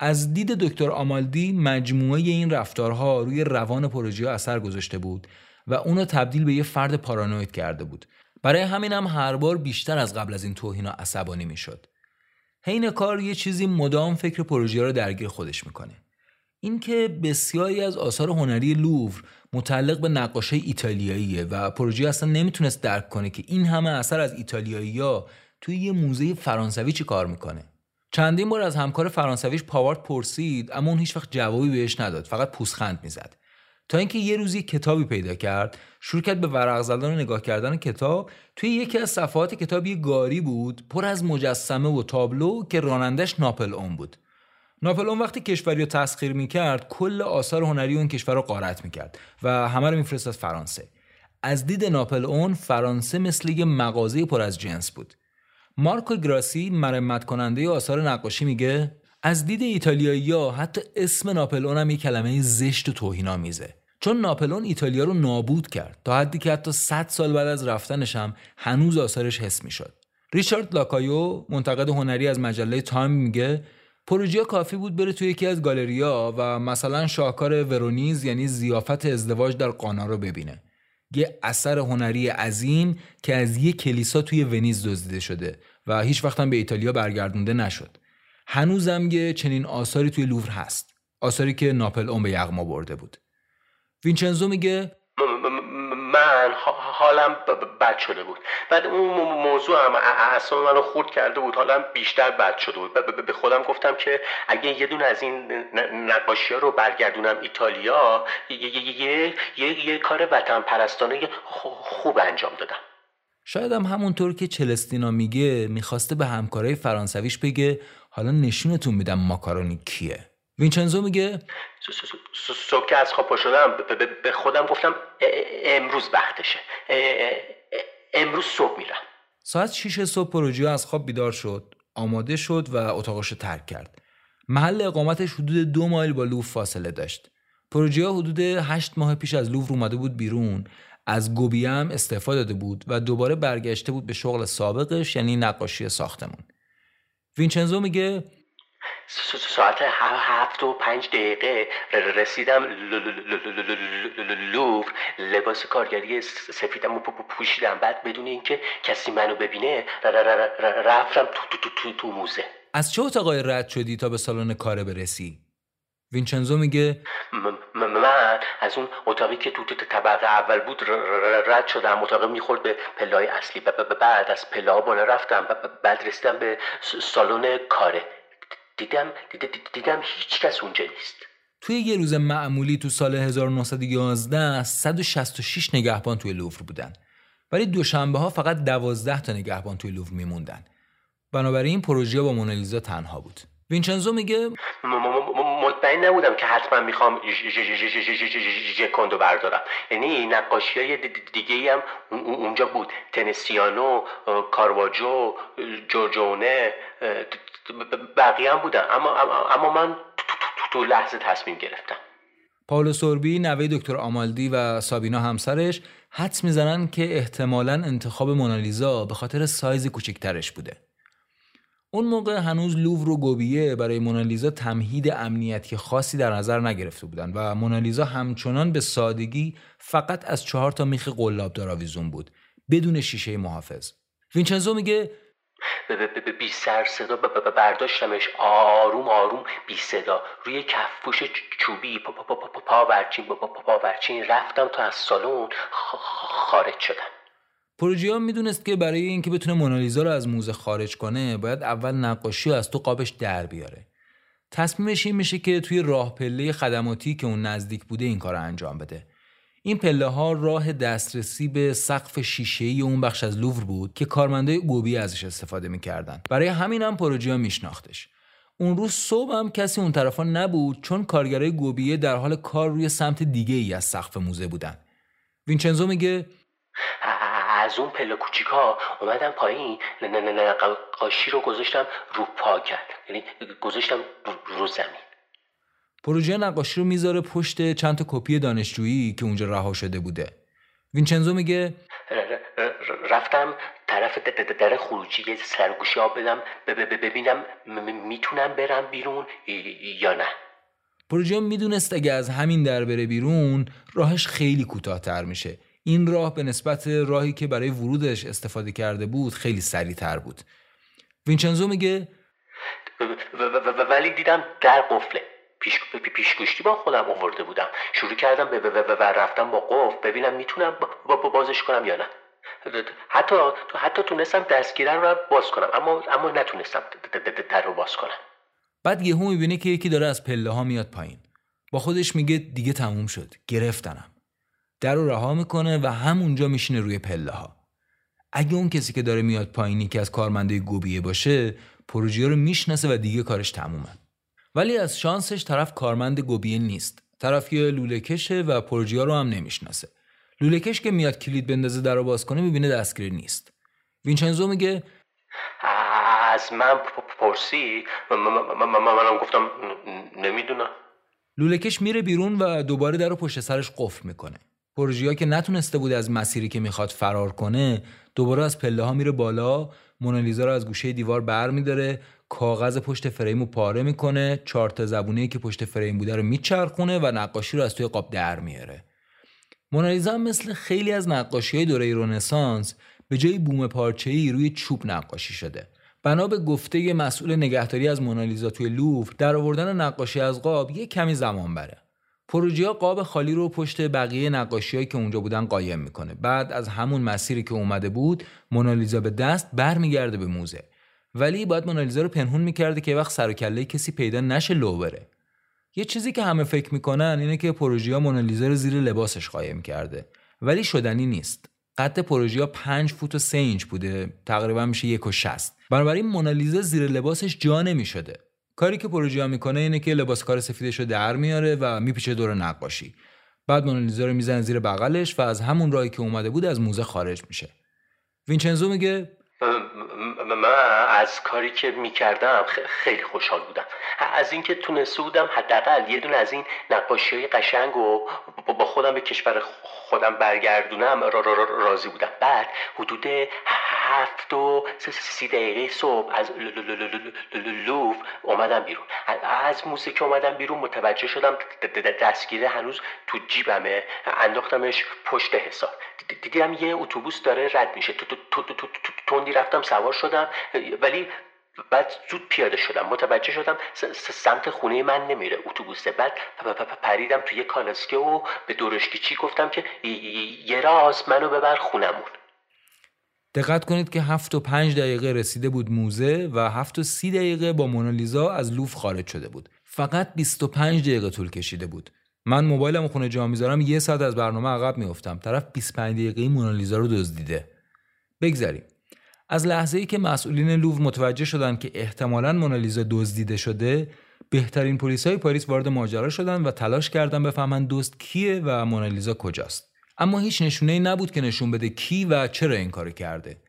از دید دکتر آمالدی مجموعه این رفتارها روی روان پروژیا اثر گذاشته بود و اونو تبدیل به یه فرد پارانوید کرده بود. برای همین هم هر بار بیشتر از قبل از این توهینا عصبانی می‌شد. حین کار یه چیزی مدام فکر پروژه رو درگیر خودش می‌کنه. اینکه بسیاری از آثار هنری لوور متعلق به نقاشه ایتالیاییه و پروژه اصلا نمی‌تونست درک کنه که این همه اثر از ایتالیایی ها توی یه موزه فرانسوی چی کار می‌کنه. چندین بار از همکار فرانسویش پاوارد پرسید اما اون هیچ وقت جوابی بهش نداد فقط پوسخند می‌زد. تا اینکه یه روزی کتابی پیدا کرد. شروع کرد به ورق زدن و نگاه کردن کتاب. توی یکی از صفحات کتاب یه گاری بود پر از مجسمه و تابلو که رانندش ناپل اون بود. ناپل اون وقتی کشوری رو تسخیر می‌کرد کل آثار هنری اون کشور رو قارت می‌کرد و همه رو میفرست از فرانسه. از دید ناپلئون فرانسه مثل یه مغازه پر از جنس بود. مارکو گراسی مرمت کننده آثار نقاشی میگه از دید ایتالیایی حتی اسم ناپلئون هم یه کلمه زشت و توهینآمیزه. چون ناپلئون ایتالیا رو نابود کرد تا حدی که حتی 100 سال بعد از رفتنش هم هنوز آثارش حس می‌شد. ریچارد لاکایو منتقد هنری از مجله تایم میگه پروژیا کافی بود بره توی یکی از گالریا و مثلا شاهکار ورونیز یعنی ضیافت ازدواج در قانا رو ببینه. یه اثر هنری عظیم که از یه کلیسا توی ونیز دزدیده شده و هیچ وقت به ایتالیا برگردونده نشد. هنوزم یه چنین آثاری توی لوور هست. آثاری که ناپل اون به یغما برده بود. وینچنزو میگه من حالم بد شده بود. بعد اون موضوع هم اصلا منو خورد کرده بود. حالم بیشتر بد شده بود. به خودم گفتم که اگه یه دونه از این نقاشی ها رو برگردونم ایتالیا یه, یه،, یه،, کار وطن پرستانه خوب انجام دادم. شاید هم همونطور که چلستینا میگه می‌خواسته به همکارای فرانسویش بگه حالا نشونتون میدم ماکارونی کیه؟ وینچنزو میگه؟ صبح که از خواب شدم به خودم گفتم امروز وقتشه. امروز صبح میرم. ساعت 6 صبح پروژیو از خواب بیدار شد آماده شد و اتاقش رو ترک کرد. محل اقامتش حدود دو مایل با لوف فاصله داشت. پروژیا حدود هشت ماه پیش از لوف اومده بود بیرون. از گوبیه هم استعفا داده بود و دوباره برگشته بود به شغل سابقش یعنی نقاشی ساختمون. وینچنزو میگه ساعت هفت و پنج دقیقه رسیدم لوور. لباس کارگری سفیدم رو پوشیدم. بعد بدون اینکه کسی منو ببینه رفتم تو, تو, تو, تو موزه. از چه اتاقای رد شدی تا به سالن کاره برسی؟ وینچنزو میگه من از اون اتاقی که تو طبقه اول بود رد شدم اتاق می‌خورد به پلای اصلی. بعد از پلا بالا رفتم بعد رسیدم به سالن کاره. دیدم دیدم هیچ کس اونجا نیست. توی یه روز معمولی تو سال 1911 166 نگهبان توی لوور بودن. ولی دوشنبه ها فقط 12 تا نگهبان توی لوور میموندن. بنابراین پروژه با مونالیزا تنها بود. وینچنزو میگه مطمئن نبودم که حتما می‌خوام کندو بردارم. یعنی نقاشی های دیگه هم اونجا بود. تنسیانو کارواجو جورجونه بقیه هم بودن. اما, اما من تو لحظه تصمیم گرفتم. پاولو سوربی نوه دکتر آمالدی و سابینا همسرش حدس می‌زنن که احتمالا انتخاب مونالیزا به خاطر سایز کوچکترش بوده. اون موقع هنوز لوور و گوبیه برای مونالیزا تمهید امنیتی خاصی در نظر نگرفته بودند و مونالیزا همچنان به سادگی فقط از چهار تا میخ قلابدار آویزون بود بدون شیشه محافظ. وینچنزو میگه بی سر صدا برداشتمش آروم آروم بی صدا. روی کفپوش چوبی پاورچین پاورچین رفتم تا از سالن خارج شدم. پروژیا می‌دونست که برای اینکه بتونه مونالیزا رو از موزه خارج کنه باید اول نقاشی از تو قابش در بیاره. تصمیمش این میشه که توی راه پله خدماتی که اون نزدیک بوده این کار رو انجام بده. این پله ها راه دسترسی به سقف شیشه ای اون بخش از لوور بود که کارمندای گوبی ازش استفاده می‌کردن. برای همین هم پروژیا میشناختش. اون روز صبح هم کسی اون طرفا نبود چون کارگرای گوبیه در حال کار روی سمت دیگه ای از سقف موزه بودن. وینچنزو میگه از اون پله کوچیکا اومدم پایین نقاشی رو گذاشتم رو پا کرد. یعنی گذاشتم رو زمین. پروژه نقاشی رو می‌ذاره پشت چند تا کپی دانشجویی که اونجا رها شده بوده. وینچنزو میگه رفتم طرف در خروجی یه سرگوشی آب بدم ببینم می‌تونم برم بیرون یا نه. پروژه می‌دونست اگه از همین در بره بیرون راهش خیلی کوتاهتر میشه. این راه به نسبت راهی که برای ورودش استفاده کرده بود خیلی سریعتر بود. وینچنزو میگه ولی دیدم در قفله. پیش پیشگوشتی با خودم آورده بودم. شروع کردم به و رفتم با قفل ببینم می‌تونم با بازش کنم یا نه. حتی حتی تونستم دستگیره رو باز کنم اما اما نتونستم در رو باز کنم. بعد یهو می‌بینه که یکی داره از پله ها میاد پایین. با خودش میگه دیگه تموم شد. گرفتنم. در رو رها می‌کنه و همونجا میشینه روی پله ها اگه اون کسی که داره میاد پایینی که از کارمنده گوبیه باشه پروژه رو می‌شناسه و دیگه کارش تمومه. ولی از شانسش طرف کارمند گوبیه نیست. طرف یه لولهکشه و پروژیا رو هم نمی‌شناسه. لولهکش که میاد کلید بندازه در رو باز کنه می‌بینه دستگیر نیست. وینچنزو میگه از من پرسی؟ منم گفتم نمی‌دونم. لولهکش میره بیرون و دوباره در رو پشت سرش قفل می‌کنه. پروژیا که نتونسته بود از مسیری که می‌خواد فرار کنه دوباره از پله ها میره بالا مونالیزا رو از گوشه دیوار بر میداره کاغذ پشت فریم رو پاره می‌کنه چارت زبونه که پشت فریم بوده رو میچرخونه و نقاشی رو از توی قاب در میاره. مونالیزا مثل خیلی از نقاشی های دوره رونسانس به جای بوم پارچه ای روی چوب نقاشی شده. بنا به گفته مسئول نگهداری از مونالیزا توی لوف در آوردن نقاشی از قاب یه کمی زمان بره. پروژیا قاب خالی رو پشت بقیه نقاشیهایی که اونجا بودن قایم می‌کنه. بعد از همون مسیری که اومده بود مونالیزا به دست برمیگرده به موزه. ولی باید مونالیزا رو پنهون می‌کرده که وقت سر و کله کسی پیدا نشه لو بره یه چیزی که همه فکر می‌کنن اینه که پروژیا مونالیزا رو زیر لباسش قایم کرده. ولی شدنی نیست. قد پروژیا 5 فوت و 3 اینچ بوده. تقریبا میشه یک و شست بنابراین مونالیزا زیر لباسش جا نمی‌شده. کاری که پروژیا می‌کنه اینه که لباس کار سفیدش رو در میاره و میپیچه دور نقاشی. بعد مونالیزا رو می‌زنه زیر بغلش و از همون راهی که اومده بود از موزه خارج میشه. وینچنزو میگه من از کاری که می‌کردم خیلی خوشحال بودم. از اینکه تونسته بودم حداقل یه دونه از این نقاشی های قشنگ و با خودم به کشور خودم برگردونم راضی بودم. بعد حدود هفت و سی دقیقه صبح از لوف اومدم بیرون. از موسیقی اومدم بیرون متوجه شدم دستگیره هنوز تو جیبمه. انداختمش پشت حساب دیدم یه اتوبوس داره رد میشه. تندی رفتم سوار شدم. ولی بعد زود پیاده شدم متوجه شدم سمت خونه من نمیره اتوبوسه بعد پریدم توی کالاسکه و به چی گفتم که یه راست منو ببر خونمون. دقت کنید که هفت و پنج دقیقه رسیده بود موزه و هفت و سی دقیقه با مونالیزا از لوف خارج شده بود. فقط 25 دقیقه طول کشیده بود. من موبایلم خونه جا می‌ذارم یه ساعت از برنامه عقب میافتم. طرف 25 دقیقه مونالیزا رو دزدیده. بگذریم. از لحظه ای که مسئولین لوو متوجه شدند که احتمالا مونالیزا دزدیده شده بهترین های پاریس وارد ماجرا شدن و تلاش کردن بفهمن دزد کیه و مونالیزا کجاست. اما هیچ نشونه ای نبود که نشون بده کی و چرا این کارو کرده.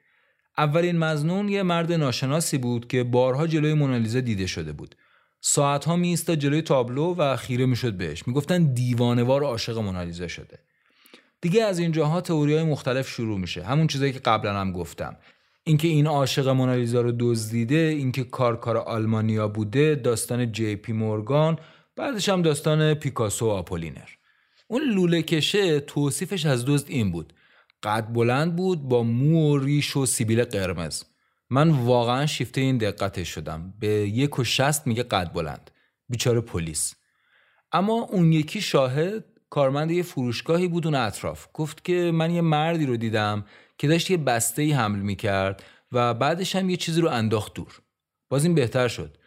اولین مزنون یه مرد ناشناسی بود که بارها جلوی مونالیزا دیده شده بود. ساعتها می جلوی تابلو و خیره می‌شد بهش. می‌گفتن دیوانوار عاشق مونالیزا شده. دیگه از اینجاها تئوری های مختلف شروع میشه. همون چیزایی که قبلا هم گفتم. اینکه این عاشق مونالیزا رو دزدیده اینکه کار کار آلمانیا بوده داستان جی پی مورگان بعدش هم داستان پیکاسو و آپولینر. اون لوله کشه توصیفش از دزد این بود. قد بلند بود با مو و ریش و سیبیل قرمز. من واقعا شیفته این دقتش شدم. به یک و شصت میگه قد بلند. بیچاره پلیس. اما اون یکی شاهد کارمند یه فروشگاهی بود اون اطراف. گفت که من یه مردی رو دیدم که داشت یه بسته ای حمل می‌کرد و بعدش هم یه چیزی رو انداخت دور. باز این بهتر شد.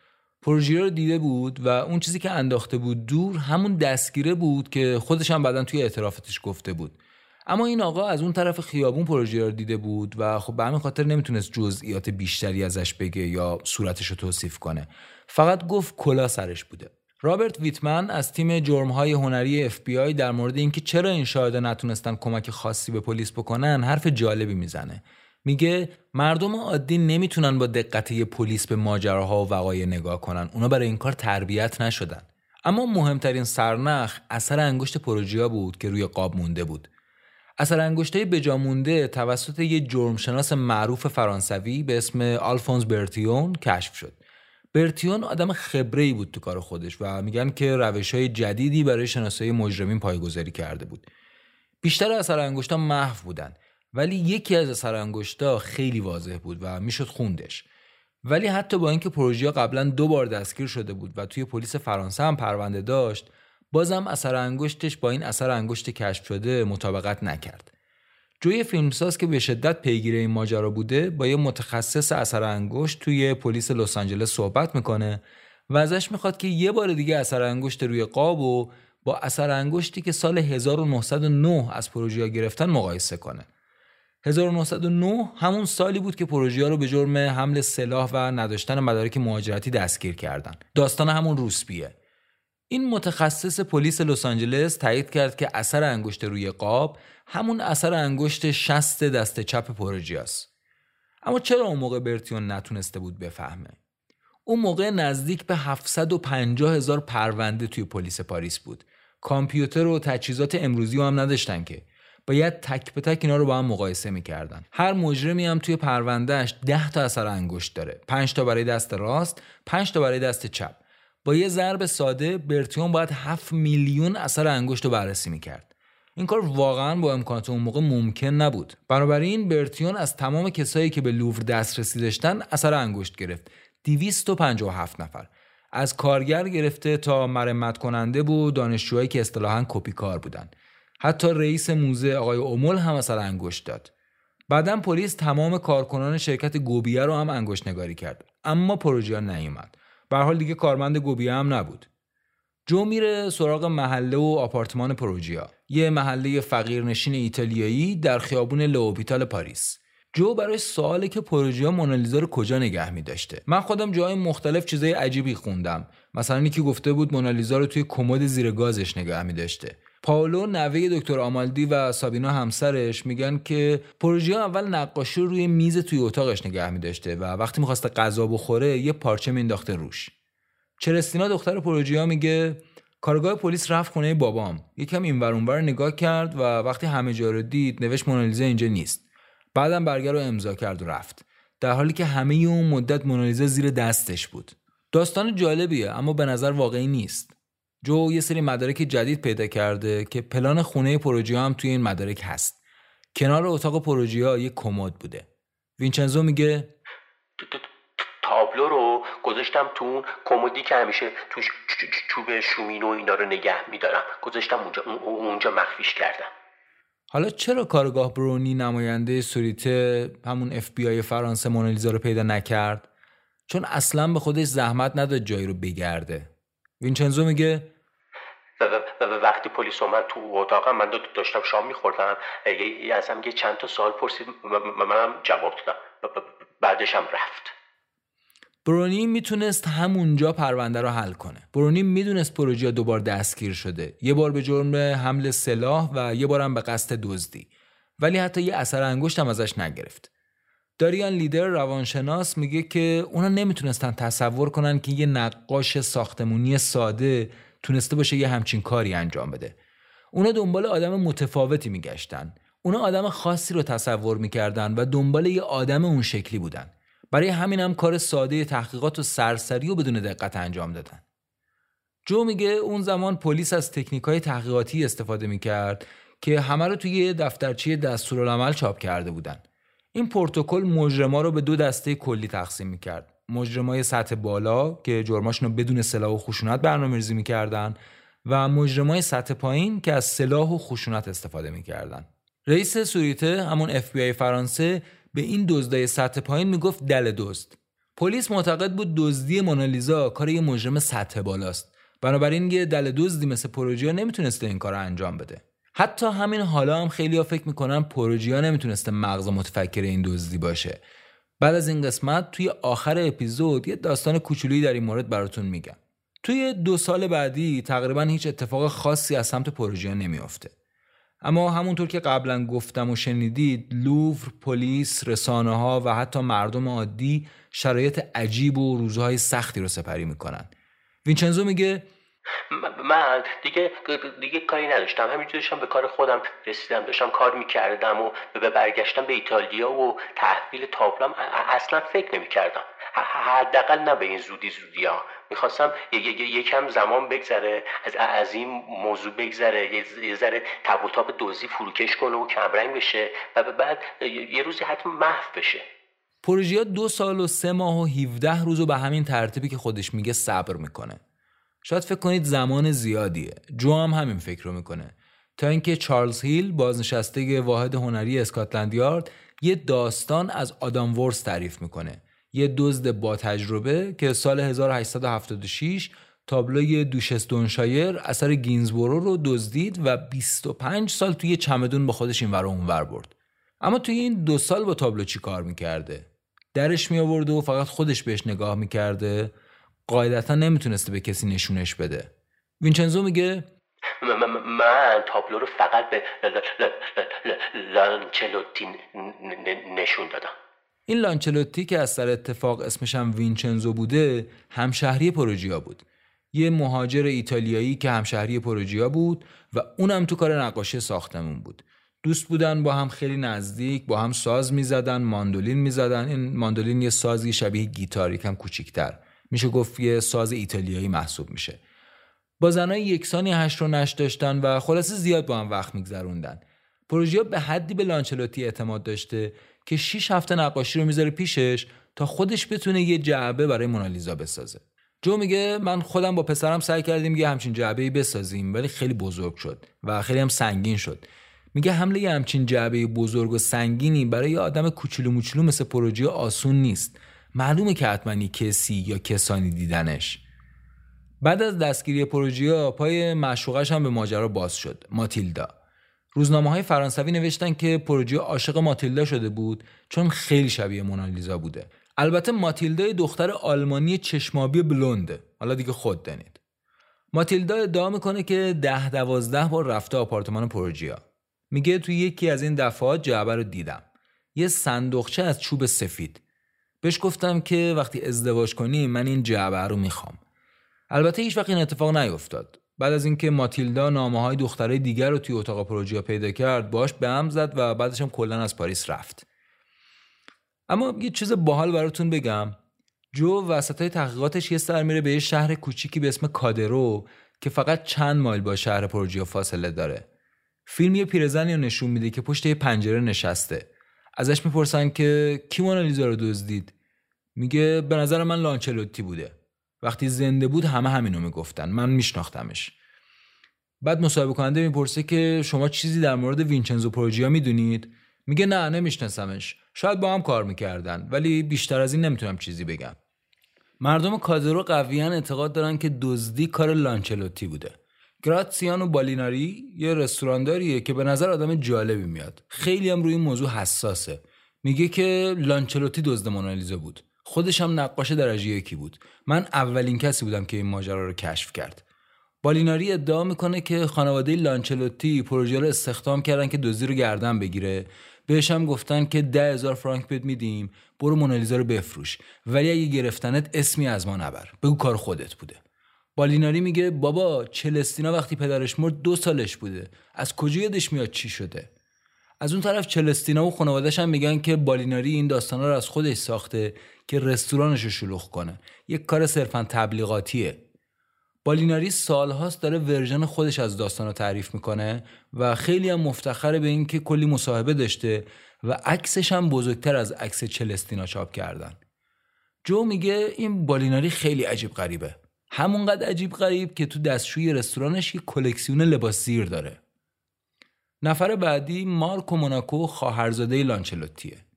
پروژیرا رو دیده بود و اون چیزی که انداخته بود دور همون دستگیره بود که خودش هم بعدا توی اعترافتش گفته بود. اما این آقا از اون طرف خیابون پروژه رو دیده بود و خب به همین خاطر نمی‌تونست جزئیات بیشتری ازش بگه یا صورتش رو توصیف کنه. فقط گفت کلا سرش بوده. رابرت ویتمن از تیم جرمهای هنری اف بی آی در مورد اینکه چرا این شاهدا نتونستن کمک خاصی به پلیس بکنن حرف جالبی می‌زنه. میگه مردم عادی نمی‌تونن با دقت پلیس به ماجراها و وقایع نگاه کنن. اونا برای این کار تربیت نشدن. اما مهمترین سرنخ اثر انگشت پروژیا بود که روی قاب مونده بود. اثر انگشته بجا مونده توسط یه جرمشناس معروف فرانسوی به اسم آلفونس برتیون کشف شد. برتیون آدم خبره ای بود تو کار خودش و میگن که روش های جدیدی برای شناسایی مجرمین پایگذاری کرده بود. بیشتر اثر انگشتا محو بودن ولی یکی از اثر انگشتا خیلی واضح بود و می‌شد خوندش. ولی حتی با اینکه پروژه قبلا دو بار دستگیر شده بود و توی پلیس فرانسه هم پرونده داشت بازم اثر انگشتش با این اثر انگشت کشف شده مطابقت نکرد. جوی فیلمساز که به شدت پیگیر این ماجرا بوده با یه متخصص اثر انگشت توی پلیس لس آنجلس صحبت می‌کنه و ازش می‌خواد که یه بار دیگه اثر انگشت روی قاب و با اثر انگشتی که سال 1909 از پروژیا گرفتن مقایسه کنه. 1909 همون سالی بود که پروژیا رو به جرم حمل سلاح و نداشتن مدارک مهاجرتی دستگیر کردن. داستان همون روسپیه. این متخصص پلیس لس آنجلس تایید کرد که اثر انگشت روی قاب همون اثر انگشت شست دست چپ پروژیاست اما چرا اون موقع برتیون نتونسته بود بفهمه؟ اون موقع نزدیک به 750 هزار پرونده توی پلیس پاریس بود. کامپیوتر و تجهیزات امروزی هم نداشتن که. باید تک به تک اینا رو با هم مقایسه می‌کردن. هر مجرمی هم توی پروندهش 10 تا اثر انگشت داره. 5 تا برای دست راست 5 تا برای دست چپ. با یه ضرب ساده برتیون باید 7 میلیون اثر انگشت رو بررسی می‌کرد. این کار واقعا با امکانات اون موقع ممکن نبود. بنابراین برتیون از تمام کسایی که به لوور دسترسی داشتن اثر انگشت گرفت. 257 نفر. از کارگر گرفته تا مرمت کننده و دانشجوهایی که اصطلاحا کپی کار بودن. حتی رئیس موزه آقای اومل هم اثر انگشت داد. بعدا پلیس تمام کارکنان شرکت گوبیه رو هم انگشت نگاری کرد. اما پروژیا نیومد. به هر حال دیگه کارمند گوبیه هم نبود. جو میره سراغ محله و آپارتمان پروژیا. یه محله فقیرنشین ایتالیایی در خیابون لوپیتال پاریس. جو برای سواله که پروژیا مونالیزا رو کجا نگه می داشته من خودم جای مختلف چیزای عجیبی خوندم. مثلا یکی گفته بود مونالیزا رو توی کمد زیر گازش نگه می داشته پاولو نوه دکتر آمالدی و سابینا همسرش میگن که پروژیا اول نقاشی رو روی میز توی اتاقش نگه می داشته و وقتی می‌خواسته غذا بخوره یه پارچه مینداخته روش. چرستینا دختر پروژیا میگه کارگاه پلیس رفت خونه بابام. یکم این اونور نگاه کرد و وقتی همه جا رو دید نوشت مونالیزا اینجا نیست. بعدم برگر رو امضا کرد و رفت. در حالی که همه اون مدت مونالیزا زیر دستش بود. داستان جالبیه اما به نظر واقعی نیست. جو یه سری مدارک جدید پیدا کرده که پلان خونه پروژیا هم توی این مدارک هست. کنار اتاق پروژیا یه کمد بوده. وینچنزو میگه تابلو رو گذاشتم تو اون کمدی که همیشه توش چوب شومین و اینا رو نگه میدارم. گذاشتم اونجا اونجا مخفیش کردم. حالا چرا کارگاه برونی نماینده سوریته همون اف بی آی فرانسه مونالیزا رو پیدا نکرد؟ چون اصلا به خودش زحمت نداد جایی رو بگرده. وینچنزو میگه وقتی پلیس اومد تو اتاقم من داشتم شام میخوردم. ازم یه چند تا سوال پرسید منم جواب دادم. بعدشم رفت. برونی می‌تونست همونجا پرونده رو حل کنه. برونی می‌دونست پروژیا دوبار دستگیر شده. یه بار به جرم حمل سلاح و یه بارم به قصد دزدی. ولی حتی یه اثر انگشت هم ازش نگرفت. داریان لیدر روانشناس میگه که اونا نمی‌تونستن تصور کنن که یه نقاش ساختمونی ساده تونسته باشه یه همچین کاری انجام بده. اونا دنبال آدم متفاوتی میگشتن. اونا آدم خاصی رو تصور می‌کردن و دنبال یه آدم اون شکلی بودن. برای همین هم کار ساده تحقیقات و سرسری و بدون دقت انجام دادن. جو میگه اون زمان پلیس از تکنیک های تحقیقاتی استفاده می‌کرد که همه رو توی دفترچه دستورالعمل چاپ کرده بودن. این پروتکل مجرما رو به دو دسته کلی تقسیم می‌کرد. مجرمای سطح بالا که جرماشون رو بدون سلاح و خشونت برنامه‌ریزی می‌کردن و مجرمای سطح پایین که از سلاح و خشونت استفاده می‌کردن. رئیس سوریته همون آی فرانسه به این دزدای سطح پایین می‌گفت دل دزد. پلیس معتقد بود دزدی مونالیزا کار یه مجرم سطح بالاست. بنابراین یه دل دزدی مثل پروژیا نمی‌تونسته این کار رو انجام بده. حتی همین حالا هم خیلی ها فکر می‌کنن پروژیا نمی‌تونسته مغز متفکر این دزدی باشه. بعد از این قسمت توی آخر اپیزود یه داستان کوچولویی در این مورد براتون میگم. توی دو سال بعدی تقریبا هیچ اتفاق خاصی از سمت پروژیا نمیافته. اما همونطور که قبلا گفتم و شنیدید لوور، پلیس، رسانه ها و حتی مردم عادی شرایط عجیب و روزهای سختی رو سپری می‌کنن. وینچنزو میگه من دیگه دیگه کاری نداشتم. همینجور داشتم به کار خودم رسیدم داشتم کار می‌کردم و به برگشتم به ایتالیا و تحویل تابلم اصلا فکر نمی‌کردم. حداقل نه به این زودی زودی ها. می‌خواستم یکم زمان بگذره از از این موضوع بگذره یه ذره تب و تاب دوزی فروکش کنه و کمرنگ بشه و بعد یه روزی حتما محو بشه. پروژیا دو سال و سه ماه و 17 روز به همین ترتیبی که خودش میگه صبر می‌کنه. شاید فکر کنید زمان زیادیه. جو هم همین فکر رو می‌کنه. تا اینکه چارلز هیل بازنشسته واحد هنری اسکاتلند یارد یه داستان از آدام ورس تعریف می‌کنه. یه دزد با تجربه که سال 1876 تابلوی دوشس دونشایر اثر گینزبورو رو دزدید و 25 سال توی چمدون با خودش این ور اونور برد. اما توی این دو سال با تابلو چی کار می‌کرده؟ درش می آورده و فقط خودش بهش نگاه می‌کرده. قاعدتا نمی‌تونسته به کسی نشونش بده. وینچنزو میگه من تابلو رو فقط به لانچلوتی نشون دادم. این لانچلوتی که از سر اتفاق اسمش هم وینچنزو بوده همشهری پروژیا بود. یه مهاجر ایتالیایی که همشهری پروژیا بود و اونم تو کار نقاشی ساختمون بود. دوست بودن با هم خیلی نزدیک با هم ساز می‌زدن ماندولین می‌زدن. این ماندولین یه سازی شبیه گیتار یکم کوچیکتر. میشه گفت یه ساز ایتالیایی محسوب میشه. با زنای یکسانی هشت رو نش داشتن و خلاصه زیاد با هم وقت میگذروندن. پروژیا به حدی به لانچلوتی اعتماد داشته که 6 هفته نقاشی رو می‌ذاره پیشش تا خودش بتونه یه جعبه برای مونالیزا بسازه. جو میگه من خودم با پسرم سعی کردیم یه همچین جعبه ای بسازیم ولی خیلی بزرگ شد و خیلی هم سنگین شد. میگه حمله یه همچین جعبه بزرگ و سنگینی برای یه آدم کوچولو موچولو مثل پروژه آسون نیست. معلومه که حتما کسی یا کسانی دیدنش. بعد از دستگیری پروژیا پای معشوقش هم به ماجرا باز شد. ماتیلدا. روزنامه های فرانسوی نوشتن که پروژیا عاشق ماتیلدا شده بود چون خیلی شبیه مونالیزا بوده. البته ماتیلدا دختر آلمانی چشمابی بلونده حالا دیگه خود دانید ماتیلدا ادعا می‌کنه که ده دوازده بار رفته آپارتمان پروژیا. میگه توی یکی از این دفعات جعبه رو دیدم. یه صندوقچه از چوب سفید. بهش گفتم که وقتی ازدواج کنی من این جعبه رو می‌خوام. البته هیچ وقت این اتفاق نیفتاد بعد از اینکه ماتیلدا نامه های دختره دیگر رو توی اتاق پروژیا پیدا کرد باش به هم زد و بعدش هم کلا از پاریس رفت. اما یه چیز باحال براتون بگم. جو وسط های تحقیقاتش یه سر میره به یه شهر کوچیکی به اسم کادرو که فقط چند مایل با شهر پروژیا فاصله داره. فیلم یه پیرزنی رو نشون میده که پشت یه پنجره نشسته. ازش می‌پرسن که کی مونالیزا رو دزدید؟ میگه به نظر من لانچلوتی بوده. وقتی زنده بود همه همینو می‌گفتن. من میشناختمش. بعد مصاحبه کننده می‌پرسه که شما چیزی در مورد وینچنزو پروژیا می‌دونید؟ میگه نه نمیشناسمش. شاید با هم کار می‌کردن ولی بیشتر از این نمی‌تونم چیزی بگم. مردم کادرو قویا اعتقاد دارن که دزدی کار لانچلوتی بوده. گراتسیانو بالیناری یه رستورانداریه که به نظر آدم جالبی میاد. خیلی هم روی این موضوع حساسه. میگه که لانچلوتی دزد مونالیزا بود. خودش هم نقاش درجه یکی بود. من اولین کسی بودم که این ماجرا رو کشف کرد. بالیناری ادعا می‌کنه که خانواده لانچلوتی پروژه رو استخدام کردن که دزدی رو گردن بگیره. بهش هم گفتن که ده هزار فرانک بهت میدیم برو مونالیزا رو بفروش. ولی اگه گرفتنت اسمی از ما نبر. بگو کار خودت بوده. بالیناری میگه بابا چلستینا وقتی پدرش مرد دو سالش بوده. از کجا یادش میاد چی شده؟ از اون طرف چلستینا و خانوادهش هم میگن که بالیناری این داستانا رو از خودش ساخته. که رستورانش رو شلوغ کنه. یک کار صرفا تبلیغاتیه. بالیناری سالهاست داره ورژن خودش از داستان رو تعریف می‌کنه و خیلی هم مفتخره به اینکه کلی مصاحبه داشته و عکسش هم بزرگتر از عکس چلستینا چاپ کردن. جو میگه این بالیناری خیلی عجیب غریبه. همونقدر عجیب غریب که تو دستشوی رستورانش یک کلکسیون لباس زیر داره. نفر بعدی مارکو موناکو خواهرزاده لانچلوتیه.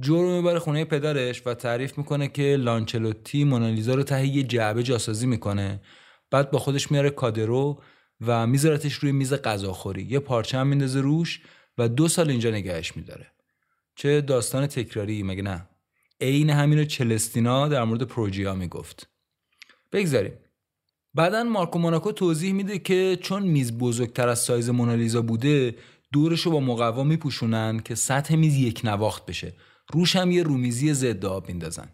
جو رو می‌بره خونه پدرش و تعریف می‌کنه که لانچلوتی مونالیزا رو ته یه جعبه جاسازی می‌کنه. بعد با خودش میاره کادرو و میذارتش روی میز غذاخوری. یه پارچه هم میندازه روش و دو سال اینجا نگهش میداره. چه داستان تکراری مگه نه؟ عین همینو چلستینا در مورد پروژیا می‌گفت. بگذاریم. بعدا مارکو موناکو توضیح میده که چون میز بزرگتر از سایز مونالیزا بوده دورش رو با مقوا میپوشونن که سطح میز یک نواخت بشه. روش هم یه رومیزی ضد آب میندازن.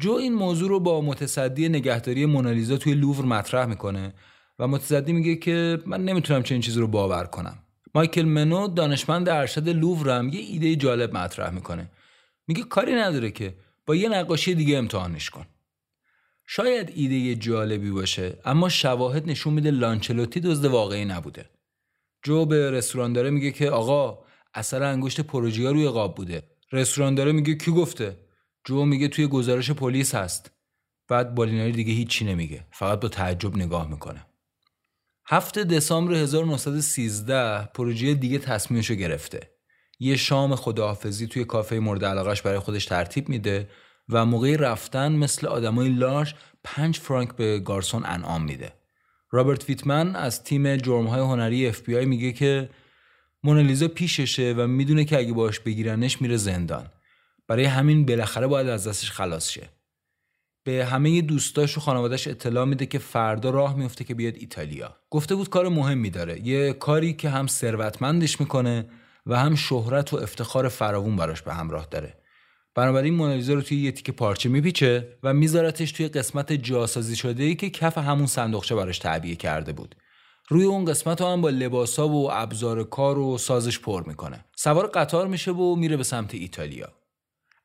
جو این موضوع رو با متصدی نگهداری مونالیزا توی لوور مطرح می‌کنه و متصدی میگه که من نمی‌تونم چنین چیزی رو باور کنم. مایکل منو دانشمند ارشد لوورم یه ایده جالب مطرح می‌کنه. میگه کاری نداره که با یه نقاشی دیگه امتحانش کن. شاید ایده جالبی باشه اما شواهد نشون میده لانچلوتی دزد واقعی نبوده. جو به رستوران داره میگه که آقا اثر انگشت پروژیا روی قاب بوده. رستوران داره میگه کی گفته؟ جو میگه توی گزارش پلیس هست. بعد بالیناری دیگه هیچی نمیگه فقط با تعجب نگاه می‌کنه. هفته دسامبر 1913 پروژه دیگه تصمیمشو گرفته. یه شام خداحافظی توی کافه مورد علاقش برای خودش ترتیب میده و موقع رفتن مثل آدمای لارش پنج فرانک به گارسون انعام میده. رابرت ویتمن از تیم جرمهای هنری آی میگه که مونالیزا پیششه و می‌دونه که اگه باش بگیرنش میره زندان. برای همین بالاخره باید از دستش خلاص شه. به همه دوستاش و خانوادهش اطلاع میده که فردا راه میفته که بیاد ایتالیا. گفته بود کار مهمی داره. یه کاری که هم ثروتمندش می‌کنه و هم شهرت و افتخار فراوون براش به همراه داره. بنابراین مونالیزا رو توی یه تیکه پارچه میپیچه و میذارتش توی قسمت جاسازی شده ای که کف همون صندوقچه براش تعبیه کرده بود. روی اون قسمت هم با لباسا و ابزار کار و سازش پر می‌کنه. سوار قطار میشه و میره به سمت ایتالیا.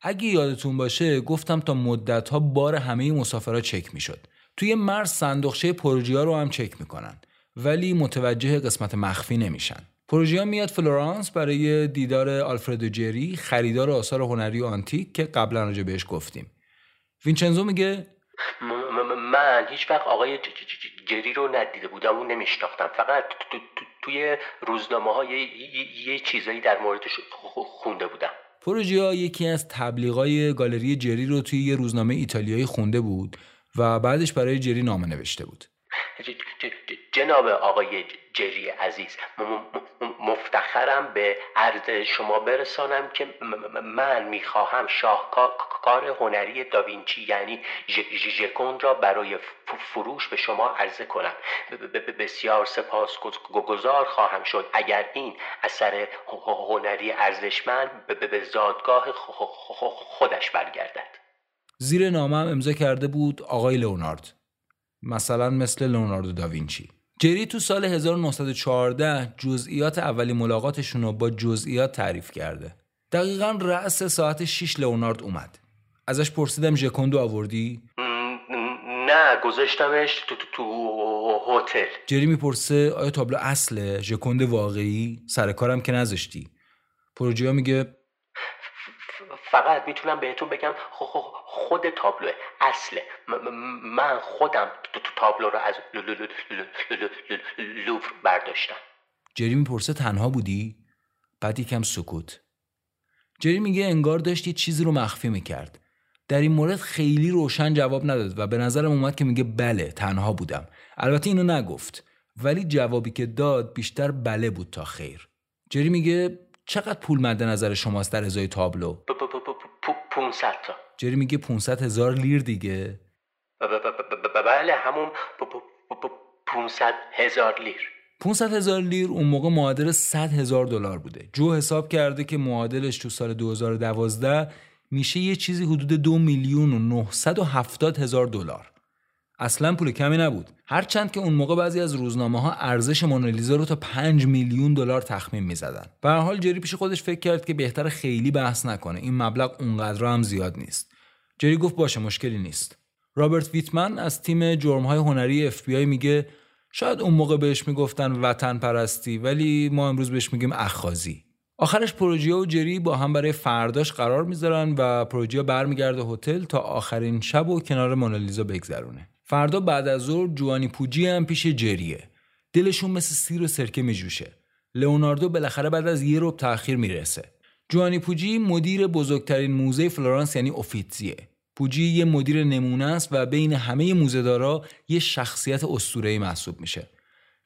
اگه یادتون باشه گفتم تا مدت ها بار همه مسافرها چک می‌شد. توی مرز صندوقچه پروژیا رو هم چک می‌کنن ولی متوجه قسمت مخفی نمیشن. پروژیا میاد فلورانس برای دیدار آلفردو جری خریدار آثار هنری آنتیک که قبلا راجع بهش گفتیم. وینچنزو میگه من هیچ وقت آقای جری رو ندیده بودم و نمیشناختم. فقط توی روزنامه های یه چیزایی در موردش خونده بودم. پروژیا یکی از تبلیغای گالری جری رو توی یه روزنامه ایتالیایی خونده بود و بعدش برای جری نامه نوشته بود. جناب آقای جری عزیز مفتخرم به عرض شما برسانم که من می‌خواهم شاهکار هنری داوینچی یعنی ژکون را برای فروش به شما عرضه کنم. بسیار سپاس گذار خواهم شد. اگر این اثر هنری ارزشمند به زادگاه خودش برگردد. زیر نامه هم امضا کرده بود آقای لئونارد. مثلا مثل لئوناردو داوینچی. جری تو سال 1914 جزئیات اولی ملاقاتشون رو با جزئیات تعریف کرده. دقیقا رأس ساعت 6 لئونارد اومد. ازش پرسیدم ژکوندو آوردی؟ نه گذاشتمش تو, تو, تو هتل. جری می‌پرسه آیا تابلو اصله؟ ژکوند واقعی؟ سر کارم که نذاشتی. پروژیا میگه فقط می‌تونم بهتون بگم خود تابلو اصله من خودم تابلو رو از لوور برداشتم. جری می‌پرسه تنها بودی؟ بعد یکم سکوت. جری میگه انگار داشت یه چیزی رو مخفی می‌کرد. در این مورد خیلی روشن جواب نداد و به نظرم اومد که میگه بله تنها بودم. البته اینو نگفت ولی جوابی که داد بیشتر بله بود تا خیر. جری میگه چقدر پول مد نظر شماست در ازای تابلو؟ 500 تا. جری میگه 500 هزار لیر دیگه. بله همون 500 هزار لیر. 500 هزار لیر اون موقع معادل 100 هزار دلار بوده. جو حساب کرده که معادلش تو سال 2012 میشه یه چیزی حدود دو میلیون و 970 هزار دلار. اصلا پول کمی نبود. هرچند که اون موقع بعضی از روزنامه ها ارزش مونالیزا رو تا 5 میلیون دلار تخمین می‌زدن. به هر حال جری پیش خودش فکر کرد که بهتر خیلی بحث نکنه. این مبلغ اونقدر هم زیاد نیست. جری گفت باشه مشکلی نیست. رابرت ویتمن از تیم جرم های هنری اف بی آی میگه شاید اون موقع بهش می‌گفتن وطن پرستی ولی ما امروز بهش میگیم اخاذی آخرش پروژیا و جری با هم برای فرداش قرار می‌ذارن و پروژیا برمیگرده هتل تا آخرین شب و کنار مونالیزا بگذرونه. فردا بعد از ظهر جوانی پوجی هم پیش جریه. دلشون مثل سیر و سرکه میجوشه. لئوناردو بالاخره بعد از یه ربع تاخیر می‌رسه. جوانی پوجی مدیر بزرگترین موزه فلورانس یعنی اوفیتزیه پوجی یه مدیر نمونه است و بین همه موزهدارا یه شخصیت اسطوره‌ای محسوب میشه.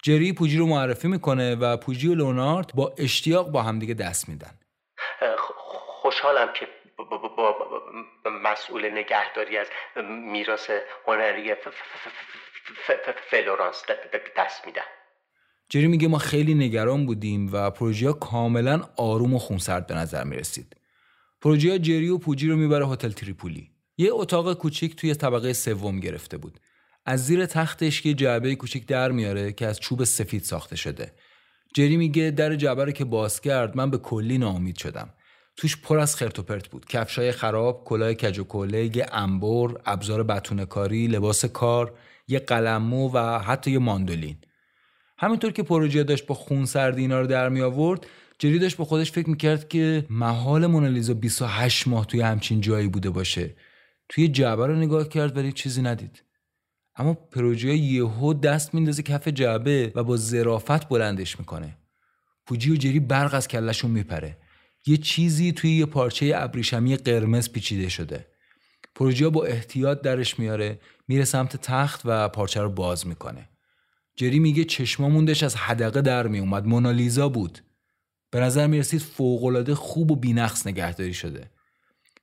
جری پوجی رو معرفی می‌کنه و پوجی و لونارد با اشتیاق با همدیگه دست میدن. خوشحالم که با مسئول نگهداری از میراث هنری فلورانس دست میدن جری میگه ما خیلی نگران بودیم و پروژه کاملا آروم و خونسرد به نظر می‌رسید. پروژه جری و پوجی رو می‌بره هتل تریپولی. یه اتاق کوچیک توی طبقه سوم گرفته بود. از زیر تختش یه جعبه کوچیک در میاره که از چوب سفید ساخته شده. جری میگه در جعبه رو که باز کرد من به کلی ناامید شدم. توش پر از خرت و پرت بود. کفشای خراب کلاه کج و کوله یه انبر ابزار بتونه کاری لباس کار یه قلمو و حتی یه ماندولین. همینطور که پروژه داشت با خون سردی اینا رو در می آورد جری داشت با خودش فکر می‌کرد که محال مونالیزا 28 ماه توی همچین جایی بوده باشه. توی جعبه رو نگاه کرد ولی چیزی ندید. اما پروژه یهو دست میندازه کف جعبه و با ظرافت بلندش می‌کنه. پوجی و جری برق از کلشون میپره. یه چیزی توی یه پارچه ابریشمی قرمز پیچیده شده. پروژیا با احتیاط درش میاره میره سمت تخت و پارچه رو باز می‌کنه. جری میگه چشماموندش از حدقه در میومد. مونالیزا بود. به نظر می‌رسید فوقالعاده خوب و بینقص نگهداری شده.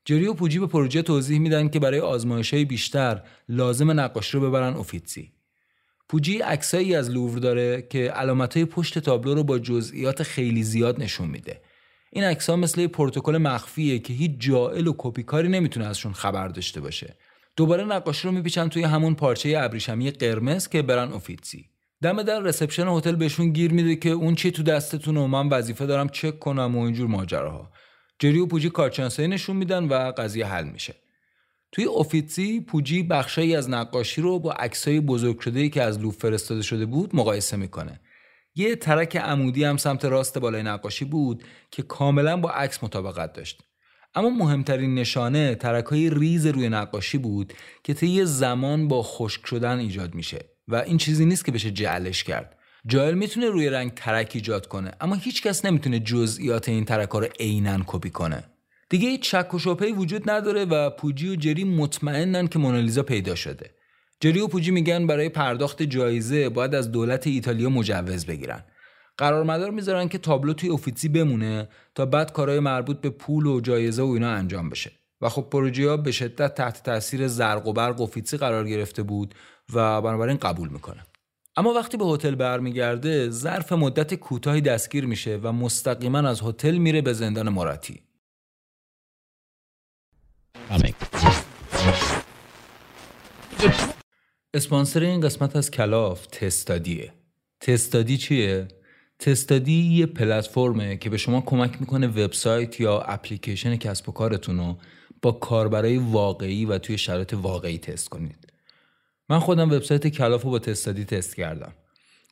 جری و پوجی به پروژه توضیح میدن که برای آزمایش های بیشتر لازم نقاشی رو ببرن اوفیتسی پوجی عکسایی از لوور داره که علامت های پشت تابلو رو با جزئیات خیلی زیاد نشون میده. این عکس ها مثل پروتکل مخفیه که هیچ جائل و کپیکاری نمی‌تونه ازشون خبر داشته باشه. دوباره نقاشی رو میپیچن توی همون پارچه ابریشمی قرمز که برن اوفیتسی دم در رسپشن هتل بهشون گیر میده که اون چی تو دستتون و من وظیفه دارم چک کنم و اینجور ماجراها. جری و پوجی کارچنسایی نشون میدن و قضیه حل میشه. توی اوفیتسی پوجی بخشایی از نقاشی رو با عکسای بزرگ شده که از لوف فرستاده شده بود مقایسه می‌کنه. یه ترک عمودی هم سمت راست بالای نقاشی بود که کاملا با عکس مطابقت داشت. اما مهمترین نشانه ترک های ریز روی نقاشی بود که طی زمان با خشک شدن ایجاد میشه و این چیزی نیست که بشه جعلش کرد. جاعل می‌تونه روی رنگ ترک ایجاد کنه اما هیچکس نمی‌تونه جزئیات این ترک ها رو عینا کپی کنه. دیگه هیچ شک و شبهه‌ای وجود نداره و پوجی و جری مطمئنن که مونالیزا پیدا شده. جری و پوجی میگن برای پرداخت جایزه باید از دولت ایتالیا مجوز بگیرن. قرارمدار می‌ذارن که تابلو توی اوفیتسی بمونه تا بعد کارهای مربوط به پول و جایزه و اینا انجام بشه. و خب پروژیا به شدت تحت تاثیر زرق و برق اوفیتسی قرار گرفته بود و بنابراین قبول می‌کنه اما وقتی به هتل برمیگرده ظرف مدت کوتاهی دستگیر میشه و مستقیما از هتل میره به زندان مراتی. اسپانسر این قسمت از کلاف تستادیه. تستادی چیه؟ تستادی یه پلتفرمه که به شما کمک می‌کنه وبسایت یا اپلیکیشن کسب و کارتون رو با کاربرای واقعی و توی شرایط واقعی تست کنید. من خودم وبسایت کلاف رو با تستادی تست کردم.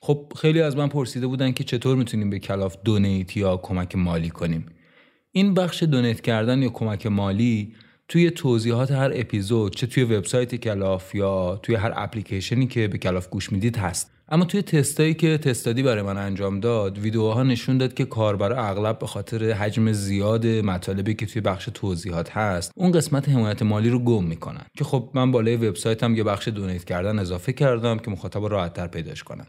خب خیلی از من پرسیده بودن که چطور می‌تونیم به کلاف donate یا کمک مالی کنیم. این بخش donate کردن یا کمک مالی توی توضیحات هر اپیزود چه توی وبسایت کلاف یا توی هر اپلیکیشنی که به کلاف گوش می‌دید هست. اما توی تستایی که تستادی برای من انجام داد ویدیوها نشون داد که کاربرا اغلب به خاطر حجم زیاد مطالبی که توی بخش توضیحات هست اون قسمت حمایت مالی رو گم می‌کنن. که خب من بالای وبسایتم یه بخش donate کردن اضافه کردم که مخاطب راحتتر پیداش کنن.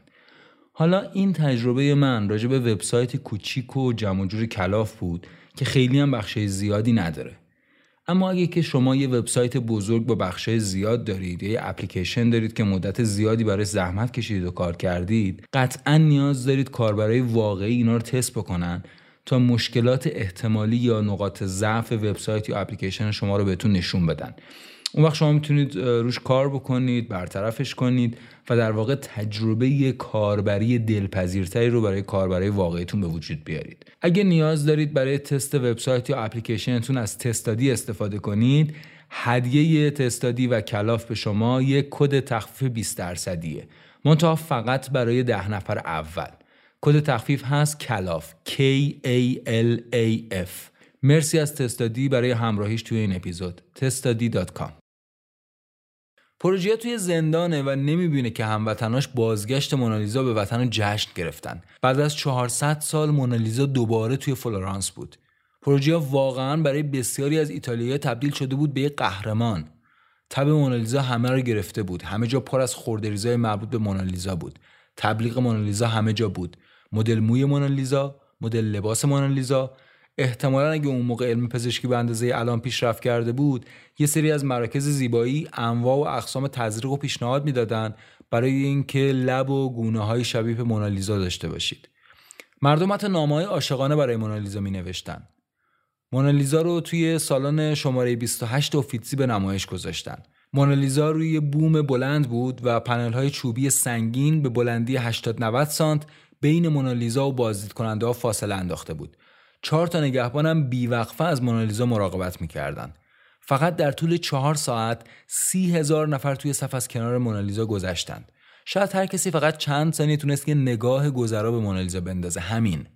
حالا این تجربه من راجع به وبسایت کوچیک و جمع جور کلاف بود که خیلی هم بخش زیادی نداره. اما اگه که شما یه وبسایت بزرگ با بخشای زیاد دارید یا یه اپلیکیشن دارید که مدت زیادی برای زحمت کشیدید و کار کردید قطعا نیاز دارید کاربرای واقعی اینا رو تست بکنن تا مشکلات احتمالی یا نقاط ضعف وبسایت یا اپلیکیشن شما رو بهتون نشون بدن. اون وقت شما می‌تونید روش کار بکنید برطرفش کنید و در واقع تجربه کاربری دلپذیرتری رو برای کاربری واقعیتون به وجود بیارید. اگه نیاز دارید برای تست وبسایت یا اپلیکیشنتون از تستادی استفاده کنید هدیه تستادی و کلاف به شما یک کد تخفیف 20 درصدیه. منتها فقط برای ده نفر اول. کد تخفیف هست کلاف K A L A F. مرسی از تستادی برای همراهیش توی این اپیزود. testady.com پروژیا توی زندانه و نمی‌بینه که هموطناش بازگشت مونالیزا به وطن جشن گرفتن. بعد از 400 سال مونالیزا دوباره توی فلورانس بود. پروژه واقعا برای بسیاری از ایتالیایی تبدیل شده بود به یک قهرمان. تب مونالیزا همه رو گرفته بود. همه جا پر از خوردریزای مربوط به مونالیزا بود. تبلیغ مونالیزا همه جا بود. مدل موی مونالیزا مدل لباس مونالیزا احتمالا اگه اون موقع علم پزشکی به اندازه الان پیشرفت کرده بود یه سری از مراکز زیبایی انواع و اقسام تزریق و پیشنهاد می‌دادن برای اینکه لب و گونه های شبیه مونالیزا داشته باشید. مردم حتی نامه های عاشقانه برای مونالیزا می نوشتن مونالیزا رو توی سالن شماره 28 اوفیتسی به نمایش گذاشتن. مونالیزا روی بوم بلند بود و پنل های چوبی سنگین به بلندی 80 90 سانت بین مونالیزا و بازدید کننده ها فاصله انداخته بود. چهار تا نگهبانم بیوقفه از مونالیزا مراقبت می‌کردن. فقط در طول چهار ساعت سی هزار نفر توی صف از کنار مونالیزا گذشتند. شاید هر کسی فقط چند ثانیه تونست که نگاه گذرا به مونالیزا بندازه همین.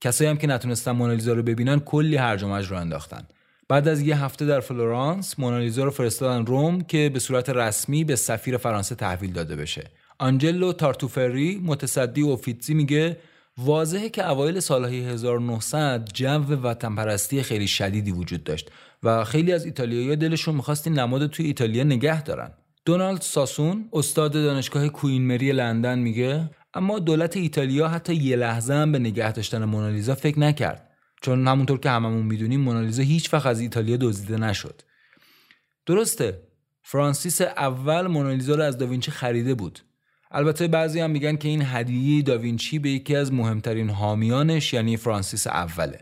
کسایی هم که نتونستن مونالیزا رو ببینن کلی هرج و رو انداختن. بعد از یه هفته در فلورانس مونالیزا رو فرستادن روم که به صورت رسمی به سفیر فرانسه تحویل داده بشه. آنجلو تارتوفری متصدی اوفیتزی میگه واضحه که اوایل سالهای 1900 جو وطن پرستی خیلی شدیدی وجود داشت و خیلی از ایتالیایی دلشون می‌خواست این نماد توی ایتالیا نگه دارن. دونالد ساسون استاد دانشگاه کوین مری لندن میگه اما دولت ایتالیا حتی یه لحظه هم به نگه داشتن مونالیزا فکر نکرد چون همونطور که هممون می‌دونیم مونالیزا هیچ وقت از ایتالیا دزدیده نشد. درسته فرانسیس اول مونالیزا رو از داوینچی خریده بود البته بعضی هم میگن که این هدیه داوینچی به یکی از مهمترین حامیانش یعنی فرانسیس اوله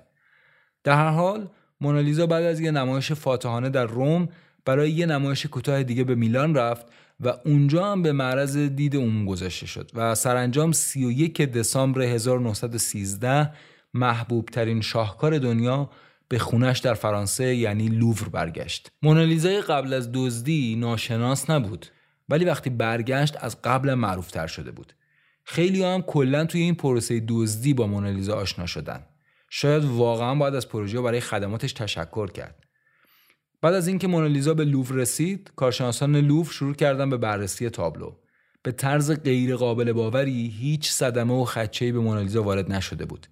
در هر حال مونالیزا بعد از یه نمایش فاتحانه در روم برای یه نمایش کوتاه دیگه به میلان رفت و اونجا هم به معرض دید عموم گذاشته شد و سرانجام 31 دسامبر 1913 محبوب ترین شاهکار دنیا به خونش در فرانسه یعنی لوور برگشت. مونالیزای قبل از دزدی ناشناس نبود ولی وقتی برگشت از قبل معروف تر شده بود. خیلی هم کلا توی این پروسه دزدی با مونالیزا آشنا شدن. شاید واقعا باید از پروژه برای خدماتش تشکر کرد. بعد از اینکه مونالیزا به لوور رسید کارشناسان لوور شروع کردن به بررسی تابلو. به طرز غیر قابل باوری هیچ صدمه و خدچه‌ای به مونالیزا وارد نشده بود.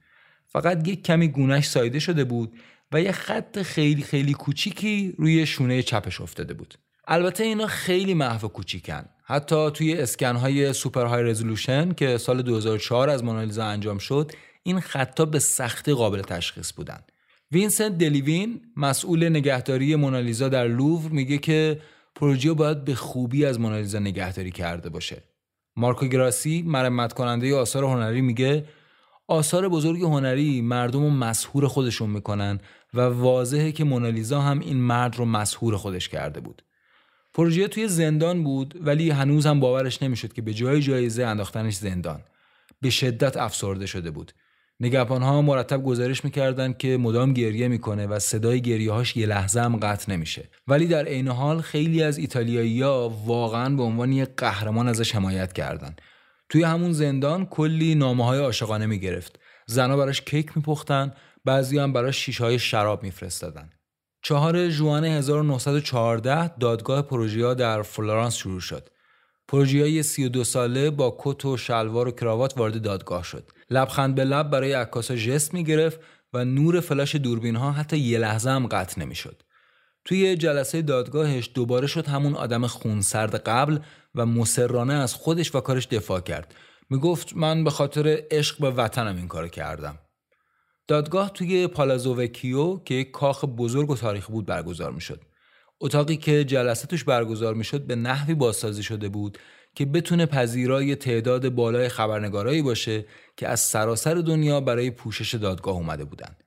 فقط یک کمی گونش سایده شده بود و یه خط خیلی خیلی کوچیکی روی شونه چپش افتاده بود. البته اینا خیلی محو کوچیکن. حتی توی اسکن های سوپر های رزولوشن که سال 2004 از مونالیزا انجام شد این خطا به سختی قابل تشخیص بودن. وینسنت دلیوین مسئول نگهداری مونالیزا در لوور میگه که پروژیا باید به خوبی از مونالیزا نگهداری کرده باشه. مارکو گراسی مرمت کننده آثار هنری میگه آثار بزرگ هنری مردم رو مسحور خودشون می‌کنن و واضحه که مونالیزا هم این مرد رو مسحور خودش کرده بود. پروژیا توی زندان بود ولی هنوز هم باورش نمی‌شد که به جای جایزه انداختنش زندان. به شدت افسرده شده بود. نگهبان ها مرتب گزارش می‌کردند که مدام گریه می‌کنه و صدای گریه هاش یه لحظه هم قطع نمیشه. ولی در عین حال خیلی از ایتالیایی‌ها واقعا به عنوان یک قهرمان ازش حمایت کردند توی همون زندان کلی نامه های عاشقانه می‌گرفت. زنا براش کیک میپختن بعضی هم براش شیشه های شراب میفرستادن. چهار جوان 1914 دادگاه پروژیا در فلورانس شروع شد. پروژیا 32 ساله با کت و شلوار و کراوات وارد دادگاه شد. لبخند به لب برای عکاسا ژست می‌گرفت و نور فلاش دوربین ها حتی یه لحظه هم قطع نمی‌شد. توی جلسه دادگاهش دوباره شد همون آدم خونسرد قبل و مسررانه از خودش و کارش دفاع کرد. می‌گفت من به خاطر عشق به وطنم این کار کردم. دادگاه توی پالازووکیو که یک کاخ بزرگ و تاریخی بود برگزار می‌شد اتاقی که جلسه توش برگزار می‌شد به نحوی بازسازی شده بود که بتونه پذیرای تعداد بالای خبرنگارایی باشه که از سراسر دنیا برای پوشش دادگاه اومده بودند.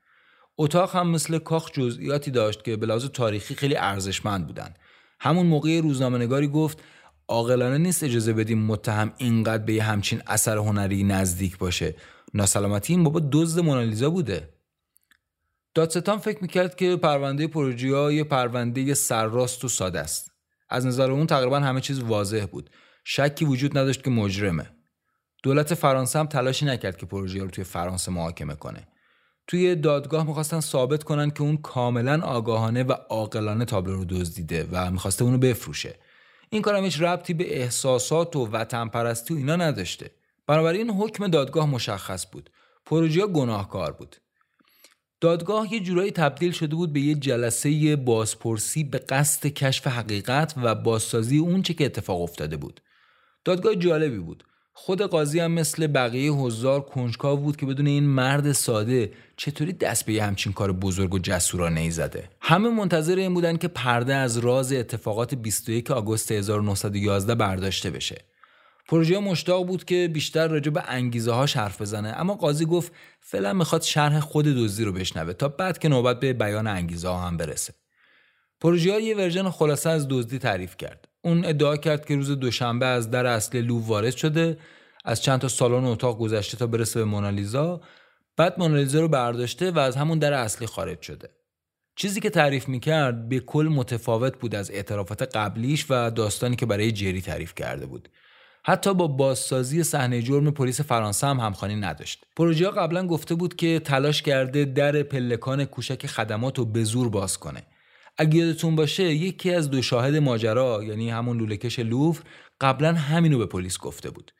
اتاق هم مثل کاخ جزئیاتی داشت که به تاریخی خیلی ارزشمند بودن. همون موقع روزنامه‌نگاری گفت عاقلانه نیست اجازه بدیم متهم اینقدر به یه همچین اثر هنری نزدیک باشه. ناسلامتی این بابا دزد مونالیزا بوده. دادستان فکر می‌کرد که پرونده پروژیا یه پرونده سرراست و ساده است. از نظر اون تقریبا همه چیز واضح بود. شکی وجود نداشت که مجرمه. دولت فرانسه هم تلاشی نکرد که پروژه رو توی فرانسه محاکمه کنه. توی دادگاه می‌خواستن ثابت کنن که اون کاملا آگاهانه و عاقلانه تابلو رو دزدیده و می‌خواسته اونو بفروشه. این کارم هیچ ربطی به احساسات و وطن پرستی و اینا نداشته. بنابراین حکم دادگاه مشخص بود. پروژیا گناهکار بود. دادگاه یه جورایی تبدیل شده بود به یه جلسه بازپرسی به قصد کشف حقیقت و بازسازی اون چه که اتفاق افتاده بود. دادگاه جالبی بود. خود قاضی هم مثل بقیه هزار کنجکاو بود که بدون این مرد ساده چطوری دست به یه همچین کار بزرگ و جسورانه ای زده همه منتظر این بودن که پرده از راز اتفاقات 21 آگوست 1911 برداشته بشه پروژه مشتاق بود که بیشتر راجع به انگیزه هاش حرف بزنه. اما قاضی گفت فعلا می‌خواد شرح خود دزدی رو بشنوه تا بعد که نوبت به بیان انگیزه ها هم برسه. پروژه یه ورژن خلاصه از دزدی تعریف کرد. اون ادعا کرد که روز دوشنبه از در اصلی لو وارد شده از چند تا سالن اتاق گذشته تا برسه به مونالیزا. بعد مونالیزا رو برداشته و از همون در اصلی خارج شده. چیزی که تعریف می‌کرد به کل متفاوت بود از اعترافات قبلیش و داستانی که برای جری تعریف کرده بود. حتی با بازسازی صحنه جرم پلیس فرانسه هم همخوانی نداشت. پروژه قبلا گفته بود که تلاش کرده در پلکان کوشک خدمات رو به زور باز کنه. اگه یادتون باشه یکی از دو شاهد ماجرا یعنی همون لولهکش لوفر قبلا همینو به پلیس گفته بود.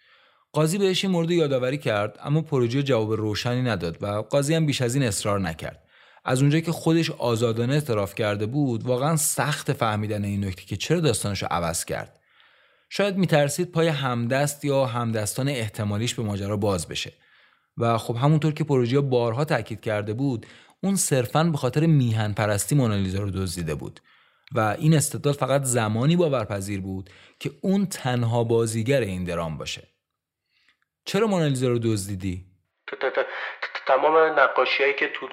قاضی بهش این مورد یادآوری کرد اما پروژه جواب روشنی نداد و قاضی هم بیش از این اصرار نکرد. از اونجایی که خودش آزادانه اعتراف کرده بود واقعا سخت فهمیدن این نکته که چرا داستانش رو عوض کرد. شاید میترسید پای همدست یا همدستان احتمالیش به ماجرا باز بشه. و خب همونطور که پروژه بارها تاکید کرده بود اون صرفا به خاطر میهن پرستی مونالیزا رو دزدیده بود. و این استدلال فقط زمانی باورپذیر بود که اون تنها بازیگر این درام باشه. چرا مونالیزا رو دزدیدی؟ تمام نقاشی که تو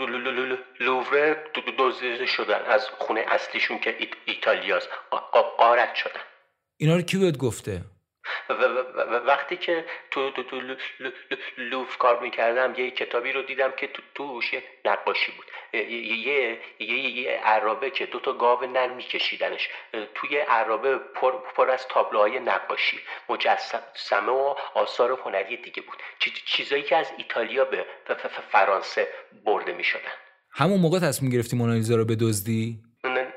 لووره دزدیده شدن از خونه اصلیشون که ایتالیاست قارت شدن. اینا رو کی بهت گفته؟ وقتی که تو, تو, تو لوف کار می‌کردم یه کتابی رو دیدم که تو توش یه نقاشی بود. یه یه یه عرابه که دو تا گاو نر میکشیدنش. توی عرابه پر, پر از تابلوهای نقاشی. مجسمه و آثار هنری دیگه بود. چیزایی که از ایتالیا به فرانسه برده می‌شدن. همون موقع تصمیم گرفتی مونالیزا رو بدزدی؟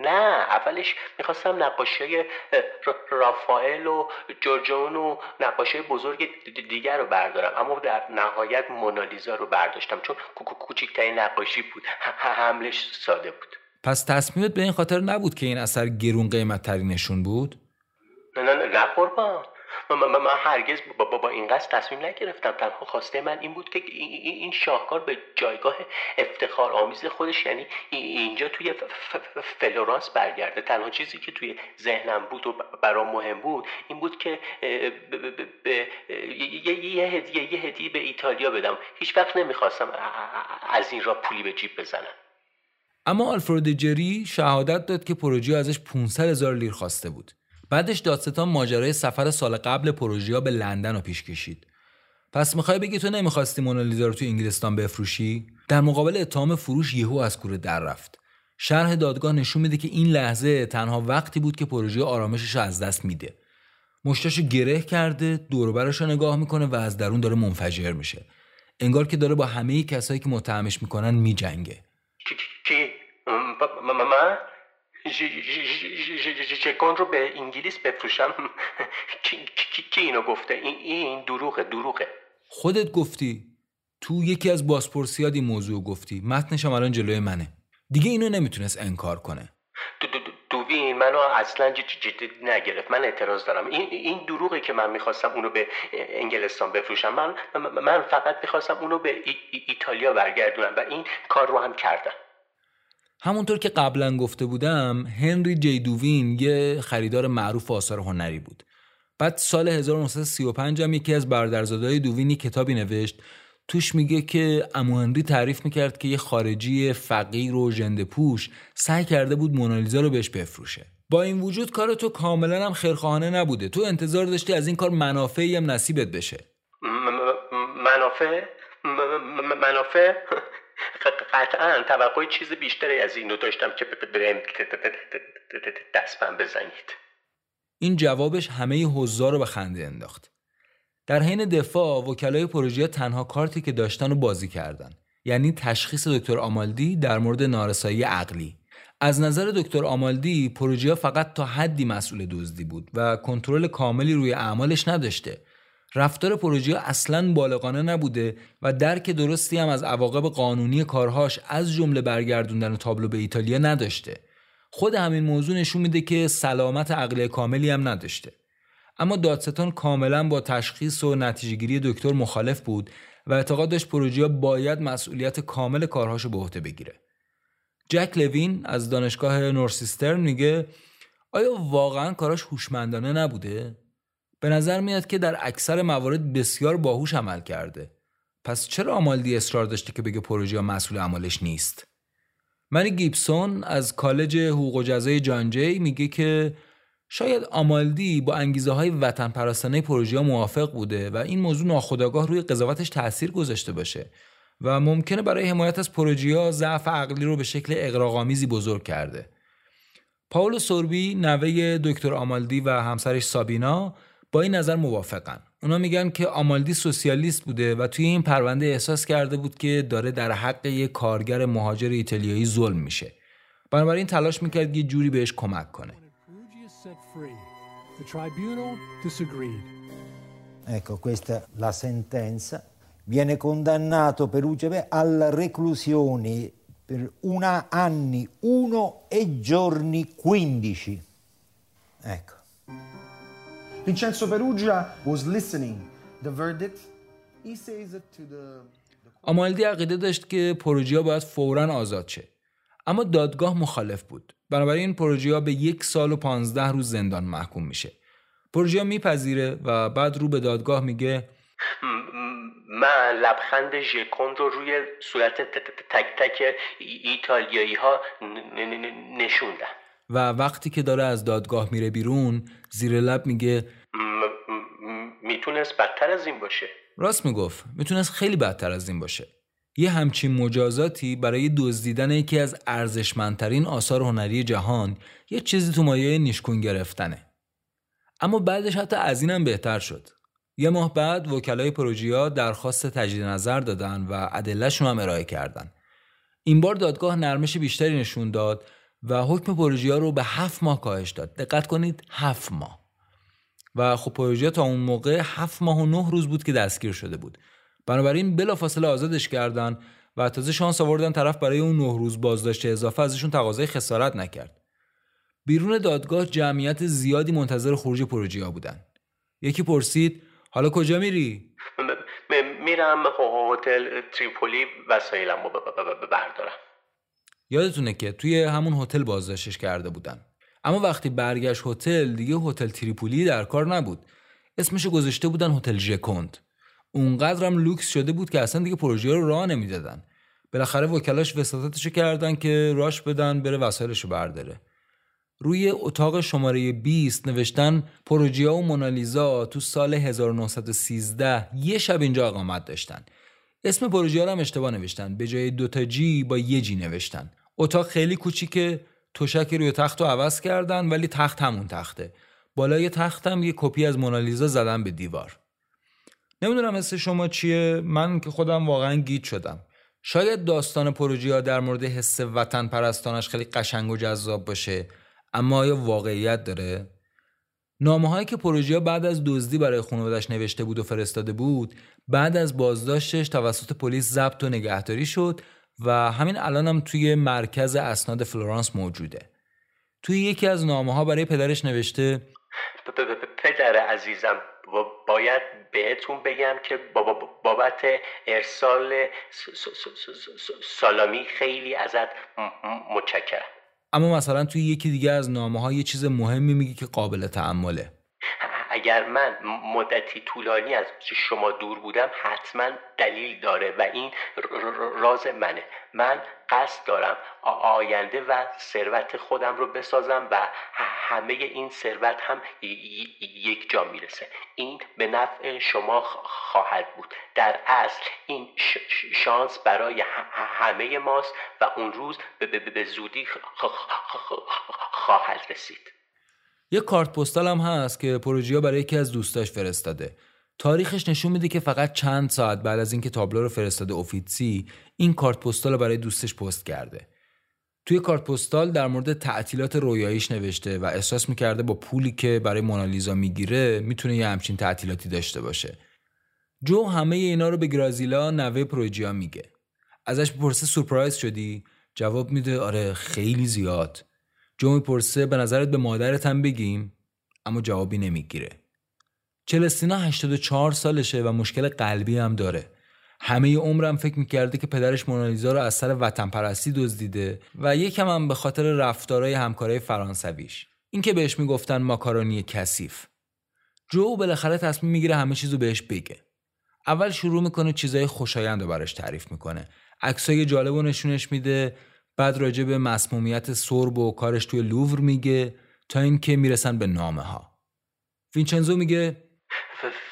نه اولش می‌خواستم نقاشی رافائل و جورجون و نقاشی بزرگ دیگر رو بردارم اما در نهایت مونالیزا رو برداشتم چون کوچکترین نقاشی بود حملش ساده بود پس تصمیمت به این خاطر نبود که این اثر گرون قیمت ترینشون بود؟ نه نه نه, نه قربان من, من, هرگز با, با, با این قصد تصمیم نگرفتم. تنها خواسته من این بود که این شاهکار به جایگاه افتخار آمیز خودش یعنی اینجا توی فلورانس برگرده. تنها چیزی که توی ذهنم بود و برام مهم بود این بود که یه هدیه یه هدیه به ایتالیا بدم. هیچ وقت نمی‌خواستم از این را پولی به جیب بزنم. اما آلفرد جری شهادت داد که پروژه ازش 500 هزار لیر خواسته بود. بعدش دادستان ماجرای سفر سال قبل پروژیا به لندن رو پیش کشید پس می‌خوای بگی تو نمی‌خواستی مونالیزا رو تو انگلستان بفروشی در مقابل اتهام فروش یهو از کوره در رفت شرح دادگاه نشون میده که این لحظه تنها وقتی بود که پروژه آرامشش از دست میده مشتاشو گره کرده دوربرش رو نگاه می‌کنه و از درون داره منفجر میشه انگار که داره با همه کسایی که متهمش می‌کنن میجنگه کی من ژکون رو به انگلیس بفروشم کی اینو گفته؟ این دروغه دروغه. خودت گفتی. تو یکی از بازپرسیات این موضوع گفتی. متنشم الان جلوی منه. دیگه اینو نمی‌تونست انکار کنه. دوین منو اصلا جدی نگرفت. من اعتراض دارم. این این دروغی که من می‌خواستم اونو به انگلستان بفروشم. من من فقط می‌خواستم اونو به ایتالیا برگردونم و این کار رو هم کردم. همونطور که قبلا گفته بودم هنری جی دووین یه خریدار معروف آثار هنری بود. بعد سال 1935 هم یکی از برادرزادهای دووینی کتابی نوشت. توش میگه که امو هنری تعریف می‌کرد که یه خارجی فقیر و ژنده پوش سعی کرده بود مونالیزا رو بهش بفروشه. با این وجود کار تو کاملا هم خیرخواهانه نبوده. تو انتظار داشتی از این کار منافعی هم نصیبت بشه. منافع؟ منافع؟ قطعا توقع چیز بیشتری از اینو داشتم که دستم بزنید این جوابش همه حضار رو به خنده انداخت در حین دفاع وکلای پروژه تنها کارتی که داشتن رو بازی کردن یعنی تشخیص دکتر آمالدی در مورد نارسایی عقلی از نظر دکتر آمالدی پروژه فقط تا حدی مسئول دزدی بود و کنترل کاملی روی اعمالش نداشته رفتار پروژه اصلا بالغانه نبوده و درک درستی هم از عواقب قانونی کارهاش از جمله برگردوندن تابلو به ایتالیا نداشته. خود همین موضوع نشون میده که سلامت عقلی کاملی هم نداشته. اما دادستان کاملا با تشخیص و نتیجهگیری دکتر مخالف بود و اعتقاد داشت پروژیا باید مسئولیت کامل کارهاشو به عهده بگیره. جک لوین از دانشگاه نورسیسترن میگه آیا واقعا کاراش هوشمندانه نبوده؟ به نظر میاد که در اکثر موارد بسیار باهوش عمل کرده پس چرا آمالدی اصرار داشته که بگه پروژه مسئول عملش نیست منی گیبسون از کالج حقوق و جزای جانجی میگه که شاید آمالدی با انگیزه های وطن پرستانه پروژه موافق بوده و این موضوع ناخودآگاه روی قضاوتش تاثیر گذاشته باشه و ممکنه برای حمایت از پروژیا ضعف عقلی رو به شکل اقراق‌آمیزی بزرگ کرده. پاولو سوربی نوه دکتر آمالدی و همسرش سابینا با این نظر موافقن. اونا میگن که آمالدی سوسیالیست بوده و توی این پرونده احساس کرده بود که داره در حق یک kارger مهاجر ایتالیایی ظلم میشه. بنابراین تلاش می‌کرد یه جوری بهش کمک کنه. Ecco, questa la sentenza. Viene condannato Perugia alla reclusione per una anni, uno e giorni 15. Ecco. Vincenzo Perugia was listening. The verdict. He says it to the آمالدی عقیده داشت که پروژیا باید فورا آزاد شه. اما دادگاه مخالف بود. بنابراین پروژیا به یک سال و پانزده روز زندان محکوم میشه. پروژیا میپذیره و بعد رو به دادگاه میگه من لبخند ژکون رو روی صورت تک تک ایتالیایی ها نشوندم. و وقتی که داره از دادگاه میره بیرون زیر لب میگه می‌تونست بدتر از این باشه. راست می‌گفت. می‌تونست خیلی بدتر از این باشه. یه همچین مجازاتی برای دزدیدن یکی از ارزشمندترین آثار هنری جهان یه چیزی تو مایه نیشکون گرفتنه. اما بعدش حتی از اینم بهتر شد. یه ماه بعد وکلای پروژیا درخواست تجدید نظر دادن و ادلهشون هم ارائه کردن. این بار دادگاه نرمش بیشتری نشون داد و حکم پروژیا رو به هفت ماه کاهش داد. دقت کنید هفت ماه. و خب پروژیا تا اون موقع هفت ماه و نه روز بود که دستگیر شده بود. بنابراین بلافاصله آزادش کردن و تازه شانس آوردن طرف برای اون نه روز بازداشت اضافه ازشون تقاضای خسارت نکرد. بیرون دادگاه جمعیت زیادی منتظر خروج پروژیا بودن. یکی پرسید حالا کجا میری؟ میرم هتل تریپولی وسایلم رو بردارم. یادتونه که توی همون هتل بازداشتش کرده بودن اما وقتی برگشت هتل دیگه هتل تریپولی در کار نبود. اسمشو گذاشته بودن هتل ژکوند. اونقدرم لوکس شده بود که اصلا دیگه پروژه رو راه نمی‌دادن. بالاخره وکلاش وساطتشو کردن که راش بدن بره وسایلشو برداره. روی اتاق شماره 20 نوشتن پروژیا و مونالیزا تو سال 1913 یه شب اینجا اقامت داشتن. اسم پروژیا رو هم اشتباه نوشتن. به جای دوتا جی با یه جی نوشتن. اتاق خیلی کوچیکه توشک روی تخت رو عوض کردن ولی تخت همون تخته. بالای تختم یه کپی از مونالیزا زدن به دیوار. نمی‌دونم حس شما چیه. من که خودم واقعا گیت شدم. شاید داستان پروژیا در مورد حس وطن پرستانش خیلی قشنگ و جذاب باشه اما آیا واقعیت داره؟ نامه هایی که پروژیا بعد از دزدی برای خانوادش نوشته بود و فرستاده بود بعد از بازداشتش توسط پلیس ضبط و نگهداری شد و همین الانم هم توی مرکز اسناد فلورانس موجوده. توی یکی از نامه ها برای پدرش نوشته پدر عزیزم باید بهتون بگم که بابت ارسال سالامی خیلی ازت متشکرم. اما مثلا توی یکی دیگه از نامه ها یه چیز مهمی میگی که قابل تعمله. اگر من مدتی طولانی از شما دور بودم حتما دلیل داره و این راز منه. من قصد دارم آینده و ثروت خودم رو بسازم و همه این ثروت هم یک جا می‌رسه. این به نفع شما خواهد بود. در اصل این شانس برای همه ماست و اون روز به زودی خواهد رسید. یه کارت پستال هم هست که پروژیا برای یکی از دوستاش فرستاده. تاریخش نشون میده که فقط چند ساعت بعد از اینکه تابلو رو فرستاده اوفیتسی این کارت پستال رو برای دوستش پست کرده. توی کارت پستال در مورد تعطیلات رویاییش نوشته و احساس می‌کرده با پولی که برای مونالیزا می‌گیره می‌تونه یه همچین تعطیلاتی داشته باشه. جو همه اینا رو به گرازیلا نوه پروژیا میگه. ازش بپرسه سورپرایز شدی؟ جواب میده آره خیلی زیاد. جو می‌پرسه به نظرت به مادرت هم بگیم؟ اما جوابی نمی‌گیره. چلستینا 84 سالشه و مشکل قلبی هم داره. همه عمرم فکر می‌کرده که پدرش مونالیزا رو از سر وطن پرستی دزدیده و یکم هم به خاطر رفتارهای همکارای فرانسویش. این که بهش می‌گفتن ماکارونی کثیف. جو بالاخره تصمیم می‌گیره همه چیزو بهش بگه. اول شروع می‌کنه چیزای خوشایند رو براش تعریف می‌کنه. عکسای جالب و نشونش میده بعد راجع به مسمومیت سرب و کارش توی لوور میگه تا اینکه می‌رسن به نامه ها وینچنزو میگه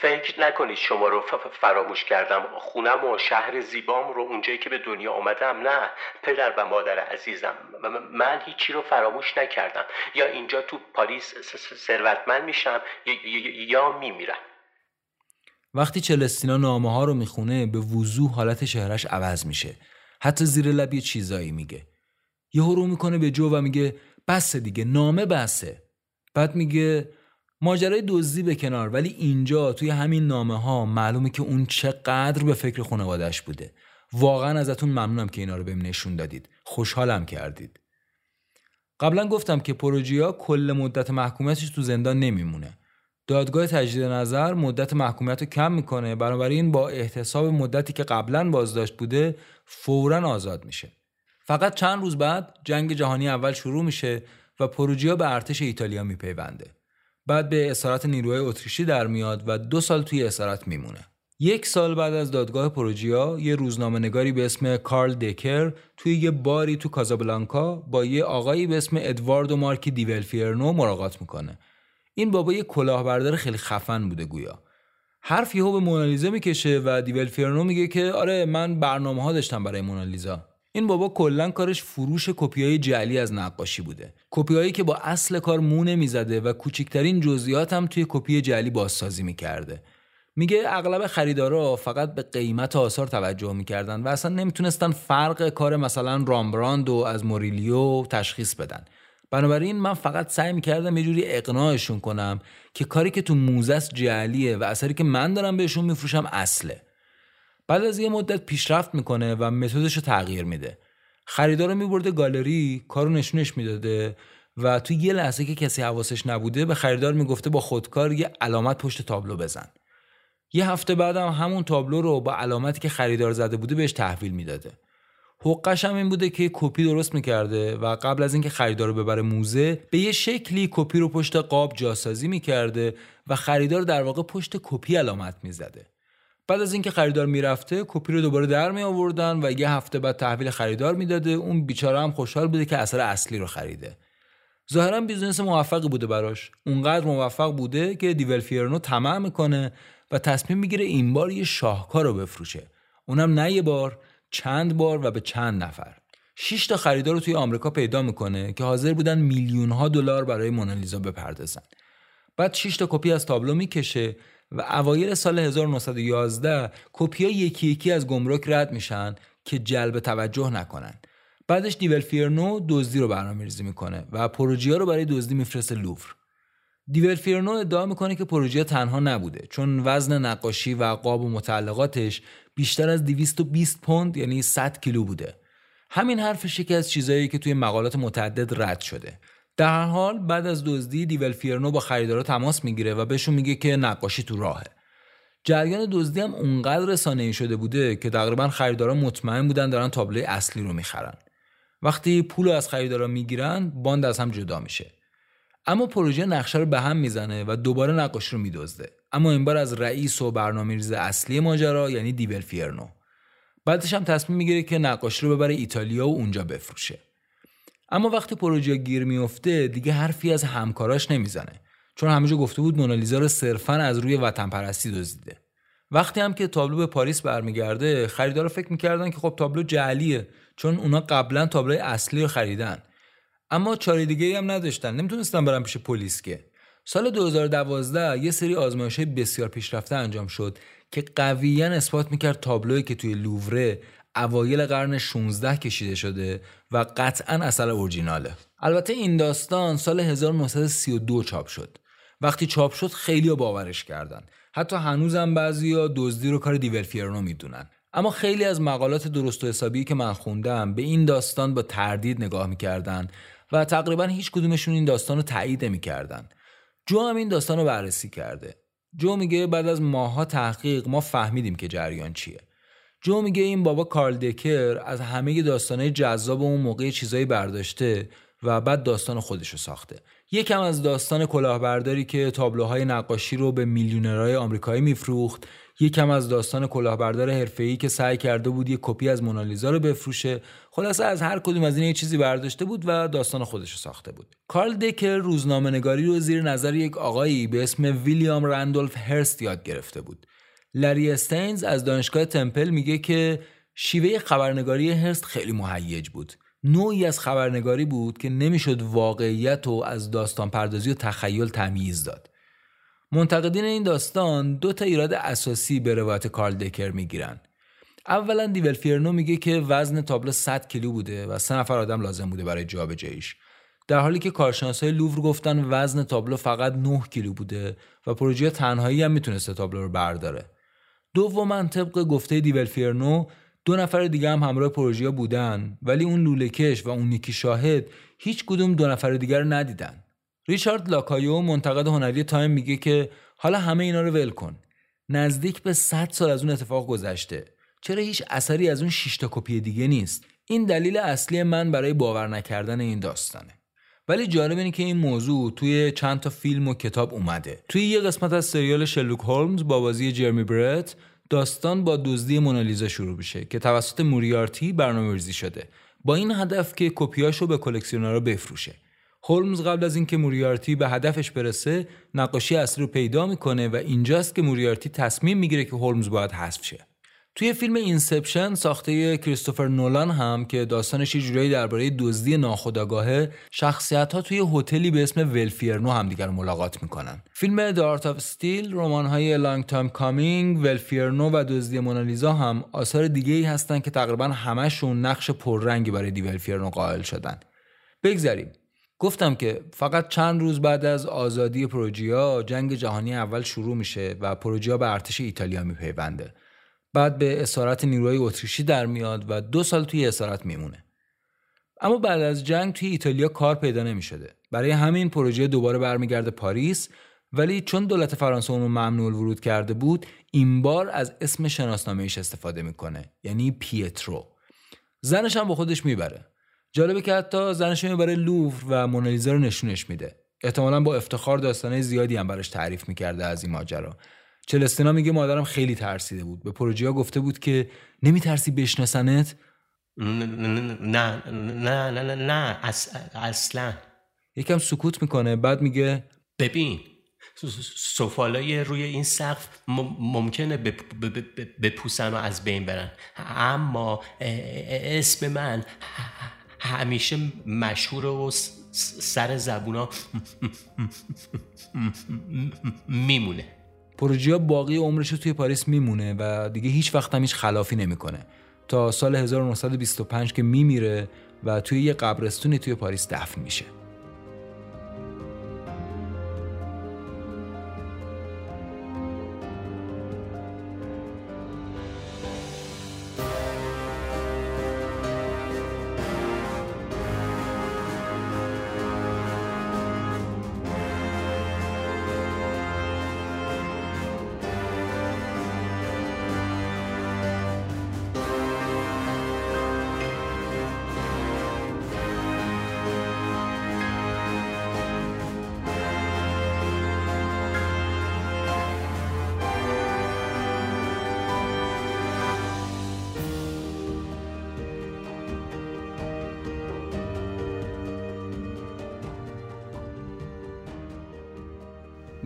فکر نکنید شما رو فراموش کردم. خونم و شهر زیبام رو اونجایی که به دنیا آمدم نه. پدر و مادر عزیزم من هیچی رو فراموش نکردم. یا اینجا تو پاریس ثروتمند میشم یا میمیرم. وقتی چلستینا نامه ها رو می‌خونه به وضوح حالت شهرش عوض میشه. حتی زیر لب یه چیزایی میگه. یه رو می‌کنه به جو و میگه بسه دیگه نامه بسه. بعد میگه ماجرای دزدی به کنار ولی اینجا توی همین نامه ها معلومه که اون چقدر به فکر خانوادش بوده. واقعا ازتون ممنونم که اینا رو بهم نشون دادید. خوشحالم کردید قبلا گفتم که پروژیا کل مدت محکومیتش تو زندان نمیمونه. دادگاه تجدید نظر مدت محکومیت رو کم می‌کنه. بنابراین با احتساب مدتی که قبلا بازداشت بوده فورا آزاد میشه. فقط چند روز بعد جنگ جهانی اول شروع میشه و پروژیا به ارتش ایتالیا میپیونده. بعد به اسارت نیروهای اتریشی در میاد و دو سال توی اسارت میمونه. یک سال بعد از دادگاه پروژیا یه روزنامه نگاری به اسم کارل دکر توی یه باری تو کازابلانکا با یه آقایی به اسم ادواردو مارکی دیولفیرنو ملاقات می‌کنه. این بابا یه کلاهبردار خیلی خفن بوده گویا. حرف یهو به مونالیزا می‌کشه و دیولفیرنو میگه که آره من برنامه ها داشتم برای مونالیزا. این بابا کلا کارش فروش های جعلی از نقاشی بوده. کپیایی که با اصل کار مو نمی‌زده و کوچکترین جزئیات هم توی کپی جعلی بازسازی می‌کرده. میگه اغلب خریدارا فقط به قیمت آثار توجه می‌کردن و اصلا نمی‌تونستن فرق کار مثلا رامبراند و از موریلیو تشخیص بدن. بنابراین من فقط سعی می‌کردم یه جوری اقناعشون کنم که کاری که تو موزه جعلیه و اثری که من دارم بهشون میفروشم اصله. بعد از یه مدت پیشرفت می‌کنه و متدش رو تغییر میده. خریدار رو میبرده گالری کارو نشونش می‌داده و تو یه لحظه که کسی حواسش نبوده به خریدار می‌گفته با خودکار یه علامت پشت تابلو بزن. یه هفته بعدم هم همون تابلو رو با علامتی که خریدار زده بوده بهش تحویل می‌داده. حقش هم این بوده که کپی درست می‌کرده و قبل از اینکه خریدار رو ببره موزه به یه شکلی کپی رو پشت قاب جاسازی می‌کرده و خریدار در واقع پشت کپی علامت می‌زده. بعد از اینکه خریدار می‌رفته کپی رو دوباره در می آوردن و یه هفته بعد تحویل خریدار می‌داده. اون بیچاره هم خوشحال بوده که اثر اصلی رو خریده. ظاهرا business موفقی بوده براش. اونقدر موفق بوده که دیولفیرنو طمع می‌کنه و تصمیم می‌گیره این بار یه شاهکار رو بفروشه. اونم نه یه بار چند بار و به چند نفر. 6 تا خریدار رو توی آمریکا پیدا می‌کنه که حاضر بودن میلیون ها دلار برای مونالیزا بپردازن. بعد 6 تا کپی از تابلو می‌کشه و اوایل سال 1911 کپی یکی یکی از گمرک رد میشن که جلب توجه نکنن. بعدش دیولفیرنو دزدی رو برنامه‌ریزی می‌کنه و پروژیا رو برای دزدی میفرسته لوور. دیولفیرنو ادعا می‌کنه که پروژیا تنها نبوده چون وزن نقاشی و قاب و متعلقاتش بیشتر از 220 پوند یعنی 100 کیلو بوده. همین حرفش یکی از چیزایی که توی مقالات متعدد رد شده. در هر حال بعد از دزدی دیولفیرنو با خریدارا تماس می‌گیره و بهشون میگه که نقاشی تو راهه. جریان دزدی هم اونقدر رسانه‌ای شده بوده که تقریبا خریدارا مطمئن بودن دارن تابلوی اصلی رو می‌خرن. وقتی پول از خریدارا می‌گیرن باند از هم جدا میشه. اما پروژه نقشه رو به هم می‌زنه و دوباره نقاشی رو میدزده. اما این بار از رئیس و برنامه‌ریز اصلی ماجرا یعنی دیولفیرنو بعدش هم تصمیم می‌گیره که نقاشی رو ببره ایتالیا و اونجا بفروشه. اما وقتی پروژه گیر میفته دیگه حرفی از همکاراش نمی‌زنه. چون همیشه گفته بود مونالیزا رو صرفا از روی وطن پرستی دزدیده. وقتی هم که تابلو به پاریس برمیگرده خریدارا فکر می‌کردن که خب تابلو جعلیه چون اونا قبلا تابلوی اصلی رو خریدن. اما چاره دیگه هم نداشتن. نمی‌تونستن برن پیش پلیس که. سال 2012 یه سری آزمایش بسیار پیشرفته انجام شد که قویا اثبات می‌کرد تابلویی که توی لووره اوایل قرن 16 کشیده شده و قطعا اصل اورجیناله. البته این داستان سال 1932 چاپ شد. وقتی چاپ شد خیلی باورش کردن. حتی هنوزم بعضیا دزدی رو کار دیولفیرنو می‌دونن. اما خیلی از مقالات درست و حسابی که من خوندم به این داستان با تردید نگاه می‌کردن و تقریبا هیچ کدومشون این داستان رو تایید نمی‌کردن. جو هم این داستان رو بررسی کرده. جو میگه بعد از ماها تحقیق ما فهمیدیم که جریان چیه. جو میگه این بابا کارل دکر از همه داستانهای جذاب اون موقع چیزایی برداشته و بعد داستان خودش رو ساخته. یکم از داستان کلاهبرداری که تابلوهای نقاشی رو به میلیونرهای آمریکایی میفروخت یکم از داستان کلاهبردار حرفه‌ای که سعی کرده بود یه کپی از مونالیزا رو بفروشه. خلاصه از هر کدوم از این یه چیزی برداشته بود و داستان خودش رو ساخته بود. کارل دکر روزنامه نگاری رو زیر نظر یک آقایی به اسم ویلیام رندولف هرست یاد گرفته بود. لری استینز از دانشگاه تمپل میگه که شیوه خبرنگاری هرست خیلی مهیج بود. نوعی از خبرنگاری بود که نمی‌شد واقعیت و از داستان پردازی و تخیل تمیز داد. منتقدین این داستان دو تا ایراد اساسی به روایت کارل دکر می‌گیرن. اولا دیولفیرنو میگه که وزن تابلو 100 کیلو بوده و سه نفر آدم لازم بوده برای جابجاییش. در حالی که کارشناسای لوور گفتن وزن تابلو فقط 9 کیلو بوده و پروژیا تنهایی هم می‌تونسته تابلو رو برداره. دوما طبق گفته دیولفیرنو دو نفر دیگه هم همراه پروژیا بودن ولی اون لوله‌کش و اون یکی شاهد هیچ کدوم دو نفر دیگر رو ندیدن. ریچارد لاکایو منتقد هنری تایم میگه که حالا همه اینا رو ول کن. نزدیک به 100 سال از اون اتفاق گذشته. چرا هیچ اثری از اون 6 تا کپی دیگه نیست؟ این دلیل اصلی من برای باور نکردن این داستانه. ولی جالب اینه که این موضوع توی چند تا فیلم و کتاب اومده. توی یه قسمت از سریال شرلوک هولمز با بازی جرمی برت داستان با دزدی مونالیزا شروع میشه که توسط موریارتی برنامه‌ریزی شده. با این هدف که کپیاشو به کلکسیونرها بفروشه. هولمز قبل از اینکه موریارتی به هدفش برسه نقاشی اصلی رو پیدا می‌کنه و اینجاست که موریارتی تصمیم می‌گیره که هولمز باید حذف شه. توی فیلم Inception ساخته کریستوفر نولان هم که داستانش یه جورایی درباره دزدی ناخودآگاهه شخصیت ها توی هتلی به اسم ولفیرنو همدیگر ملاقات می‌کنن. فیلم The Art of Steal رمان های Long Time Coming ولفیرنو و دزدی مونالیزا هم آثار دیگه ای هستن که تقریبا همشون نقش پررنگی برای دی ولفیرنو قائل شدن. بگذریم گفتم که فقط چند روز بعد از آزادی پروژیا جنگ جهانی اول شروع میشه و پروژیا به ارتش ایتالیا میپیونده. بعد به اسارت نیروهای اتریشی در میاد و دو سال توی اسارت میمونه. اما بعد از جنگ توی ایتالیا کار پیدا نمی‌شده. برای همین پروژه دوباره برمیگرده پاریس ولی چون دولت فرانسه اونو ممنوع ورود کرده بود این بار از اسم شناسنامهش استفاده می‌کنه یعنی پیترو. زنش هم با خودش می‌بره. جالبه که حتی زنش می‌بره لوور و مونالیزا رو نشونش میده. احتمالا با افتخار داستانه زیادی هم براش تعریف می‌کرده از این ماجرا. چلستینا میگه مادرم خیلی ترسیده بود. به پروژیا گفته بود که نمیترسی بشناسنت؟ نه نه نه نه نه اصلا. یکم سکوت می‌کنه بعد میگه ببین سفالای روی این سقف ممکنه بپوسن و از بین برن. اما اسم من همیشه مشهور و سر زبونا میمونه. پروژیا باقی عمرش توی پاریس میمونه و دیگه هیچ وقت هم هیچ خلافی نمی‌کنه. تا سال 1925 که میمیره و توی یه قبرستونی توی پاریس دفن میشه.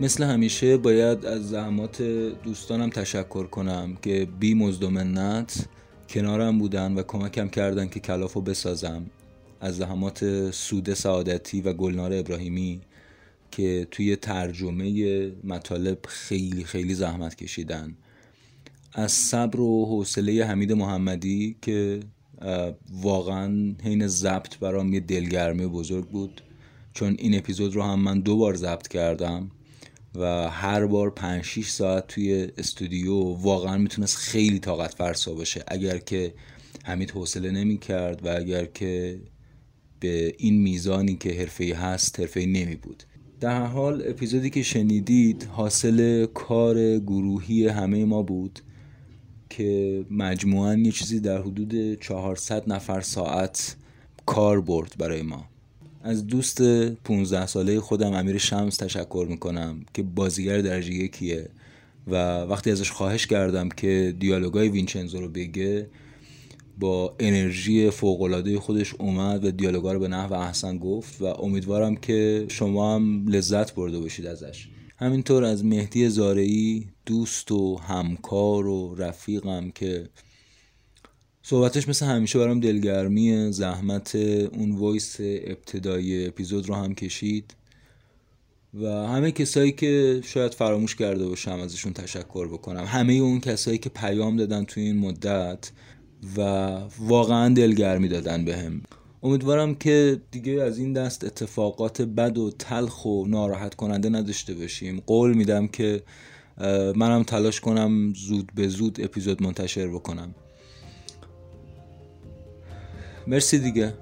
مثل همیشه باید از زحمات دوستانم تشکر کنم که بی مزدومنت کنارم بودن و کمکم کردن که کلافو بسازم. از زحمات سود سعادتی و گلنار ابراهیمی که توی ترجمه مطالب خیلی خیلی زحمت کشیدن. از صبر و حوصله حمید محمدی که واقعا حین ضبط برام یه دلگرمی بزرگ بود. چون این اپیزود رو هم من دو بار ضبط کردم. و هر بار 5 6 ساعت توی استودیو واقعا می‌تونست خیلی طاقت فرسا باشه. اگر که حمید حوصله نمی کرد و اگر که به این میزانی که حرفه هست حرفه نمی بود در حال اپیزودی که شنیدید حاصل کار گروهی همه ما بود که مجموعا یه چیزی در حدود 400 نفر ساعت کار برد برای ما. از دوست 15 ساله خودم امیر شمس تشکر می‌کنم که بازیگر درجه یکیه و وقتی ازش خواهش کردم که دیالوگای وینچنزو رو بگه با انرژی فوقالعاده خودش اومد و دیالوگا رو به نحو احسن گفت و امیدوارم که شما هم لذت برده باشید ازش. همینطور از مهدی زارعی دوست و همکار و رفیقم که صحبتش مثل همیشه برام دلگرمی زحمت اون وایس ابتدایی اپیزود رو هم کشید. و همه کسایی که شاید فراموش کرده باشم ازشون تشکر بکنم. همه اون کسایی که پیام دادن توی این مدت و واقعا دلگرمی دادن بهم. هم. امیدوارم که دیگه از این دست اتفاقات بد و تلخ و ناراحت کننده نداشته باشیم. قول میدم که منم تلاش کنم زود به زود اپیزود منتشر بکنم. مرسی دیگه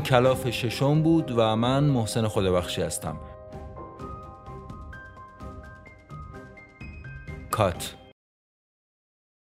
کلاف ششم بود و من محسن خدابخشی هستم. کات.